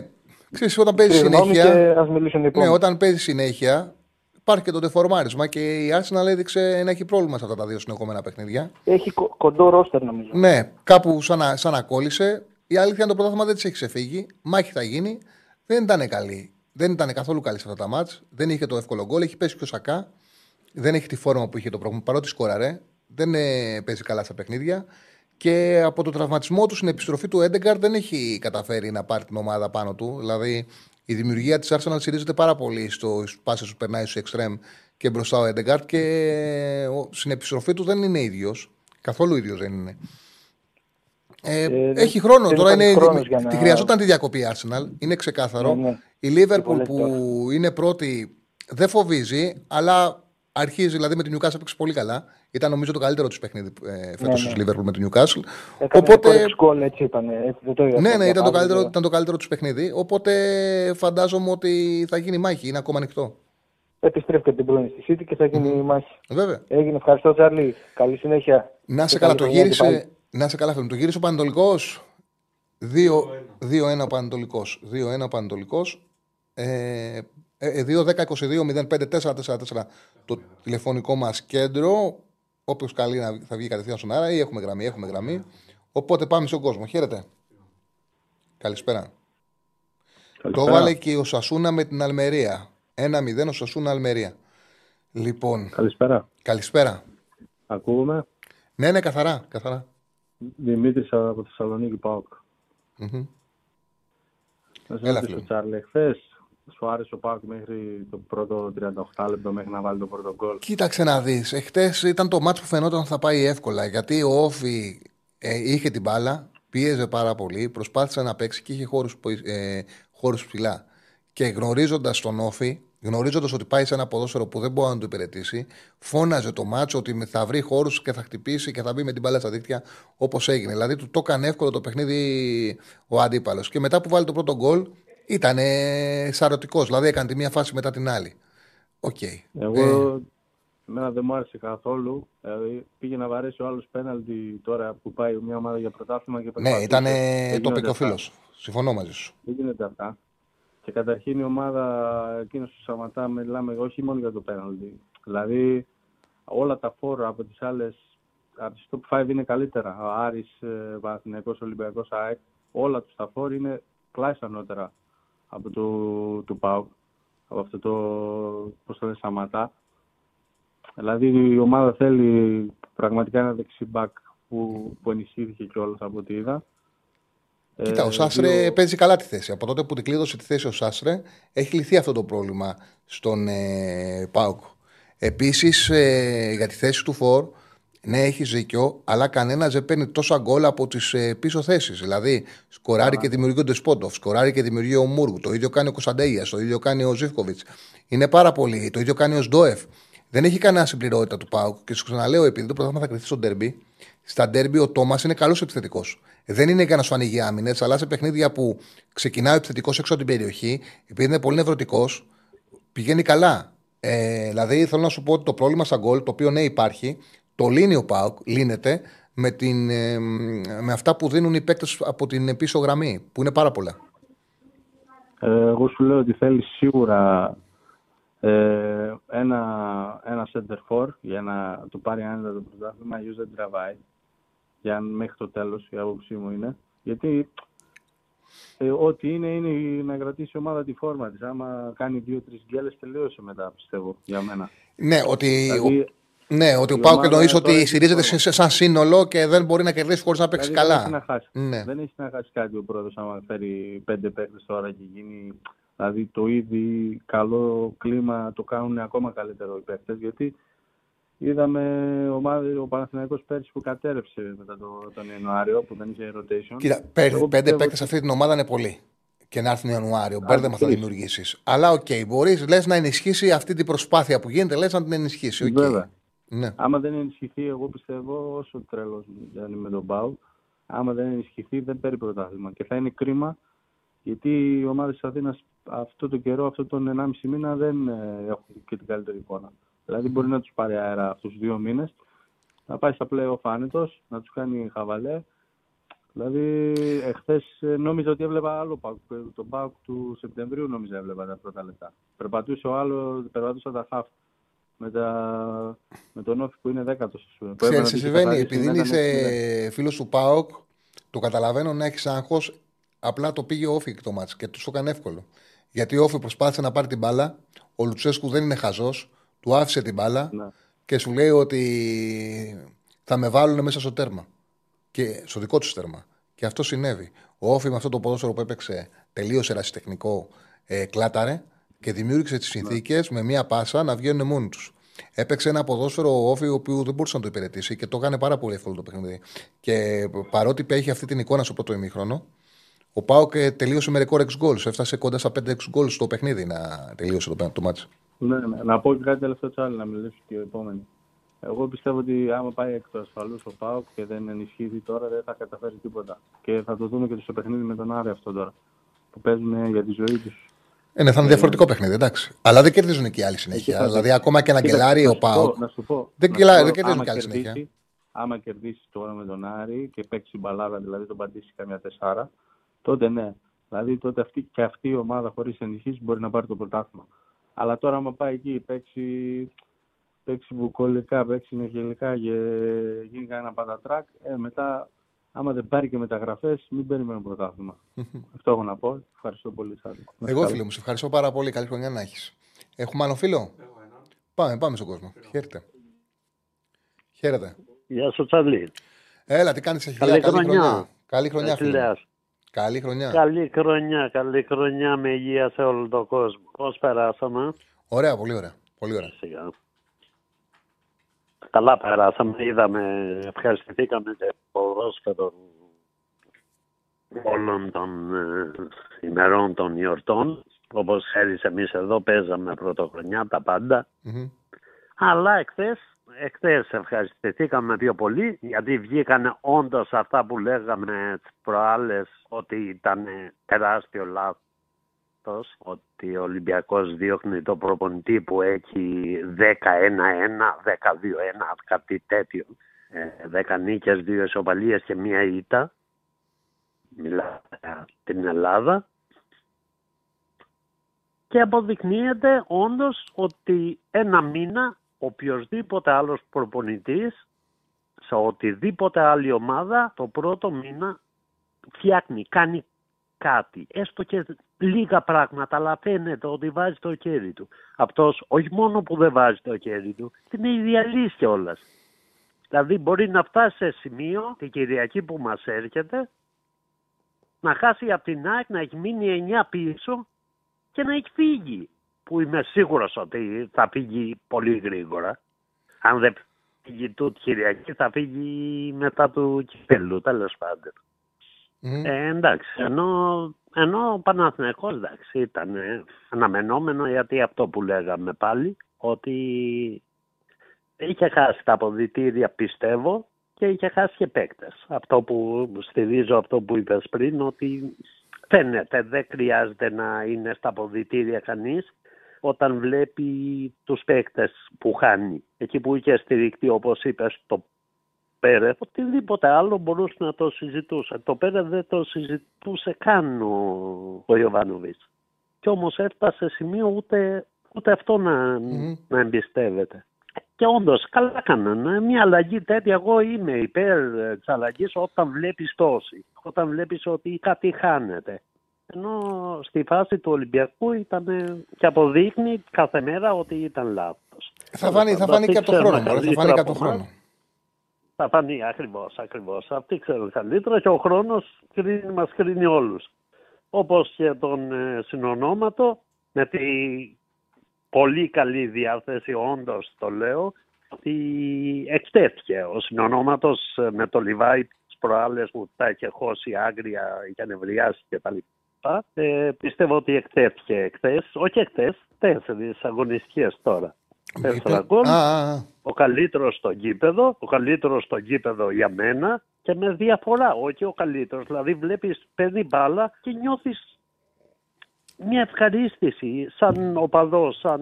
ξέρεις, όταν παίζει Συγγνώμη συνέχεια. και ας μιλήσουν οι Ναι, επόμενοι. όταν παίζει συνέχεια υπάρχει και το τεφορμάρισμα και η Arsenal έδειξε να έχει πρόβλημα σε αυτά τα δύο συνεχόμενα παιχνίδια. Έχει κο- κοντό ρόστερ νομίζω. Ναι, κάπου σαν να, σαν να κόλλησε. Η αλήθεια είναι το πρωτάθλημα δεν της έχει ξεφύγει. Μάχη θα γίνει. Δεν ήταν καλή. Δεν ήταν καθόλου καλή σε αυτά τα μάτς. Δεν είχε το εύκολο γκολ. Έχει πέσει και ο Σακά. Δεν έχει τη φόρμα που είχε το πρόβλημα. Παρότι σκόραρε. Δεν ε, παίζει καλά στα παιχνίδια. Και από το τραυματισμό του στην επιστροφή του Έντεγκαρ δεν έχει καταφέρει να πάρει την ομάδα πάνω του. Δηλαδή η δημιουργία της Arsenal στηρίζεται πάρα πολύ στο πάσε που περνάει στου εξτρέμ και μπροστά ο Έντεγκαρτ και ο- στην επιστροφή του δεν είναι ίδιος. Καθόλου ίδιος δεν είναι. Ε, δεν- έχει χρόνο. δεν Τώρα υπάρχει είναι, χρόνος για να- τη χρειαζόταν τη διακοπή η Arsenal. Είναι ξεκάθαρο. Ναι, ναι. Η Liverpool πολλές που είναι πρώτη δεν φοβίζει, αλλά αρχίζει δηλαδή με την Newcastle έπαιξε πολύ καλά. Ήταν νομίζω το καλύτερο τους παιχνίδι ε, φέτος Ναι, ναι, ναι. Liverpool με την Newcastle. Έκανε Οπότε- Οπότε... γκολ, έτσι ήταν. Έτσι, δεν το είδα Ναι, αυτό, ναι, ήταν το διαβάζω, καλύτερο, βέβαια. ήταν το καλύτερο τους παιχνίδι. Οπότε φαντάζομαι ότι θα γίνει μάχη. Είναι ακόμα ανοιχτό. Επιστρέφει και την πρώην στη City και θα γίνει η μάχη. Βέβαια. Έγινε. Ευχαριστώ, Τσάρλι. Καλή συνέχεια. Να σε Και καλά, καλή το χρονιά και πάλι. γύρισε. Να σε καλά, φίλε μου. Το γύρισε ο Πανετολικό. 2-1 ο Πανετολικό. 2-1 ο Πανετολικό. Ε, 2-10-22-05-4-4-4 το τηλεφωνικό μας κέντρο. Όποιος καλεί να θα βγει κατευθείαν στον αέρα ή έχουμε γραμμή, έχουμε γραμμή. Οπότε πάμε στον κόσμο. Χαίρετε. Καλησπέρα. Το έβαλε και ο Σασούνα με την Αλμερία. 1-0 ο Σασούνα Αλμερία. Λοιπόν, Καλησπέρα. καλησπέρα. Ακούγομαι; Ναι, ναι, καθαρά. καθαρά. Δημήτρης από Θεσσαλονίκη ΠΑΟΚ. Μμμ. Να σε Έλα, ρωτήσω, φίλε. Τσάρλι, εχθές σου άρεσε ο ΠΑΟΚ μέχρι το πρώτο 38 λεπτό μέχρι να βάλει το πρώτο γκολ. Κοίταξε να δεις. Εχθές ήταν το μάτσο που φαινόταν ότι θα πάει εύκολα. Γιατί ο Όφη ε, είχε την μπάλα, πίεζε πάρα πολύ, προσπάθησε να παίξει και είχε χώρους ε, χώρους ψηλά. Και γνωρίζοντας τον Όφη, γνωρίζοντας ότι πάει σε ένα ποδόσφαιρο που δεν μπορεί να το υπηρετήσει, φώναζε το ματς ότι θα βρει χώρους και θα χτυπήσει και θα μπει με την μπάλα στα δίκτυα όπως έγινε. Δηλαδή του το έκανε εύκολο το παιχνίδι ο αντίπαλος. Και μετά που βάλει το πρώτο γκολ, ήταν σαρωτικός. Δηλαδή έκανε τη μία φάση μετά την άλλη. Οκ. Εγώ, Ε, εμένα δεν μου άρεσε καθόλου. Δηλαδή, πήγε να βαρέσει ο άλλος πέναλτι τώρα που πάει μια ομάδα για πρωτάθλημα και Ναι, προσπαθούσε. ήταν Δεν γίνονται τοπικό αυτά. φίλος. Συμφωνώ μαζί σου. Δεν γίνεται αυτά. Και καταρχήν η ομάδα εκείνος του Σαματά μιλάμε όχι μόνο για το πέναλτι. Δηλαδή όλα τα φόρα από τις άλλες από τις top 5 είναι καλύτερα. Ο Άρης, ε, Παναθηναϊκός, Ολυμπιακός, ΑΕΚ, όλα τους τα φόρ είναι κλάσσα ανώτερα από το, του ΠΑΟΚ, από αυτό το, πώς το λένε, Σαματά. Δηλαδή η ομάδα θέλει πραγματικά ένα δεξιμπάκ που, που ενισχύθηκε κιόλας από ό,τι είδα. Κοίτα, ο Ε, Σάσρε δύο- παίζει καλά τη θέση. Από τότε που την κλείδωσε τη θέση ο Σάσρε, έχει λυθεί αυτό το πρόβλημα στον ε, Πάουκ. Επίσης, ε, για τη θέση του Φορ, ναι, έχει δίκιο, αλλά κανένας δεν παίρνει τόσα γκολ από τις ε, πίσω θέσεις. Δηλαδή, σκοράρει και δημιουργεί ο Ντεσπότοφ, σκοράρει και δημιουργεί ο Μούργου. Το ίδιο κάνει ο Κωνσταντέγια, το ίδιο κάνει ο Ζήφκοβιτς. Είναι πάρα πολύ. Το ίδιο κάνει ο Σντόεφ. Δεν έχει κανένα συμπληρότητα του Πάουκ. Και σου ξαναλέω, επειδή το πρωτάθλημα θα κρυφτεί στο ντέρμπι, στα ντέρμπι ο Τόμας είναι καλός επιθετικός. Δεν είναι για να σου ανοίγει άμυνες, αλλά σε παιχνίδια που ξεκινάει ο επιθετικός έξω από την περιοχή, επειδή είναι πολύ νευρωτικός, πηγαίνει καλά. Ε, δηλαδή, θέλω να σου πω ότι το πρόβλημα στα γκολ, το οποίο ναι υπάρχει, το λύνει ο Πάουκ, λύνεται με, την, ε, με αυτά που δίνουν οι παίκτες από την πίσω γραμμή, που είναι πάρα πολλά. Ε, εγώ σου λέω ότι θέλει σίγουρα ε, ένα, ένα center for για να το πάρει άνετα το πρωτάθλημα, αλλιώς δεν τραβάει. Για μέχρι το τέλος, η άποψή μου είναι. Γιατί ε, ό,τι είναι, είναι να κρατήσει η ομάδα τη φόρμα της. Άμα κάνει δύο-τρεις γκέλες, τελείωσε μετά, πιστεύω, για μένα. Ναι, ότι, Δηλαδή, ναι, ότι ο η Πάουκ ομάδα εννοείς τώρα ότι έχει στηρίζεται φόρμα. σε- σαν σύνολο και δεν μπορεί να κερδίσει χωρίς να παίξει δηλαδή, καλά. Δεν έχει να χάσει. Ναι. Δεν έχει να χάσει κάτι ο πρόεδρος άμα φέρει πέντε παίκτες τώρα και γίνει δηλαδή το ήδη καλό κλίμα το κάνουν ακόμα καλύτερο οι παίκτες γιατί είδαμε ομάδα, ο Παναθηναϊκός πέρσι που κατέρευσε μετά το, τον Ιανουάριο που δεν είχε rotation. Κοίτα, πέ- Εγώ πέντε πιστεύω παίκτες σε αυτή την ομάδα είναι πολύ. Και να έρθουν Ιανουάριο. Α, Μπέρδεμα θα τρεις. δημιουργήσεις. Αλλά οκ, μπορείς λες να ενισχύσει αυτή την προσπάθεια που γίνεται, λες να την ενισχύσει. οκ. Βέβαια. Ναι. Άμα δεν ενισχυθεί, εγώ πιστεύω, όσο τρελό δεν είμαι τον ΠΑΟΚ, άμα δεν ενισχυθεί, δεν παίρνει πρωτάθλημα. Και θα είναι κρίμα, γιατί οι ομάδες τη Αθήνας αυτό το καιρό, αυτό τον 1,5 μήνα δεν ε, έχουν και την καλύτερη εικόνα. Δηλαδή, μπορεί να τους πάρει αέρα αυτούς τους δύο μήνες, να πάει στα playoff άνετος, να τους κάνει χαβαλέ. Δηλαδή, εχθές νόμιζα ότι έβλεπα άλλο Πάουκ. Τον Πάουκ του Σεπτεμβρίου νόμιζα έβλεπα τα πρώτα λεπτά. Περπατούσε ο άλλος, περπατούσαν τα χαφ με, τα... με τον Όφη που είναι δέκατος. Ξέρεις, τι συμβαίνει, επειδή είσαι φίλος του ΠΑΟΚ, το καταλαβαίνω να έχεις άγχος. Απλά το πήγε ο Όφη το μάτς και τους το έκανε εύκολο. Γιατί ο Όφη προσπάθησε να πάρει την μπάλα, ο Λουτσέσκου δεν είναι χαζός, του άφησε την μπάλα Ναι. και σου λέει ότι θα με βάλουν μέσα στο τέρμα. Και στο δικό τους τέρμα. Και αυτό συνέβη. Ο Όφη με αυτό το ποδόσφαιρο που έπαιξε τελείω ερασιτεχνικό, ε, κλάταρε και δημιούργησε τις συνθήκες με μία πάσα να βγαίνουν μόνοι τους. Έπαιξε ένα ποδόσφαιρο ο Όφη, ο οποίος δεν μπορούσε να το υπηρετήσει και το έκανε πάρα πολύ εύκολο το παιχνίδι. Και παρότι έχει αυτή την εικόνα στο πρώτο ημίχρονο, ο ΠΑΟΚ ε, τελείωσε με ρεκόρ 6 goals. Έφτασε κοντά στα 5 6 goals στο παιχνίδι να τελείωσε το, το ματς. Ναι, ναι. Να πω και κάτι τελευταίο Τσάρλυ να μιλήσει και ο επόμενος. Εγώ πιστεύω ότι άμα πάει εκ του ασφαλούς ο ΠΑΟΚ και δεν ενισχύει τώρα δεν θα καταφέρει τίποτα. Και θα το δούμε και στο παιχνίδι με τον Άρη αυτό τώρα. Που παίζουν για τη ζωή τους. Ε, ναι, θα είναι διαφορετικό παιχνίδι, εντάξει. Αλλά δεν κερδίζουν και οι άλλοι συνέχεια. Εκεί θα- Δηλαδή, ακόμα και ένα Κοίτα, γκελάρει να ο σου πω- ΠΑΟΚ. Να σου πω. Δεν να κελά- σου πω, δεν κερδίζουν άμα κι άλλοι κερδίσει- συνέχεια. Άμα κερδίσει τώρα με τον Άρη και παίξει μπαλάδα, δηλαδή τον παντήσει καμιά τεσσάρα, τότε ναι. Δηλαδή τότε αυτή, και αυτή η ομάδα χωρίς ενισχύσει μπορεί να πάρει το πρωτάθλημα. Αλλά τώρα, άμα πάει εκεί, παίξει, παίξει βουκολικά, παίξει νεγελικά και γίνει κανένα πατατράκ, ε, μετά, άμα δεν πάρει και μεταγραφές, μην περιμένουμε πρωτάθλημα. [LAUGHS] Αυτό έχω να πω. Ευχαριστώ πολύ, Σάρλ. Να Εγώ, είστε φίλε μου, σε ευχαριστώ πάρα πολύ. Καλή χρονιά να έχεις. Έχουμε άλλο φίλο; Εγώ ένα. Πάμε, πάμε στον κόσμο. Χαίρετε. Χαίρετε. Γεια σου, Τσαρλί. Έλα, τι κάνεις, Αχιλιά. Καλή Καλή χρονιά. χρονιά. Καλή χρονιά, φίλε. μου. Αχιλέας. Καλή χρονιά. Καλή χρονιά, καλή χρονιά με υγεία σε όλο τον κόσμο. Πώς περάσαμε, Ωραία, πολύ ωραία. Πολύ ωραία. σιγά. Καλά περάσαμε, είδαμε, ευχαριστηθήκαμε και ποδόσφαιρο όλων των ε, ημερών των γιορτών. Όπως ξέρεις εμείς εδώ παίζαμε πρωτοχρονιά τα πάντα. Μμμ. Αλλά εχθές, εχθές ευχαριστηθήκαμε πιο πολύ γιατί βγήκαν όντως αυτά που λέγαμε τις προάλλες ότι ήταν τεράστιο λάθος ότι ο Ολυμπιακός διώχνει το προπονητή που έχει 10-1-1, 10-2-1, κάτι τέτοιο. Ε, 10 νίκες, 2 ισοπαλίες και μία ήττα. Μιλάμε για την Ελλάδα και αποδεικνύεται όντως ότι ένα μήνα οποιοδήποτε άλλος προπονητής σε οτιδήποτε άλλη ομάδα το πρώτο μήνα φτιάχνει, κάνει κάτι, έστω και λίγα πράγματα, αλλά φαίνεται ότι βάζει το χέρι του. Αυτός όχι μόνο που δεν βάζει το χέρι του, είναι ιδεαλής κιόλας. Δηλαδή μπορεί να φτάσει σε σημείο την Κυριακή που μας έρχεται να χάσει από την ΑΕΚ, να έχει μείνει 9 πίσω και να έχει φύγει. Που είμαι σίγουρος ότι θα φύγει πολύ γρήγορα. Αν δεν φύγει τούτη Κυριακή θα φύγει μετά του κυπέλου, τέλος πάντων. Μμμ. Ε, εντάξει, ενώ, ενώ ο Παναθηναϊκός εντάξει, ήταν ε, αναμενόμενο γιατί αυτό που λέγαμε πάλι, ότι είχε χάσει τα αποδητήρια πιστεύω και είχε χάσει και παίκτες. Αυτό που στηρίζω αυτό που είπες πριν, ότι φαίνεται δεν χρειάζεται να είναι στα αποδητήρια κανείς όταν βλέπει τους παίκτες που χάνει. Εκεί που είχε στηριχτεί όπως είπες το Πέρε, οτιδήποτε άλλο μπορούσε να το συζητούσε. Το Πέρε δεν το συζητούσε καν ο, ο Ιωβάνοβιτς. Και όμως έφτασε σε σημείο ούτε, ούτε αυτό να, Μμμ. να εμπιστεύεται. Και όντως καλά κάνανε. Μια αλλαγή τέτοια, εγώ είμαι υπέρ της αλλαγής όταν βλέπεις τόση. Όταν βλέπεις ότι κάτι χάνεται. Ενώ στη φάση του Ολυμπιακού ήταν και αποδείχνει κάθε μέρα ότι ήταν λάθος. Θα φανεί, θα φανεί και από τον χρόνο. μωρέ, Θα φανεί και από τον χρόνο. Θα φανεί ακριβώς, ακριβώς. Αυτοί ξέρουν καλύτερα και ο χρόνος μας κρίνει όλους. Όπως και τον ε, συνονόματο, με τη πολύ καλή διάθεση, όντως το λέω, ότι εκτέθηκε ο συνονόματος με το Λιβάη τις προάλλες που τα είχε χώσει άγρια, είχε νευριάσει κτλ. Ε, πιστεύω ότι εκτέθηκε εχθές, όχι εχθές, τέσσερις αγωνιστικές τώρα. Τέσσερα γκολ. Α, α, α. Ο καλύτερος στο γήπεδο, ο καλύτερος στο γήπεδο για μένα και με διαφορά, όχι ο καλύτερος. Δηλαδή βλέπεις παίρνει μπάλα και νιώθεις μια ευχαρίστηση σαν οπαδός, σαν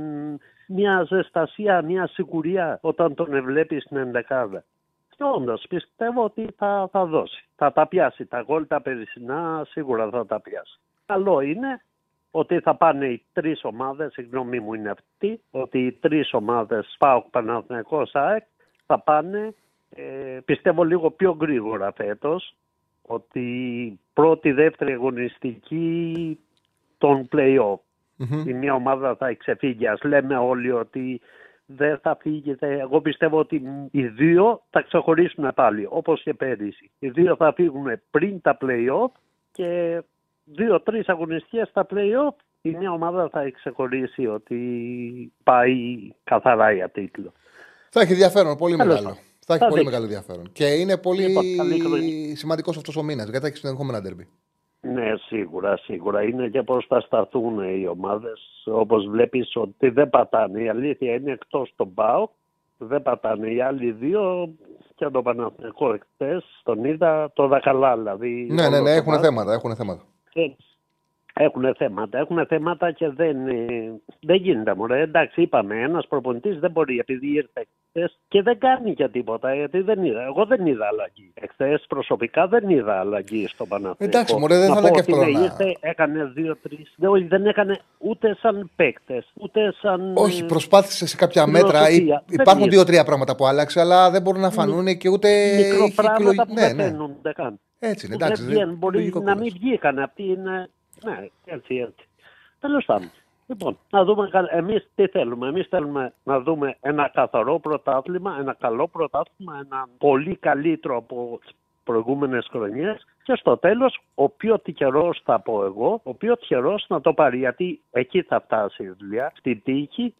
μια ζεστασία, μια σιγουριά όταν τον βλέπεις στην ενδεκάδα. Και όντως πιστεύω ότι θα, θα δώσει. Θα τα πιάσει. Τα γκολ τα περισσινά σίγουρα θα τα πιάσει. Καλό είναι ότι θα πάνε οι τρεις ομάδες, η γνώμη μου είναι αυτή, ότι οι τρεις ομάδες ΠΑΟΚ, Παναθηναϊκός, ΑΕΚ θα πάνε, ε, πιστεύω λίγο πιο γρήγορα φέτος, ότι πρώτη, δεύτερη αγωνιστική των play-off. Μμμ. Η μία ομάδα θα ξεφύγει. Ας λέμε όλοι ότι δεν θα φύγει. δεν- Εγώ πιστεύω ότι οι δύο θα ξεχωρίσουν πάλι, όπως και πέρυσι. Οι δύο θα φύγουν πριν τα play-off και δύο-τρεις αγωνιστικές στα play-off η μία ομάδα θα ξεχωρίσει ότι πάει καθαρά για τίτλο. Θα έχει ενδιαφέρον, πολύ Τέλος μεγάλο. πάντων. Θα έχει Θα πολύ δείξει. μεγάλο ενδιαφέρον. Και είναι πολύ Λοιπόν, καλή χρονιά. σημαντικός αυτός ο μήνας γιατί θα έχει συνεχόμενα ντέρμπι. Ναι, σίγουρα, σίγουρα. Είναι και πώς θα σταθούν οι ομάδες. Όπως βλέπεις ότι δεν πατάνε. Η αλήθεια είναι εκτός τον ΠΑΟ. Δεν πατάνε οι άλλοι δύο και τον Παναθηναϊκό εχθές. Τον είδα το δακαλά δηλαδή. Ναι, ναι, όλο ναι, το έχουν μάτς. θέματα. Έχουν θέματα. think Έχουν θέματα. Έχουν θέματα και δεν, ε, δεν γίνεται. Μωρέ. Εντάξει, είπαμε, ένας προπονητής δεν μπορεί επειδή ήρθε χθες και δεν κάνει και τίποτα. Γιατί δεν είδα. Εγώ δεν είδα αλλαγή. Εχθές προσωπικά δεν είδα αλλαγή στο Παναθηναϊκό. Εντάξει, μωρέ, δεν Να θα πω είναι και ότι εύκολο ναι, να- Ήρθε, έκανε δύο-τρει. Δεν, δεν έκανε ούτε σαν παίκτες, ούτε σαν. Όχι, ε, προσπάθησε σε κάποια μέτρα. φιλοσοφία. Υ- Δεν Υπάρχουν είναι. δύο-τρία πράγματα που άλλαξε, αλλά δεν μπορούν να φανούν και ούτε. είχε μικροπράγματα εκλογ- που Ναι, δεν ναι. φαίνονται καν. Έτσι είναι, Που εντάξει. δεν δεν- βγαίνουν. Μπορεί λογικό να που μην λες. βγήκαν αυτοί. Είναι... Ναι, έτσι, έτσι. Τέλος πάντων. Λοιπόν, να δούμε, εμείς τι θέλουμε. Εμείς θέλουμε να δούμε ένα καθαρό πρωτάθλημα, ένα καλό πρωτάθλημα, ένα πολύ καλύτερο από τις προηγούμενες χρονιές. Και στο τέλος, ο πιο τυχερός, θα πω εγώ, ο πιο τυχερός να το πάρει. Γιατί εκεί θα φτάσει η δουλειά, στην τύχη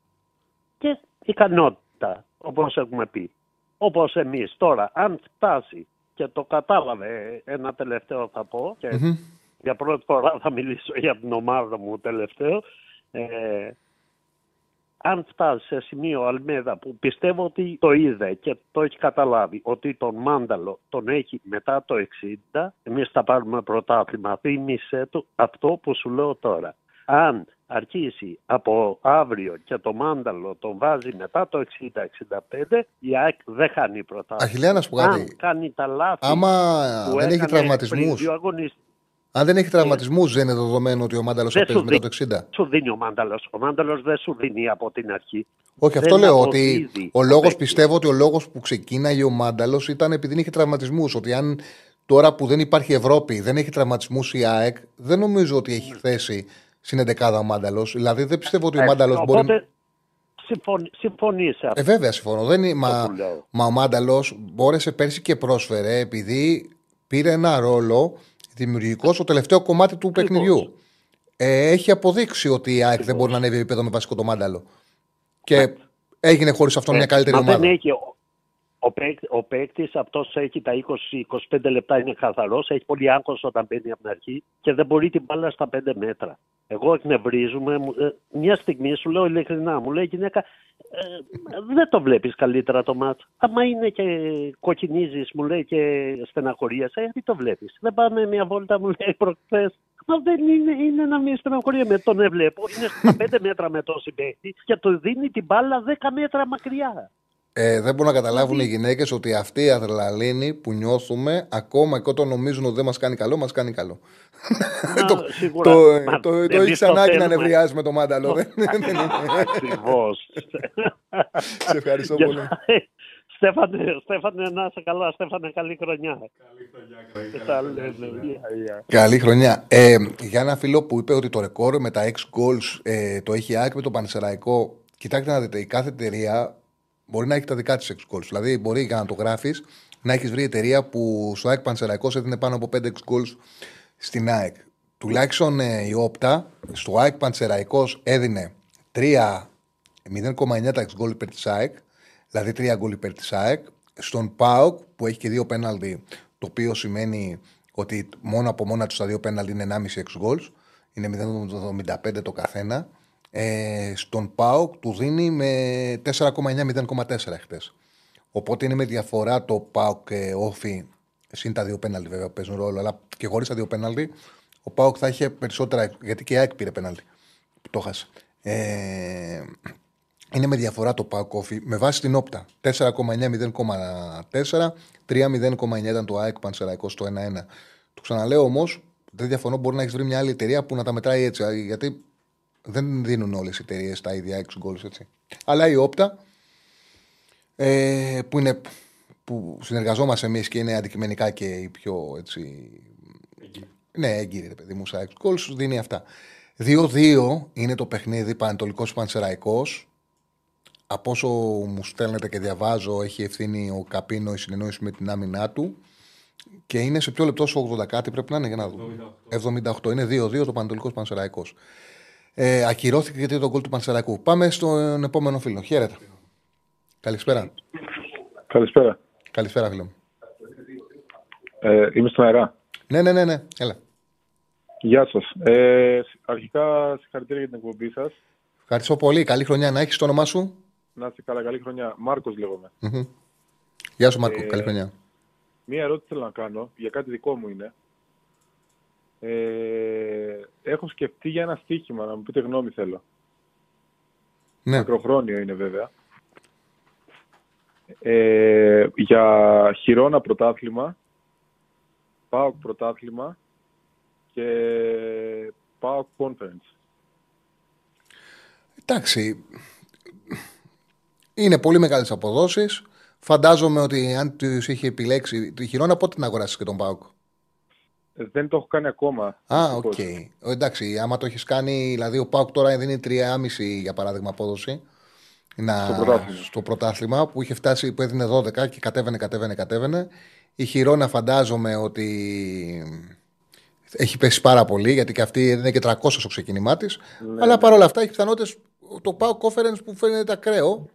και ικανότητα, όπως έχουμε πει. Όπως εμείς τώρα, αν φτάσει και το κατάλαβε ένα τελευταίο θα πω και Μμμ. Για πρώτη φορά θα μιλήσω για την ομάδα μου τελευταίο. Ε, αν φτάσει σε σημείο Αλμέδα που πιστεύω ότι το είδε και το έχει καταλάβει ότι τον Μάνταλο τον έχει μετά το 60 εμείς θα πάρουμε πρωτάθλημα. Θύμισε του αυτό που σου λέω τώρα. Αν αρχίσει από αύριο και το Μάνταλο τον βάζει μετά το 60-65 η ΑΕΚ δεν χάνει πρωτάθλημα. Αχιλέα, να σου πω κάτι. αν κάνει τα λάθη Άμα που δεν έχει έκανε τραυματισμού. πριν δύο αγωνιστές, Αν δεν έχει τραυματισμού, δεν είναι δεδομένο ότι ο Μάνταλος θα Δεν παίζει σου μετά το 60. σου δίνει ο Μάνταλος. Ο Μάνταλος δεν σου δίνει από την αρχή. Όχι, Δεν αυτό λέω ότι αποδίδει ο λόγος παίκτη. πιστεύω ότι ο λόγος που ξεκίναγε ο Μάνταλος ήταν επειδή δεν είχε τραυματισμούς. Ότι αν τώρα που δεν υπάρχει Ευρώπη δεν έχει τραυματισμούς η ΑΕΚ, δεν νομίζω ότι έχει θέση στην 11 ο Μάνταλος. Δηλαδή δεν πιστεύω ότι ο Ε, Μάνταλος οπότε, μπορεί. συμφωνείς, συμφωνεί σε αυτό Ε, βέβαια, συμφωνώ. Δεν είναι... μα, που λέω. μα ο Μάνταλος μπόρεσε πέρσι και πρόσφερε επειδή πήρε ένα ρόλο δημιουργικός στο τελευταίο κομμάτι του παιχνιδιού. Ε, έχει αποδείξει ότι η ΑΕΚ δεν μπορεί να ανέβει επίπεδο με βασικό το Μάνταλο. Και έγινε χωρίς αυτόν μια Ε, καλύτερη μα ομάδα. Δεν έχει, ο, ο, παίκ, ο παίκτης αυτός έχει τα 20-25 λεπτά, είναι καθαρός, έχει πολύ άγχος όταν μπαίνει από την αρχή και δεν μπορεί την μπάλα στα 5 μέτρα. Εγώ εκνευρίζομαι, μου- ε, μια στιγμή σου λέω ειλικρινά, μου λέει η γυναίκα, ε, δεν το βλέπεις καλύτερα το μάτς. Άμα είναι και κοκκινίζεις, μου λέει και στεναχωρίασαι, γιατί το βλέπεις. Δεν πάμε μια βόλτα, μου λέει προχθές. Μα δεν είναι, είναι να μην στεναχωριέμαι. Τον έβλεπω, είναι στα 5 μέτρα με το συμπαίχτη και του δίνει την μπάλα 10 μέτρα μακριά. Ε, δεν μπορούν να καταλάβουν οι γυναίκες ότι αυτή η αδρελαλίνη που νιώθουμε, ακόμα και όταν νομίζουν ότι δεν μας κάνει καλό, μας κάνει καλό. [LAUGHS] το σίγουρα. το, Μα, το, το εμείς έχεις το ανάγκη να θέλουμε. νευριάζει με το μάνταλο. δεν- δεν είναι. Ακριβώς. Σε ευχαριστώ Και- πολύ. Στέφανε, Στέφανε, να είσαι καλά. Στέφανε, καλή χρονιά. Και τα λέμε. Γεια, γεια. Καλή χρονιά. Ε, για ένα φίλο που είπε ότι το ρεκόρ με τα 6 goals ε, το έχει η ΑΕΚ με το Πανσεραϊκό. Κοιτάξτε να δείτε, η κάθε εταιρεία μπορεί να έχει τα δικά της 6 goals. Δηλαδή, μπορεί για να το γράφεις να έχεις βρει εταιρεία που στο ΑΕΚ Πανσεραϊκός έδινε πάνω από 5 6 goals στην ΑΕΚ. Τουλάχιστον ε, η Όπτα στο ΑΕΚ Πανσεραϊκός έδινε 3 0,9 τα 6 γκολ υπέρ της ΑΕΚ, δηλαδή 3 γκολ υπέρ της ΑΕΚ. Στον ΠΑΟΚ που έχει και δύο πέναλτι, το οποίο σημαίνει ότι μόνο από μόνα τους τα δύο πέναλτι είναι 1,5 6 γκολ, είναι 0,75 το καθένα. Ε, στον ΠΑΟΚ του δίνει με 4,9-0,4 χτε. Οπότε είναι με διαφορά το ΠΑΟΚ ε, όφι, συν τα δύο πέναλτι βέβαια που παίζουν ρόλο, αλλά και χωρίς τα δύο πέναλτι, ο ΠΑΟΚ θα είχε περισσότερα, γιατί και η ΑΕΚ πήρε πέναλτι. Που το χάσε. Ε, είναι με διαφορά το ΠΑΟΚ όφι με βάση την όπτα. 4,9-0,4, 3,0,9 ήταν το ΑΕΚ Πανσεραϊκό στο 1-1. Το ξαναλέω όμως, δεν διαφωνώ, μπορεί να έχεις βρει μια άλλη εταιρεία που να τα μετράει έτσι. Γιατί δεν δίνουν όλες οι εταιρείες τα ίδια 6 goals έτσι. Αλλά η όπτα ε, που, είναι, που συνεργαζόμαστε εμείς και είναι αντικειμενικά και η πιο έτσι. Ναι, έγκυρη, ρε παιδί μου, στα 6 goals, δίνει αυτά. 2-2 είναι το παιχνίδι Πανετολικός Πανσεραϊκός. Από όσο μου στέλνετε και διαβάζω, έχει ευθύνη ο Καπίνο η συνεννόηση με την άμυνά του. Και είναι σε ποιο λεπτό σου 80 κάτι πρέπει να είναι για να δούμε. 78. Είναι 2-2 το Πανετολικός Πανσεραϊκός. Ε, ακυρώθηκε γιατί το γκολ του Πανσεραϊκού. Πάμε στον επόμενο φίλο. Χαίρετε. Καλησπέρα. Καλησπέρα. Καλησπέρα, φίλο μου. Ε, είμαι στον αερά. Ναι, ναι, ναι, ναι. Έλα. Γεια σας. Ε, αρχικά, συγχαρητήρια για την εκπομπή σας. Ευχαριστώ πολύ. Καλή χρονιά να έχεις το όνομά σου. Να είστε καλά, καλή χρονιά. Μάρκος λέγομαι. Μμμ. Γεια σου, Μάρκο. Ε, Καλή χρονιά. Μία ερώτηση θέλω να κάνω, για κάτι δικό μου είναι. Ε, έχω σκεφτεί για ένα στοίχημα, να μου πείτε γνώμη θέλω. Ναι. Μακροχρόνιο είναι βέβαια. Ε, για χειρόνα πρωτάθλημα, ΠΑΟΚ πρωτάθλημα και ΠΑΟΚ conference. Εντάξει. Είναι πολύ μεγάλες αποδόσεις. Φαντάζομαι ότι αν τους είχε επιλέξει. Τη Χιρόνα πότε την αγοράσει και τον ΠΑΟΚ. Ε, Δεν το έχω κάνει ακόμα. Α, δυστυχώς. οκ. Ε, Εντάξει, άμα το έχεις κάνει. Δηλαδή, ο ΠΑΟΚ τώρα δίνει 3,5 για παράδειγμα απόδοση. Να, Στο πρωτάθλημα. στο πρωτάθλημα που είχε φτάσει που έδινε 12 και κατέβαινε, κατέβαινε, κατέβαινε. Η Χιρόνα φαντάζομαι ότι έχει πέσει πάρα πολύ γιατί και αυτή έδινε και 300 στο ξεκίνημά της. Ναι, αλλά ναι. παρόλα αυτά έχει πιθανότητες το ΠΑΟΚ conference που φαίνεται ακραίο.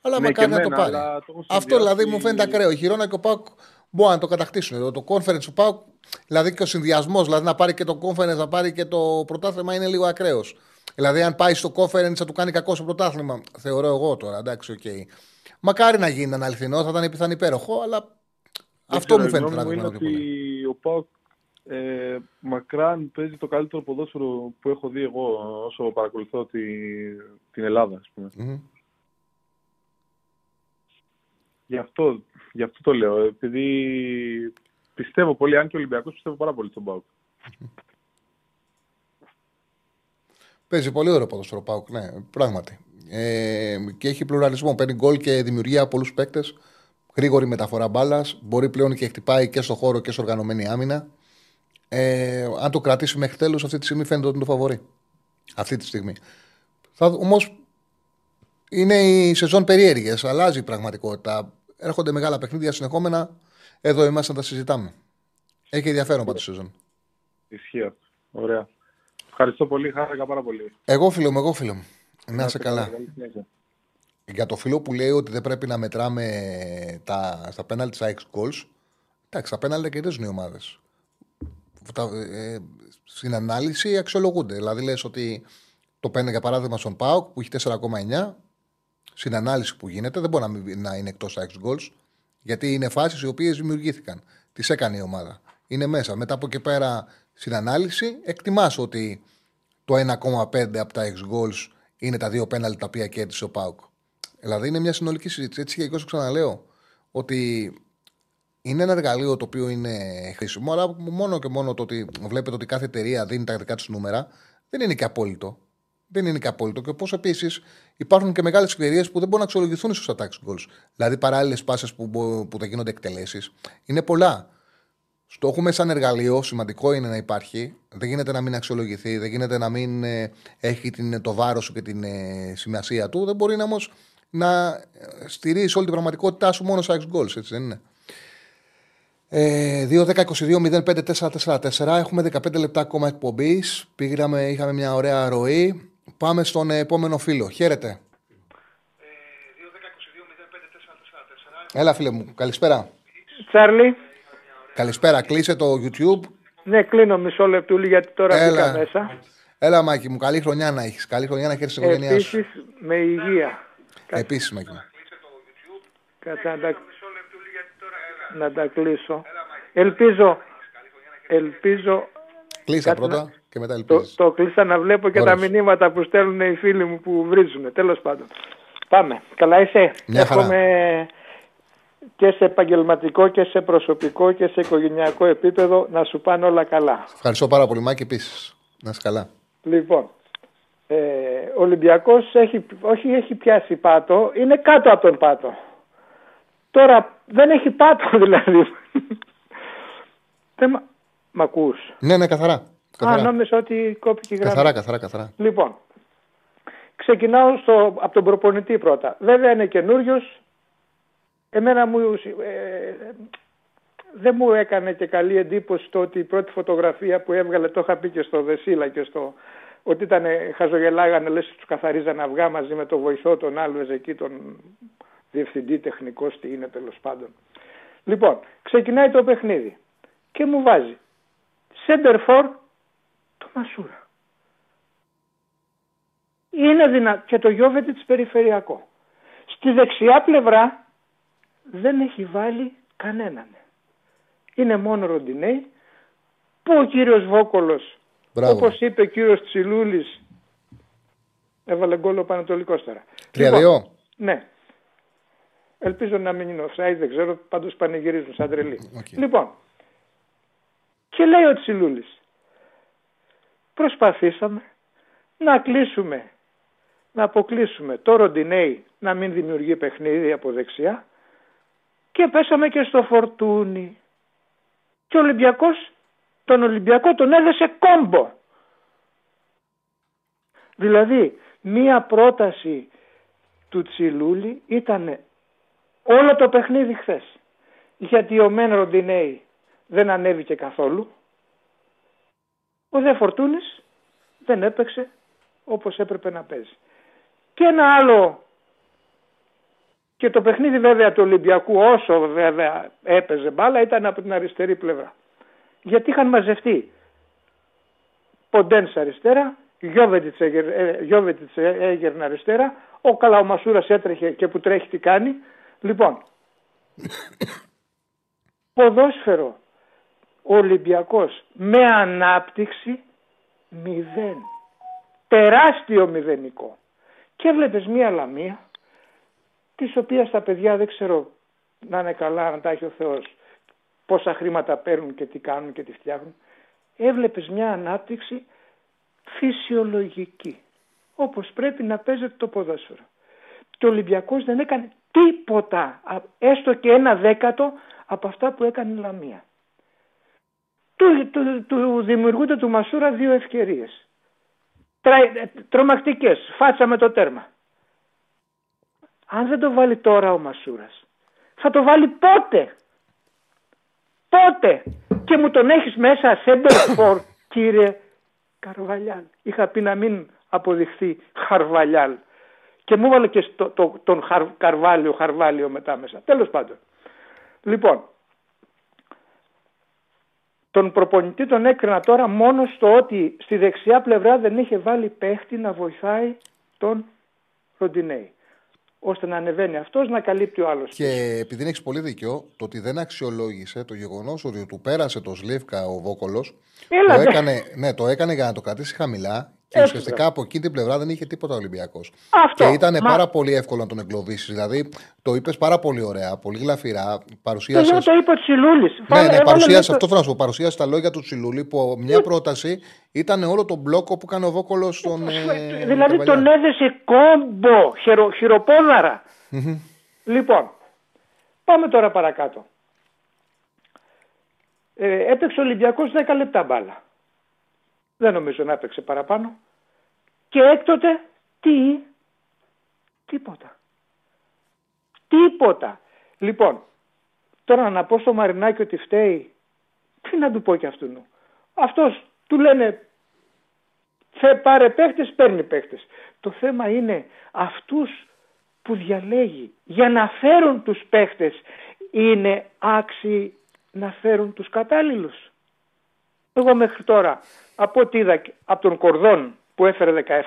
Αλλά Ναι, μακάρι και να το εμένα, πάρει. αλλά το έχω Αυτό δηλαδή συνδυάσει- μου φαίνεται ακραίο. Η Χιρόνα και ο ΠΑΟΚ μπορούν να το κατακτήσουν. Το conference του ΠΑΟΚ, δηλαδή και ο συνδυασμός, δηλαδή να πάρει και το conference, να πάρει και το πρωτάθλημα είναι λίγο ακραίος. Δηλαδή, αν πάει στο conference θα του κάνει κακό στο πρωτάθλημα. Θεωρώ εγώ τώρα, εντάξει, οκ. Μακάρι να γίνει ένα αληθινός, θα ήταν, θα ήταν υπέροχο, αλλά Δεν αυτό ξέρω, μου η φαίνεται γνώμη να μου είναι πιο πολύ. ότι ο ΠΑΟΚ ε, μακράν παίζει το καλύτερο ποδόσφαιρο που έχω δει εγώ όσο παρακολουθώ τη, την Ελλάδα, ας πούμε. Μμμ. Γι' αυτό, γι' αυτό το λέω, επειδή πιστεύω πολύ, αν και ο Ολυμπιακός πιστεύω πάρα πολύ στον ΠΑΟΚ. Παίζει πολύ ωραίο ποδοσφαίρο ο Πάουκ, ναι, πράγματι. Ε, και έχει πλουραλισμό. Παίρνει γκολ και δημιουργία από πολλούς παίκτες. Γρήγορη μεταφορά μπάλας. Μπορεί πλέον και χτυπάει και στο χώρο και σε οργανωμένη άμυνα. Ε, αν το κρατήσει μέχρι τέλου, αυτή τη στιγμή φαίνεται ότι είναι το φαβορή. Αυτή τη στιγμή. Όμως είναι η σεζόν περίεργες. Αλλάζει η πραγματικότητα. Έρχονται μεγάλα παιχνίδια συνεχόμενα. Εδώ είμαστε να τα συζητάμε. Έχει ενδιαφέρον πάντως η σεζόν. Ισχύει αυτό. Ωραία. Ευχαριστώ πολύ, χάρηκα πάρα πολύ. Εγώ φίλο μου, εγώ φίλο μου. Να είσαι καλά. Καλή συνέχεια. Για το φίλο που λέει ότι δεν πρέπει να μετράμε τα, στα πέναλτι στα 6 goals. Εντάξει, τα πέναλτι κερδίζουν οι ομάδες. Ε, στην ανάλυση αξιολογούνται. Δηλαδή λες ότι το πέναλτι για παράδειγμα στον Πάοκ που έχει 4,9 στην ανάλυση που γίνεται δεν μπορεί να, μην- να είναι εκτός στα 6 goals. Γιατί είναι φάσεις οι οποίες δημιουργήθηκαν. Τις έκανε η ομάδα. Είναι μέσα. Μετά από εκεί πέρα στην ανάλυση εκτιμάς ότι το 1,5 από τα 6 goals είναι τα δύο πέναλτι τα οποία κέρδισε ο Πάουκ. Δηλαδή είναι μια συνολική συζήτηση. Έτσι και εγώ σου ξαναλέω ότι είναι ένα εργαλείο το οποίο είναι χρήσιμο, αλλά μόνο και μόνο το ότι βλέπετε ότι κάθε εταιρεία δίνει τα δικά της νούμερα δεν είναι και απόλυτο. Δεν είναι και απόλυτο. Και όπως επίσης υπάρχουν και μεγάλες ευκαιρίες που δεν μπορούν να αξιολογηθούν στου attacks goals. Δηλαδή παράλληλες πάσες που, μπο- που θα γίνονται εκτελέσεις. Είναι πολλά. Στο έχουμε σαν εργαλείο, σημαντικό είναι να υπάρχει. Δεν γίνεται να μην αξιολογηθεί, δεν γίνεται να μην ε, έχει την, το βάρος του και την ε, σημασία του. Δεν μπορεί όμως να ε, στηρίζει όλη την πραγματικότητά σου μόνο σε 6 goals, έτσι δεν είναι. Ε, 2-10-22-05-4-4-4. Έχουμε 15 λεπτά ακόμα εκπομπής. Πήγαμε, είχαμε μια ωραία ροή. Πάμε στον επόμενο φίλο. Χαίρετε. Έλα, φίλε μου. Καλησπέρα. Τσάρλι, Καλησπέρα. Κλείσε το YouTube. ναι, κλείνω μισό λεπτούλι γιατί τώρα Έλα. μπήκα μέσα. Έλα, Μάκη μου. Καλή χρονιά να έχεις. Καλή χρονιά να έχει την οικογένειάς σου. Επίσης με υγεία. Επίσης, Μάκη μου. Κάτσε να τα... να τα κλείσω. Ελπίζω, ελπίζω Κλείσα Κάτι πρώτα να- και μετά το, ελπίζεις. το κλείσα να βλέπω και Ωραίος. τα μηνύματα που στέλνουν οι φίλοι μου που βρίζουν. Τέλος πάντων. Πάμε. Καλά είσαι. Μια χαρά. Εύχομαι και σε επαγγελματικό και σε προσωπικό και σε οικογενειακό επίπεδο να σου πάνε όλα καλά. Ευχαριστώ πάρα πολύ, Μάκη, επίσης. Να είσαι καλά. Λοιπόν, ε, ο Ολυμπιακός έχει, όχι έχει πιάσει πάτο, είναι κάτω από τον πάτο. Τώρα δεν έχει πάτο [LAUGHS] δηλαδή. δεν μα... Μ' ακούς; Ναι, ναι, καθαρά. Α, Καθαρά, νόμιζα ότι κόπηκε η γραμμή. καθαρά, καθαρά. καθαρά. Λοιπόν, ξεκινάω στο, από τον προπονητή πρώτα. Βέβαια είναι καινούριος. Εμένα μου, ε, δεν μου έκανε και καλή εντύπωση το ότι η πρώτη φωτογραφία που έβγαλε, το είχα πει και στο Δεσίλα και στο ότι ήταν χαζογελάγανε, λες τους καθαρίζανε αυγά μαζί με τον βοηθό τον άλλο εκεί, τον διευθυντή τεχνικός, τι είναι τέλος πάντων. Λοιπόν, ξεκινάει το παιχνίδι και μου βάζει center for Το Μασούρα. Είναι δυνα... και το Γιώβετη της περιφερειακό. Στη δεξιά πλευρά δεν έχει βάλει κανέναν. Είναι μόνο Ροντινέη που ο κύριος Βόκολος, Μπράβο. όπως είπε ο κύριος Τσιλούλης, έβαλε γκολ ο Πανατολικός τώρα. 3-2. Λοιπόν, ναι. Ελπίζω να μην είναι offside, δεν ξέρω, πάντως πανηγυρίζουν σαν τρελή. Λοιπόν, και λέει ο Τσιλούλης, προσπαθήσαμε να κλείσουμε, να αποκλείσουμε το Ροντινέι να μην δημιουργεί παιχνίδι από δεξιά και πέσαμε και στο φορτούνι. Και ο Ολυμπιακός, τον Ολυμπιακό τον έδεσε κόμπο. Δηλαδή, μία πρόταση του Τσιλούλη ήταν όλο το παιχνίδι χθες. Γιατί ο Μεν Ροντινέι δεν ανέβηκε καθόλου. Ο Δε Φορτούνης δεν έπαιξε όπως έπρεπε να παίζει. Και ένα άλλο και το παιχνίδι βέβαια του Ολυμπιακού όσο βέβαια έπαιζε μπάλα ήταν από την αριστερή πλευρά. Γιατί είχαν μαζευτεί Ποντένς αριστερά, Γιώβετιτς έγερνε αριστερά, ο Καλαομασούρας έτρεχε και που τρέχει τι κάνει. Λοιπόν, [COUGHS] ποδόσφαιρο ο Ολυμπιακός με ανάπτυξη μηδέν. Τεράστιο μηδενικό. Και έβλεπες μία λαμία, της οποίας τα παιδιά δεν ξέρω να είναι καλά, να τα έχει ο Θεός, πόσα χρήματα παίρνουν και τι κάνουν και τι φτιάχνουν. Έβλεπες μια ανάπτυξη φυσιολογική, όπως πρέπει να παίζεται το ποδόσφαιρο. Και ο Ολυμπιακός δεν έκανε τίποτα, έστω και ένα δέκατο από αυτά που έκανε η Λαμία. Του, του, του δημιουργούνται του Μασούρα δύο ευκαιρίες. Τρα, τρομακτικές, φάτσα με το τέρμα. Αν δεν το βάλει τώρα ο Μασούρας, θα το βάλει πότε; Πότε; Και μου τον έχεις μέσα Σέντερφορ, κύριε Καρβαλιάλ. Είχα πει να μην αποδειχθεί Χαρβαλιάλ. Και μου έβαλε και στο, το, τον χαρ, Καρβάλιο, Χαρβάλιο μετά μέσα. Τέλος πάντων. Λοιπόν, τον προπονητή τον έκρινα τώρα μόνο στο ότι στη δεξιά πλευρά δεν είχε βάλει παίχτη να βοηθάει τον Ροντινέη. Ώστε να ανεβαίνει αυτός να καλύπτει ο άλλος. Και επειδή έχεις πολύ δίκιο, το ότι δεν αξιολόγησε το γεγονός ότι του πέρασε το Σλίβκα ο Βόκολος. Το έκανε, ναι, το έκανε για να το κρατήσει χαμηλά και Έτσι, ουσιαστικά από εκεί την πλευρά δεν είχε τίποτα Ολυμπιακός. Και ήταν μα... πάρα πολύ εύκολο να τον εγκλωβίσεις. Δηλαδή το είπες πάρα πολύ ωραία, πολύ γλαφυρά. Παρουσίασε. Το είπε ο Τσιλούλης. Ναι, ναι, παρουσίασε αυτό θα σου Παρουσίασε τα λόγια του Τσιλούλη που μια πρόταση ήταν όλο το μπλόκο που έκανε ο Βόκολος στον. Ε, δηλαδή τον έδεσε κόμπο, χειρο, χειροπόδαρα. Mm-hmm. Λοιπόν, πάμε τώρα παρακάτω. Ε, έπαιξε ο Ολυμπιακός 10 λεπτά μπάλα. Δεν νομίζω να έπαιξε παραπάνω. Και έκτοτε τι, τίποτα. Τίποτα. Λοιπόν, τώρα να πω στο Μαρινάκι ότι φταίει, τι να του πω κι αυτού. Αυτός του λένε θε πάρε παίχτες, παίρνει παίχτες. Το θέμα είναι αυτούς που διαλέγει για να φέρουν τους παίχτες είναι άξιοι να φέρουν τους κατάλληλους. Εγώ μέχρι τώρα από ό,τι είδα από τον Κορδόν που έφερε 17,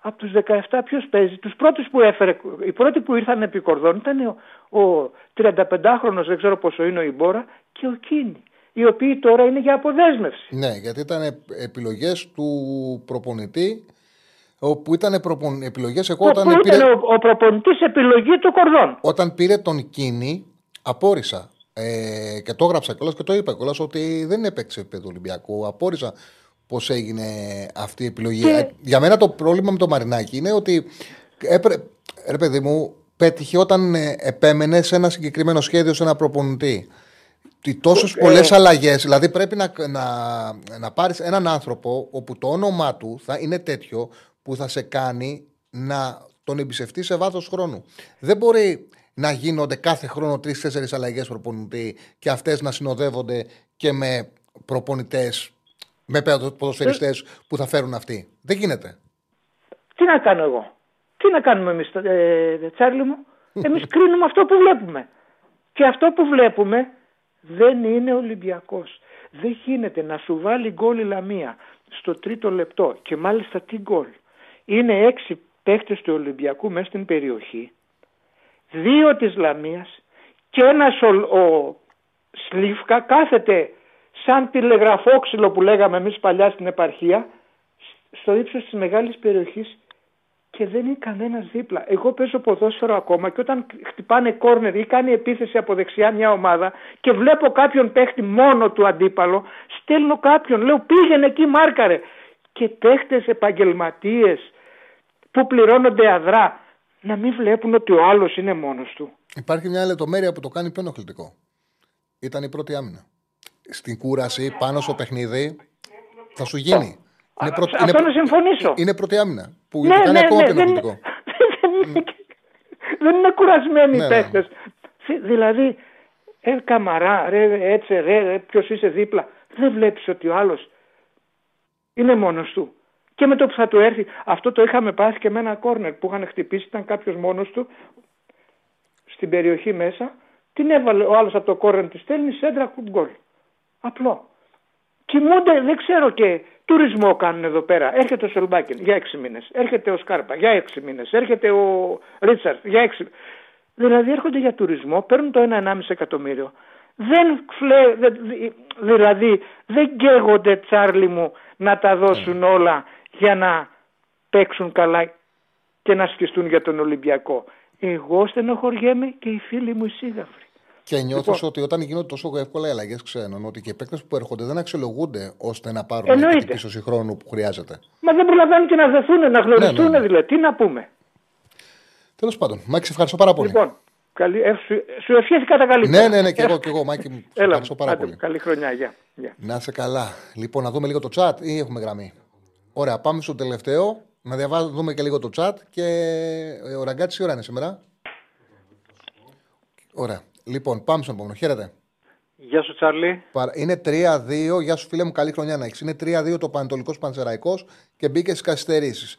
από τους 17 ποιος παίζει; Τους πρώτους που έφερε, οι πρώτοι που ήρθαν επί Κορδόν ήταν ο, ο 35χρονος, δεν ξέρω πόσο είναι ο Ιμπόρα και ο Κίνη. Οι οποίοι τώρα είναι για αποδέσμευση. Ναι, γιατί ήταν επιλογές του προπονητή όπου ήταν προπον... επιλογές εγώ όταν που πήρε... ήταν ο, ο προπονητής επιλογή του Κορδόν; Όταν πήρε τον Κίνη απόρρισα ε, και το έγραψα κιόλας και το είπα κιόλας ότι δεν έπαιξε επίπεδο Ολυμπιακού. Απόρρισα πώς έγινε αυτή η επιλογή. Και... Ε, για μένα το πρόβλημα με το Μαρινάκι είναι ότι έπρε... ρε παιδί μου, πέτυχε όταν ε, επέμενε σε ένα συγκεκριμένο σχέδιο, σε ένα προπονητή. Τόσες πολλές ε... αλλαγές. Δηλαδή πρέπει να, να, να πάρεις έναν άνθρωπο όπου το όνομά του θα είναι τέτοιο που θα σε κάνει να τον εμπιστευτεί σε βάθος χρόνου. Δεν μπορεί να γίνονται κάθε χρόνο τρει-τέσσερι αλλαγές προπονητή και αυτές να συνοδεύονται και με προπονητές, με ποδοσφαιριστές που θα φέρουν αυτοί. Δεν γίνεται. Τι να κάνω εγώ; Τι να κάνουμε εμείς, ε, Τσάρλι μου; Εμείς κρίνουμε αυτό που βλέπουμε. Και αυτό που βλέπουμε δεν είναι Ολυμπιακός. Δεν γίνεται να σου βάλει γκολ η Λαμία στο τρίτο λεπτό και μάλιστα τι γκολ. Είναι έξι παίχτες του Ολυμπιακού μέσα στην περιοχή, δύο της Λαμίας και ένας ο, ο Σλίφκα κάθεται σαν τηλεγραφόξυλο που λέγαμε εμείς παλιά στην επαρχία στο ύψος της μεγάλης περιοχής και δεν είναι κανένας δίπλα. Εγώ παίζω ποδόσφαιρο ακόμα και όταν χτυπάνε κόρνερ ή κάνει επίθεση από δεξιά μια ομάδα και βλέπω κάποιον παίχτη μόνο του αντίπαλο, στέλνω κάποιον, λέω πήγαινε εκεί μάρκαρε. Και παίχτες επαγγελματίες που πληρώνονται αδρά να μην βλέπουν ότι ο άλλος είναι μόνος του. Υπάρχει μια λεπτομέρεια που το κάνει πιο ενοχλητικό. Ήταν η πρώτη άμυνα. Στην κούραση, πάνω στο παιχνίδι, θα σου γίνει. Είναι πρώτη, Αυτό είναι, να συμφωνήσω. Είναι πρώτη άμυνα. Που ναι, κάνει ναι, ακόμα ναι, πιο ενοχλητικό. [LAUGHS] Δεν, είναι κουρασμένοι οι παίχτε. Δηλαδή, ε, καμαρά, ρε, έτσι, ρε, ρε ποιος είσαι δίπλα. Δεν βλέπεις ότι ο άλλος είναι μόνος του. Και με το που θα του έρθει, αυτό το είχαμε πάθει και με ένα κόρνερ που είχαν χτυπήσει, ήταν κάποιος μόνος του στην περιοχή μέσα. Την έβαλε ο άλλος από το κόρνερ, τη στέλνει σέντρα γκολ. Απλό. Κοιμούνται, δεν ξέρω και τουρισμό κάνουν εδώ πέρα. Έρχεται ο Σολμπάκιν για έξι μήνες. Έρχεται ο Σκάρπα για έξι μήνες. Έρχεται ο Ρίτσαρτ για έξι Δηλαδή έρχονται για τουρισμό, παίρνουν το 1-1,5 εκατομμύριο. Δεν φλε, δηλαδή δεν καίγονται τσάρλι μου να τα δώσουν ναι. όλα για να παίξουν καλά και να σκιστούν για τον Ολυμπιακό. Εγώ στενοχωριέμαι και οι φίλοι μου οι σύγαφροι. Και νιώθω λοιπόν, ότι όταν γίνονται τόσο εύκολα οι αλλαγές ξένων, ότι και οι παίκτες που έρχονται δεν αξιολογούνται ώστε να πάρουν την πίσω χρόνου που χρειάζεται. Μα δεν προλαβαίνουν και να δεθούν, να γνωριστούν, ναι, ναι, ναι. δηλαδή. Τι να πούμε. Τέλος πάντων, Μάκη, σε ευχαριστώ πάρα πολύ. Λοιπόν, καλή, ε, σου, σου ευχήθηκα τα καλύτερα. Ναι, ναι, ναι, και εγώ, και εγώ Μάκη, μου ευχαριστώ πάρα πολύ. Καλή χρονιά, γεια. Να είσαι καλά. Λοιπόν, να δούμε λίγο το chat ή έχουμε γραμμή. Ωραία, πάμε στο τελευταίο. Να διαβάζουμε και λίγο το chat. Και ε, ο Ραγκάτσι, ώρα είναι σήμερα; Ωραία. Λοιπόν, πάμε στον επόμενο. Χαίρετε. Γεια σου, Τσάρλι. Είναι 3-2. Γεια σου, φίλε μου. Καλή χρονιά να έχει. Είναι 3-2 το Πανετολικός Πανσεραϊκός και μπήκε στις καθυστερήσεις.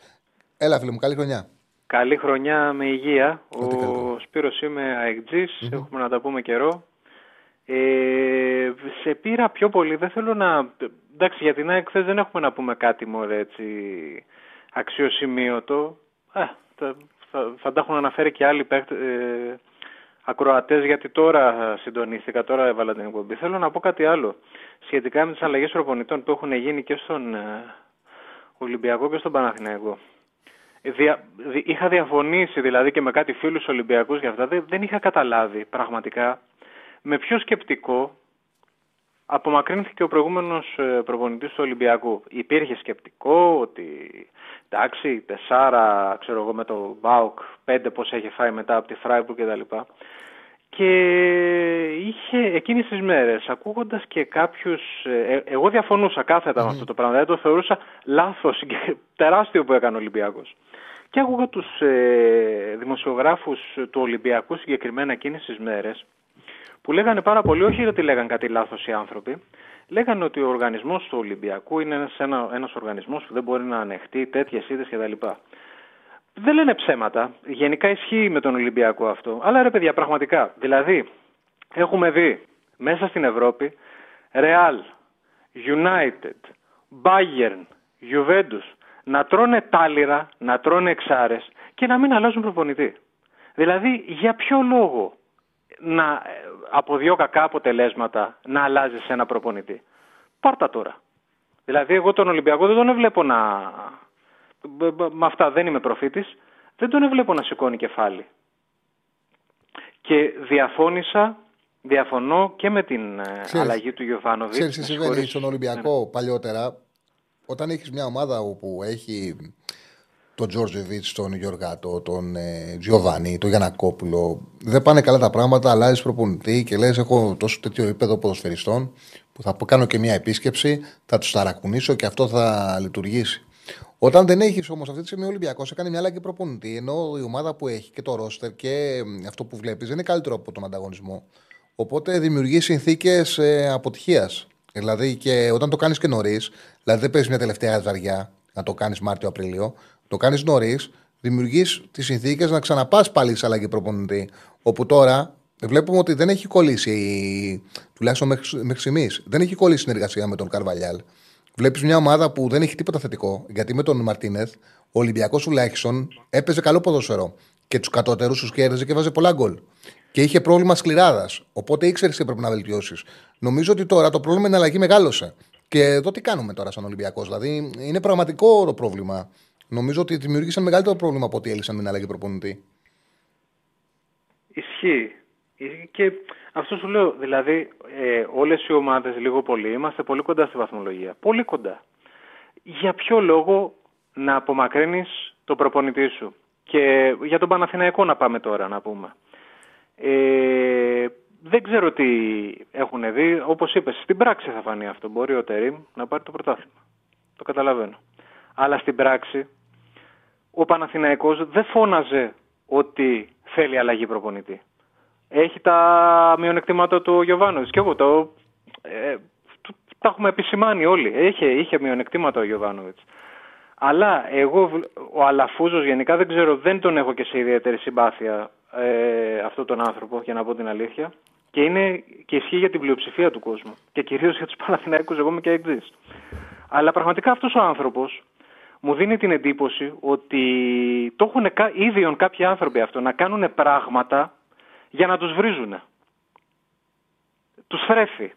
Έλα, φίλε μου, καλή χρονιά. Καλή χρονιά με υγεία. ο Σπύρος είμαι αεκτζης Έχουμε να τα πούμε καιρό. Ε, σε πήρα πιο πολύ. Δεν θέλω να. Εντάξει, για την ΑΕΚ δεν έχουμε να πούμε κάτι μόνο έτσι αξιοσημείωτο. Ε, θα, θα, θα, τα έχουν αναφέρει και άλλοι παίκτες, ε, ακροατές γιατί τώρα συντονίστηκα, τώρα έβαλα την εκπομπή. Θέλω να πω κάτι άλλο σχετικά με τις αλλαγές προπονητών που έχουν γίνει και στον ε, Ολυμπιακό και στον Παναθηναϊκό. Δια, είχα διαφωνήσει δηλαδή και με κάτι φίλους Ολυμπιακούς για αυτά, δεν, δεν είχα καταλάβει πραγματικά με ποιο σκεπτικό απομακρύνθηκε ο προηγούμενος ε, προπονητής του Ολυμπιακού. Υπήρχε σκεπτικό ότι εντάξει, τεσσάρα, ξέρω εγώ με το Μπάουκ, πέντε πώς έχει φάει μετά από τη Φράιμπουργκ κτλ. Και είχε εκείνες τις μέρες, ακούγοντας και κάποιους, ε, εγώ διαφωνούσα κάθετα με αυτό το πράγμα, δηλαδή το θεωρούσα λάθος και [LAUGHS] τεράστιο που έκανε ο Ολυμπιακός. Και άκουγα τους ε, δημοσιογράφους του Ολυμπιακού συγκεκριμένα εκείνες τις μέρες, που λέγανε πάρα πολύ, όχι γιατί λέγανε κάτι λάθος οι άνθρωποι, λέγανε ότι ο οργανισμός του Ολυμπιακού είναι ένας, ένα, ένας οργανισμός που δεν μπορεί να ανεχτεί τέτοιες είδες κτλ. Δεν λένε ψέματα. Γενικά ισχύει με τον Ολυμπιακό αυτό. Αλλά ρε παιδιά, πραγματικά. Δηλαδή, έχουμε δει μέσα στην Ευρώπη Real, United, Bayern, Juventus να τρώνε τάλιρα, να τρώνε εξάρες και να μην αλλάζουν προπονητή. Δηλαδή, για ποιο λόγο να, από δύο κακά αποτελέσματα να αλλάζει ένα προπονητή. Πάρτα τώρα. Δηλαδή, εγώ τον Ολυμπιακό δεν τον βλέπω να. Με αυτά δεν είμαι προφήτης. Δεν τον βλέπω να σηκώνει κεφάλι. Και διαφώνησα, διαφωνώ και με την ε, αλλαγή του Γιωβάνοβιτς. Ξέρεις τι συμβαίνει στον Ολυμπιακό ναι. παλιότερα. Όταν έχεις μια ομάδα όπου έχει τον Τζόρτζεβιτ, τον Γιωργάτο, τον ε, Τζιοβάνι, τον Γιανακόπουλο. Δεν πάνε καλά τα πράγματα, αλλάζεις προπονητή και λες: Έχω τόσο τέτοιο επίπεδο ποδοσφαιριστών που θα κάνω και μια επίσκεψη, θα τους ταρακουνήσω και αυτό θα λειτουργήσει. Όταν δεν έχεις όμως αυτή τη στιγμή ο Ολυμπιακός, έκανε μια αλλαγή προπονητή, ενώ η ομάδα που έχει και το ρόστερ και αυτό που βλέπεις δεν είναι καλύτερο από τον ανταγωνισμό. Οπότε δημιουργεί συνθήκες ε, αποτυχίας. Δηλαδή και όταν το κάνεις και νωρίς, δηλαδή δεν παίζεις μια τελευταία ζαριά να το κάνεις Μάρτιο-Απρίλιο, το κάνεις νωρίς, δημιουργείς τις συνθήκες να ξαναπάς πάλι σε αλλαγή προπονητή. Όπου τώρα βλέπουμε ότι δεν έχει κολλήσει, τουλάχιστον μέχρι, μέχρι στιγμής, δεν έχει κολλήσει συνεργασία με τον Καρβαλιάλ. Βλέπεις μια ομάδα που δεν έχει τίποτα θετικό. Γιατί με τον Μαρτίνεθ, ο Ολυμπιακός τουλάχιστον έπαιζε καλό ποδοσφαιρό. Και τους κατώτερους τους κέρδιζε και βάζε πολλά γκολ. Και είχε πρόβλημα σκληράδας. Οπότε ήξερες τι έπρεπε να βελτιώσεις. Νομίζω ότι τώρα το πρόβλημα είναι αλλαγή μεγάλωσε. Και εδώ τι κάνουμε τώρα σαν Ολυμπιακός. Δηλαδή είναι πραγματικό το πρόβλημα. Νομίζω ότι δημιούργησαν μεγαλύτερο πρόβλημα από ότι έλυσαν την αλλαγή προπονητή. Ισχύει. Και αυτό σου λέω, δηλαδή ε, όλες οι ομάδες λίγο πολύ είμαστε πολύ κοντά στη βαθμολογία. Πολύ κοντά. Για ποιο λόγο να απομακρύνεις το προπονητή σου; Και για τον Παναθηναϊκό να πάμε τώρα να πούμε. Ε, δεν ξέρω τι έχουν δει. Όπως είπες, στην πράξη θα φανεί αυτό. Μπορεί ο Τερίμ να πάρει το πρωτάθλημα. Το καταλαβαίνω. Αλλά στην πράξη ο Παναθηναϊκός δεν φώναζε ότι θέλει αλλαγή προπονητή. Έχει τα μειονεκτήματα του Γιωβάνοβιτς και εγώ το, ε, τα έχουμε επισημάνει όλοι. Είχε, είχε μειονεκτήματα ο Γιωβάνοβιτς. Αλλά εγώ, ο Αλαφούζος γενικά δεν ξέρω, δεν τον έχω και σε ιδιαίτερη συμπάθεια ε, αυτόν τον άνθρωπο, για να πω την αλήθεια. Και, είναι, και ισχύει για την πλειοψηφία του κόσμου. Και κυρίως για τους Παναθηναϊκούς, εγώ είμαι και εξής. Αλλά πραγματικά αυτός ο άνθρωπος μου δίνει την εντύπωση ότι το έχουν ίδιον κάποιοι άνθρωποι αυτό, να κάνουν πράγματα για να τους βρίζουν. Τους θρέφει.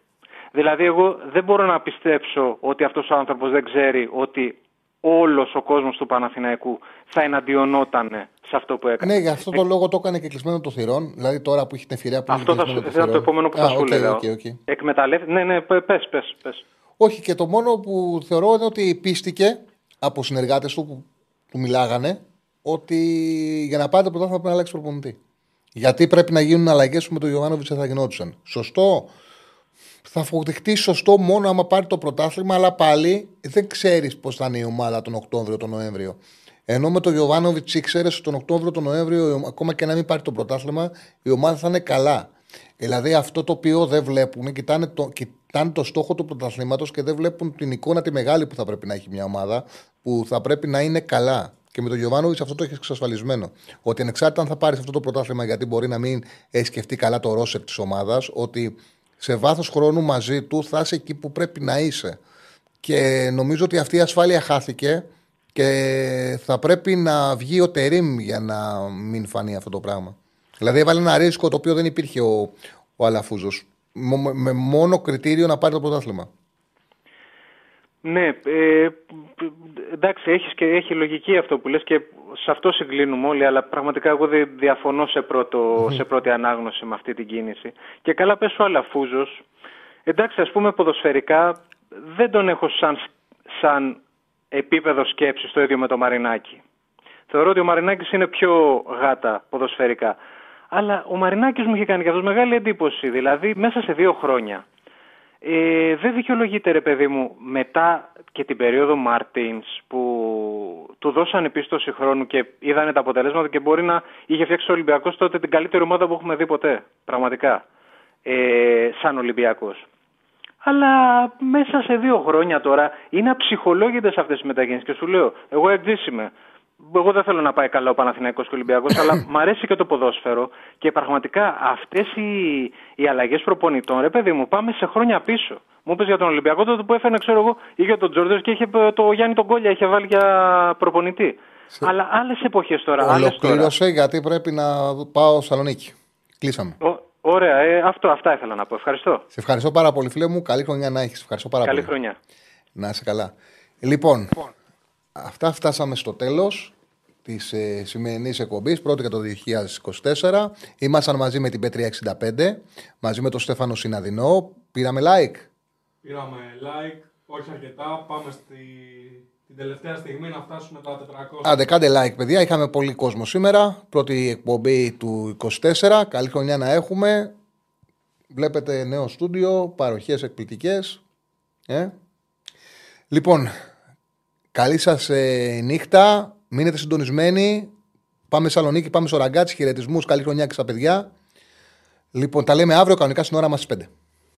Δηλαδή εγώ δεν μπορώ να πιστέψω ότι αυτός ο άνθρωπος δεν ξέρει ότι όλος ο κόσμος του Παναθηναϊκού θα εναντιονόταν σε αυτό που έκανε. Ναι, για αυτό το λόγο το έκανε και κλεισμένο το θυρών. Δηλαδή τώρα που έχει την ευκαιρία που Αυτό θα σου, το, το επόμενο που θα σου okay, okay, okay. Εκμεταλλεύει. Ναι, ναι, πες, πες, πες. Όχι, και το μόνο που θεωρώ είναι ότι πίστηκε από συνεργάτες του που, που μιλάγανε ότι για να πάρει το πρωτάθλημα πρέπει να αλλάξει προπονητή. Γιατί πρέπει να γίνουν αλλαγές που με τον Ιωάννοβιτ θα γινόντουσαν. Σωστό. Θα αποδειχτεί σωστό μόνο άμα πάρει το πρωτάθλημα, αλλά πάλι δεν ξέρεις πώς θα είναι η ομάδα τον Οκτώβριο, τον Νοέμβριο. Ενώ με τον Ιωάννοβιτ ήξερες τον Οκτώβριο, τον Νοέμβριο, ακόμα και να μην πάρει το πρωτάθλημα, η ομάδα θα είναι καλά. Δηλαδή αυτό το οποίο δεν βλέπουν, κοιτάνε το, κοιτάνε το στόχο του πρωταθλήματος και δεν βλέπουν την εικόνα τη μεγάλη που θα πρέπει να έχει μια ομάδα, που θα πρέπει να είναι καλά. Και με τον Γιωβάνοβιτς αυτό το έχεις εξασφαλισμένο. Ότι ανεξάρτητα αν θα πάρεις αυτό το πρωτάθλημα, γιατί μπορεί να μην έχεις σκεφτεί καλά το ρόσερ της ομάδας, ότι σε βάθος χρόνου μαζί του θα είσαι εκεί που πρέπει να είσαι. Και νομίζω ότι αυτή η ασφάλεια χάθηκε και θα πρέπει να βγει ο Τερήμ για να μην φανεί αυτό το πράγμα. Δηλαδή έβαλε ένα ρίσκο το οποίο δεν υπήρχε ο, ο Αλαφούζος. Με μόνο κριτήριο να πάρει το πρωτάθλημα. Ναι, ε, εντάξει, έχεις και, έχει λογική αυτό που λες και σε αυτό συγκλίνουμε όλοι, αλλά πραγματικά εγώ δεν διαφωνώ σε, πρώτο, σε πρώτη ανάγνωση με αυτή την κίνηση. Και καλά πες ο Αλαφούζος, εντάξει ας πούμε ποδοσφαιρικά δεν τον έχω σαν, σαν επίπεδο σκέψης το ίδιο με το Μαρινάκι. Θεωρώ ότι ο Μαρινάκης είναι πιο γάτα ποδοσφαιρικά. Αλλά ο Μαρινάκης μου είχε κάνει και αυτός μεγάλη εντύπωση. Δηλαδή μέσα σε δύο χρόνια ε, δεν δικαιολογείται ρε παιδί μου μετά και την περίοδο Μαρτίνς που του δώσαν πίστοση χρόνου και είδανε τα αποτελέσματα και μπορεί να είχε φτιάξει ο Ολυμπιακός τότε την καλύτερη ομάδα που έχουμε δει ποτέ. Πραγματικά. Ε, σαν Ολυμπιακός. Αλλά μέσα σε δύο χρόνια τώρα είναι αψυχολόγητες αυτές οι μεταγενείς και σου λέω, εγώ εξήσιμαι εγώ δεν θέλω να πάει καλά ο Παναθηναϊκός και ο Ολυμπιακός, αλλά μ' αρέσει και το ποδόσφαιρο και πραγματικά αυτές οι, οι αλλαγές προπονητών, ρε παιδί μου, πάμε σε χρόνια πίσω. Μου είπε για τον Ολυμπιακό τότε που έφερε, ξέρω εγώ, είχε τον Τζόρντερ και είχε το Γιάννη τον Κόλια, είχε βάλει για προπονητή. Σε... Αλλά άλλες εποχές τώρα. Ολοκλήρωσε γιατί πρέπει να πάω Σαλονίκη. Κλείσαμε. Ο, ωραία, ε, αυτό, αυτά ήθελα να πω. Ευχαριστώ. Σε ευχαριστώ πάρα πολύ, φίλε μου. Καλή χρονιά να έχεις. Ευχαριστώ πάρα Καλή πολύ. χρονιά. Να είσαι καλά. Λοιπόν, λοιπόν. Αυτά φτάσαμε στο τέλος της ε, σημερινής εκπομπής, πρώτη για το 2024. Ήμασταν μαζί με την P365, μαζί με τον Στέφανο Συναδεινό. Πήραμε like. Πήραμε like, όχι αρκετά. Πάμε στη... την τελευταία στιγμή να φτάσουμε τα 400. Άντε, κάντε like, παιδιά. Είχαμε πολύ κόσμο σήμερα. Πρώτη εκπομπή του 24. Καλή χρονιά να έχουμε. Βλέπετε νέο στούντιο, παροχές εκπληκτικές. Ε; Λοιπόν, Καλή σας ε, νύχτα. Μείνετε συντονισμένοι. Πάμε Σαλονίκη, πάμε στο ραγκάτσι. Χαιρετισμούς. Καλή χρονιά και στα παιδιά. Λοιπόν, τα λέμε αύριο κανονικά στην ώρα μας στις 5.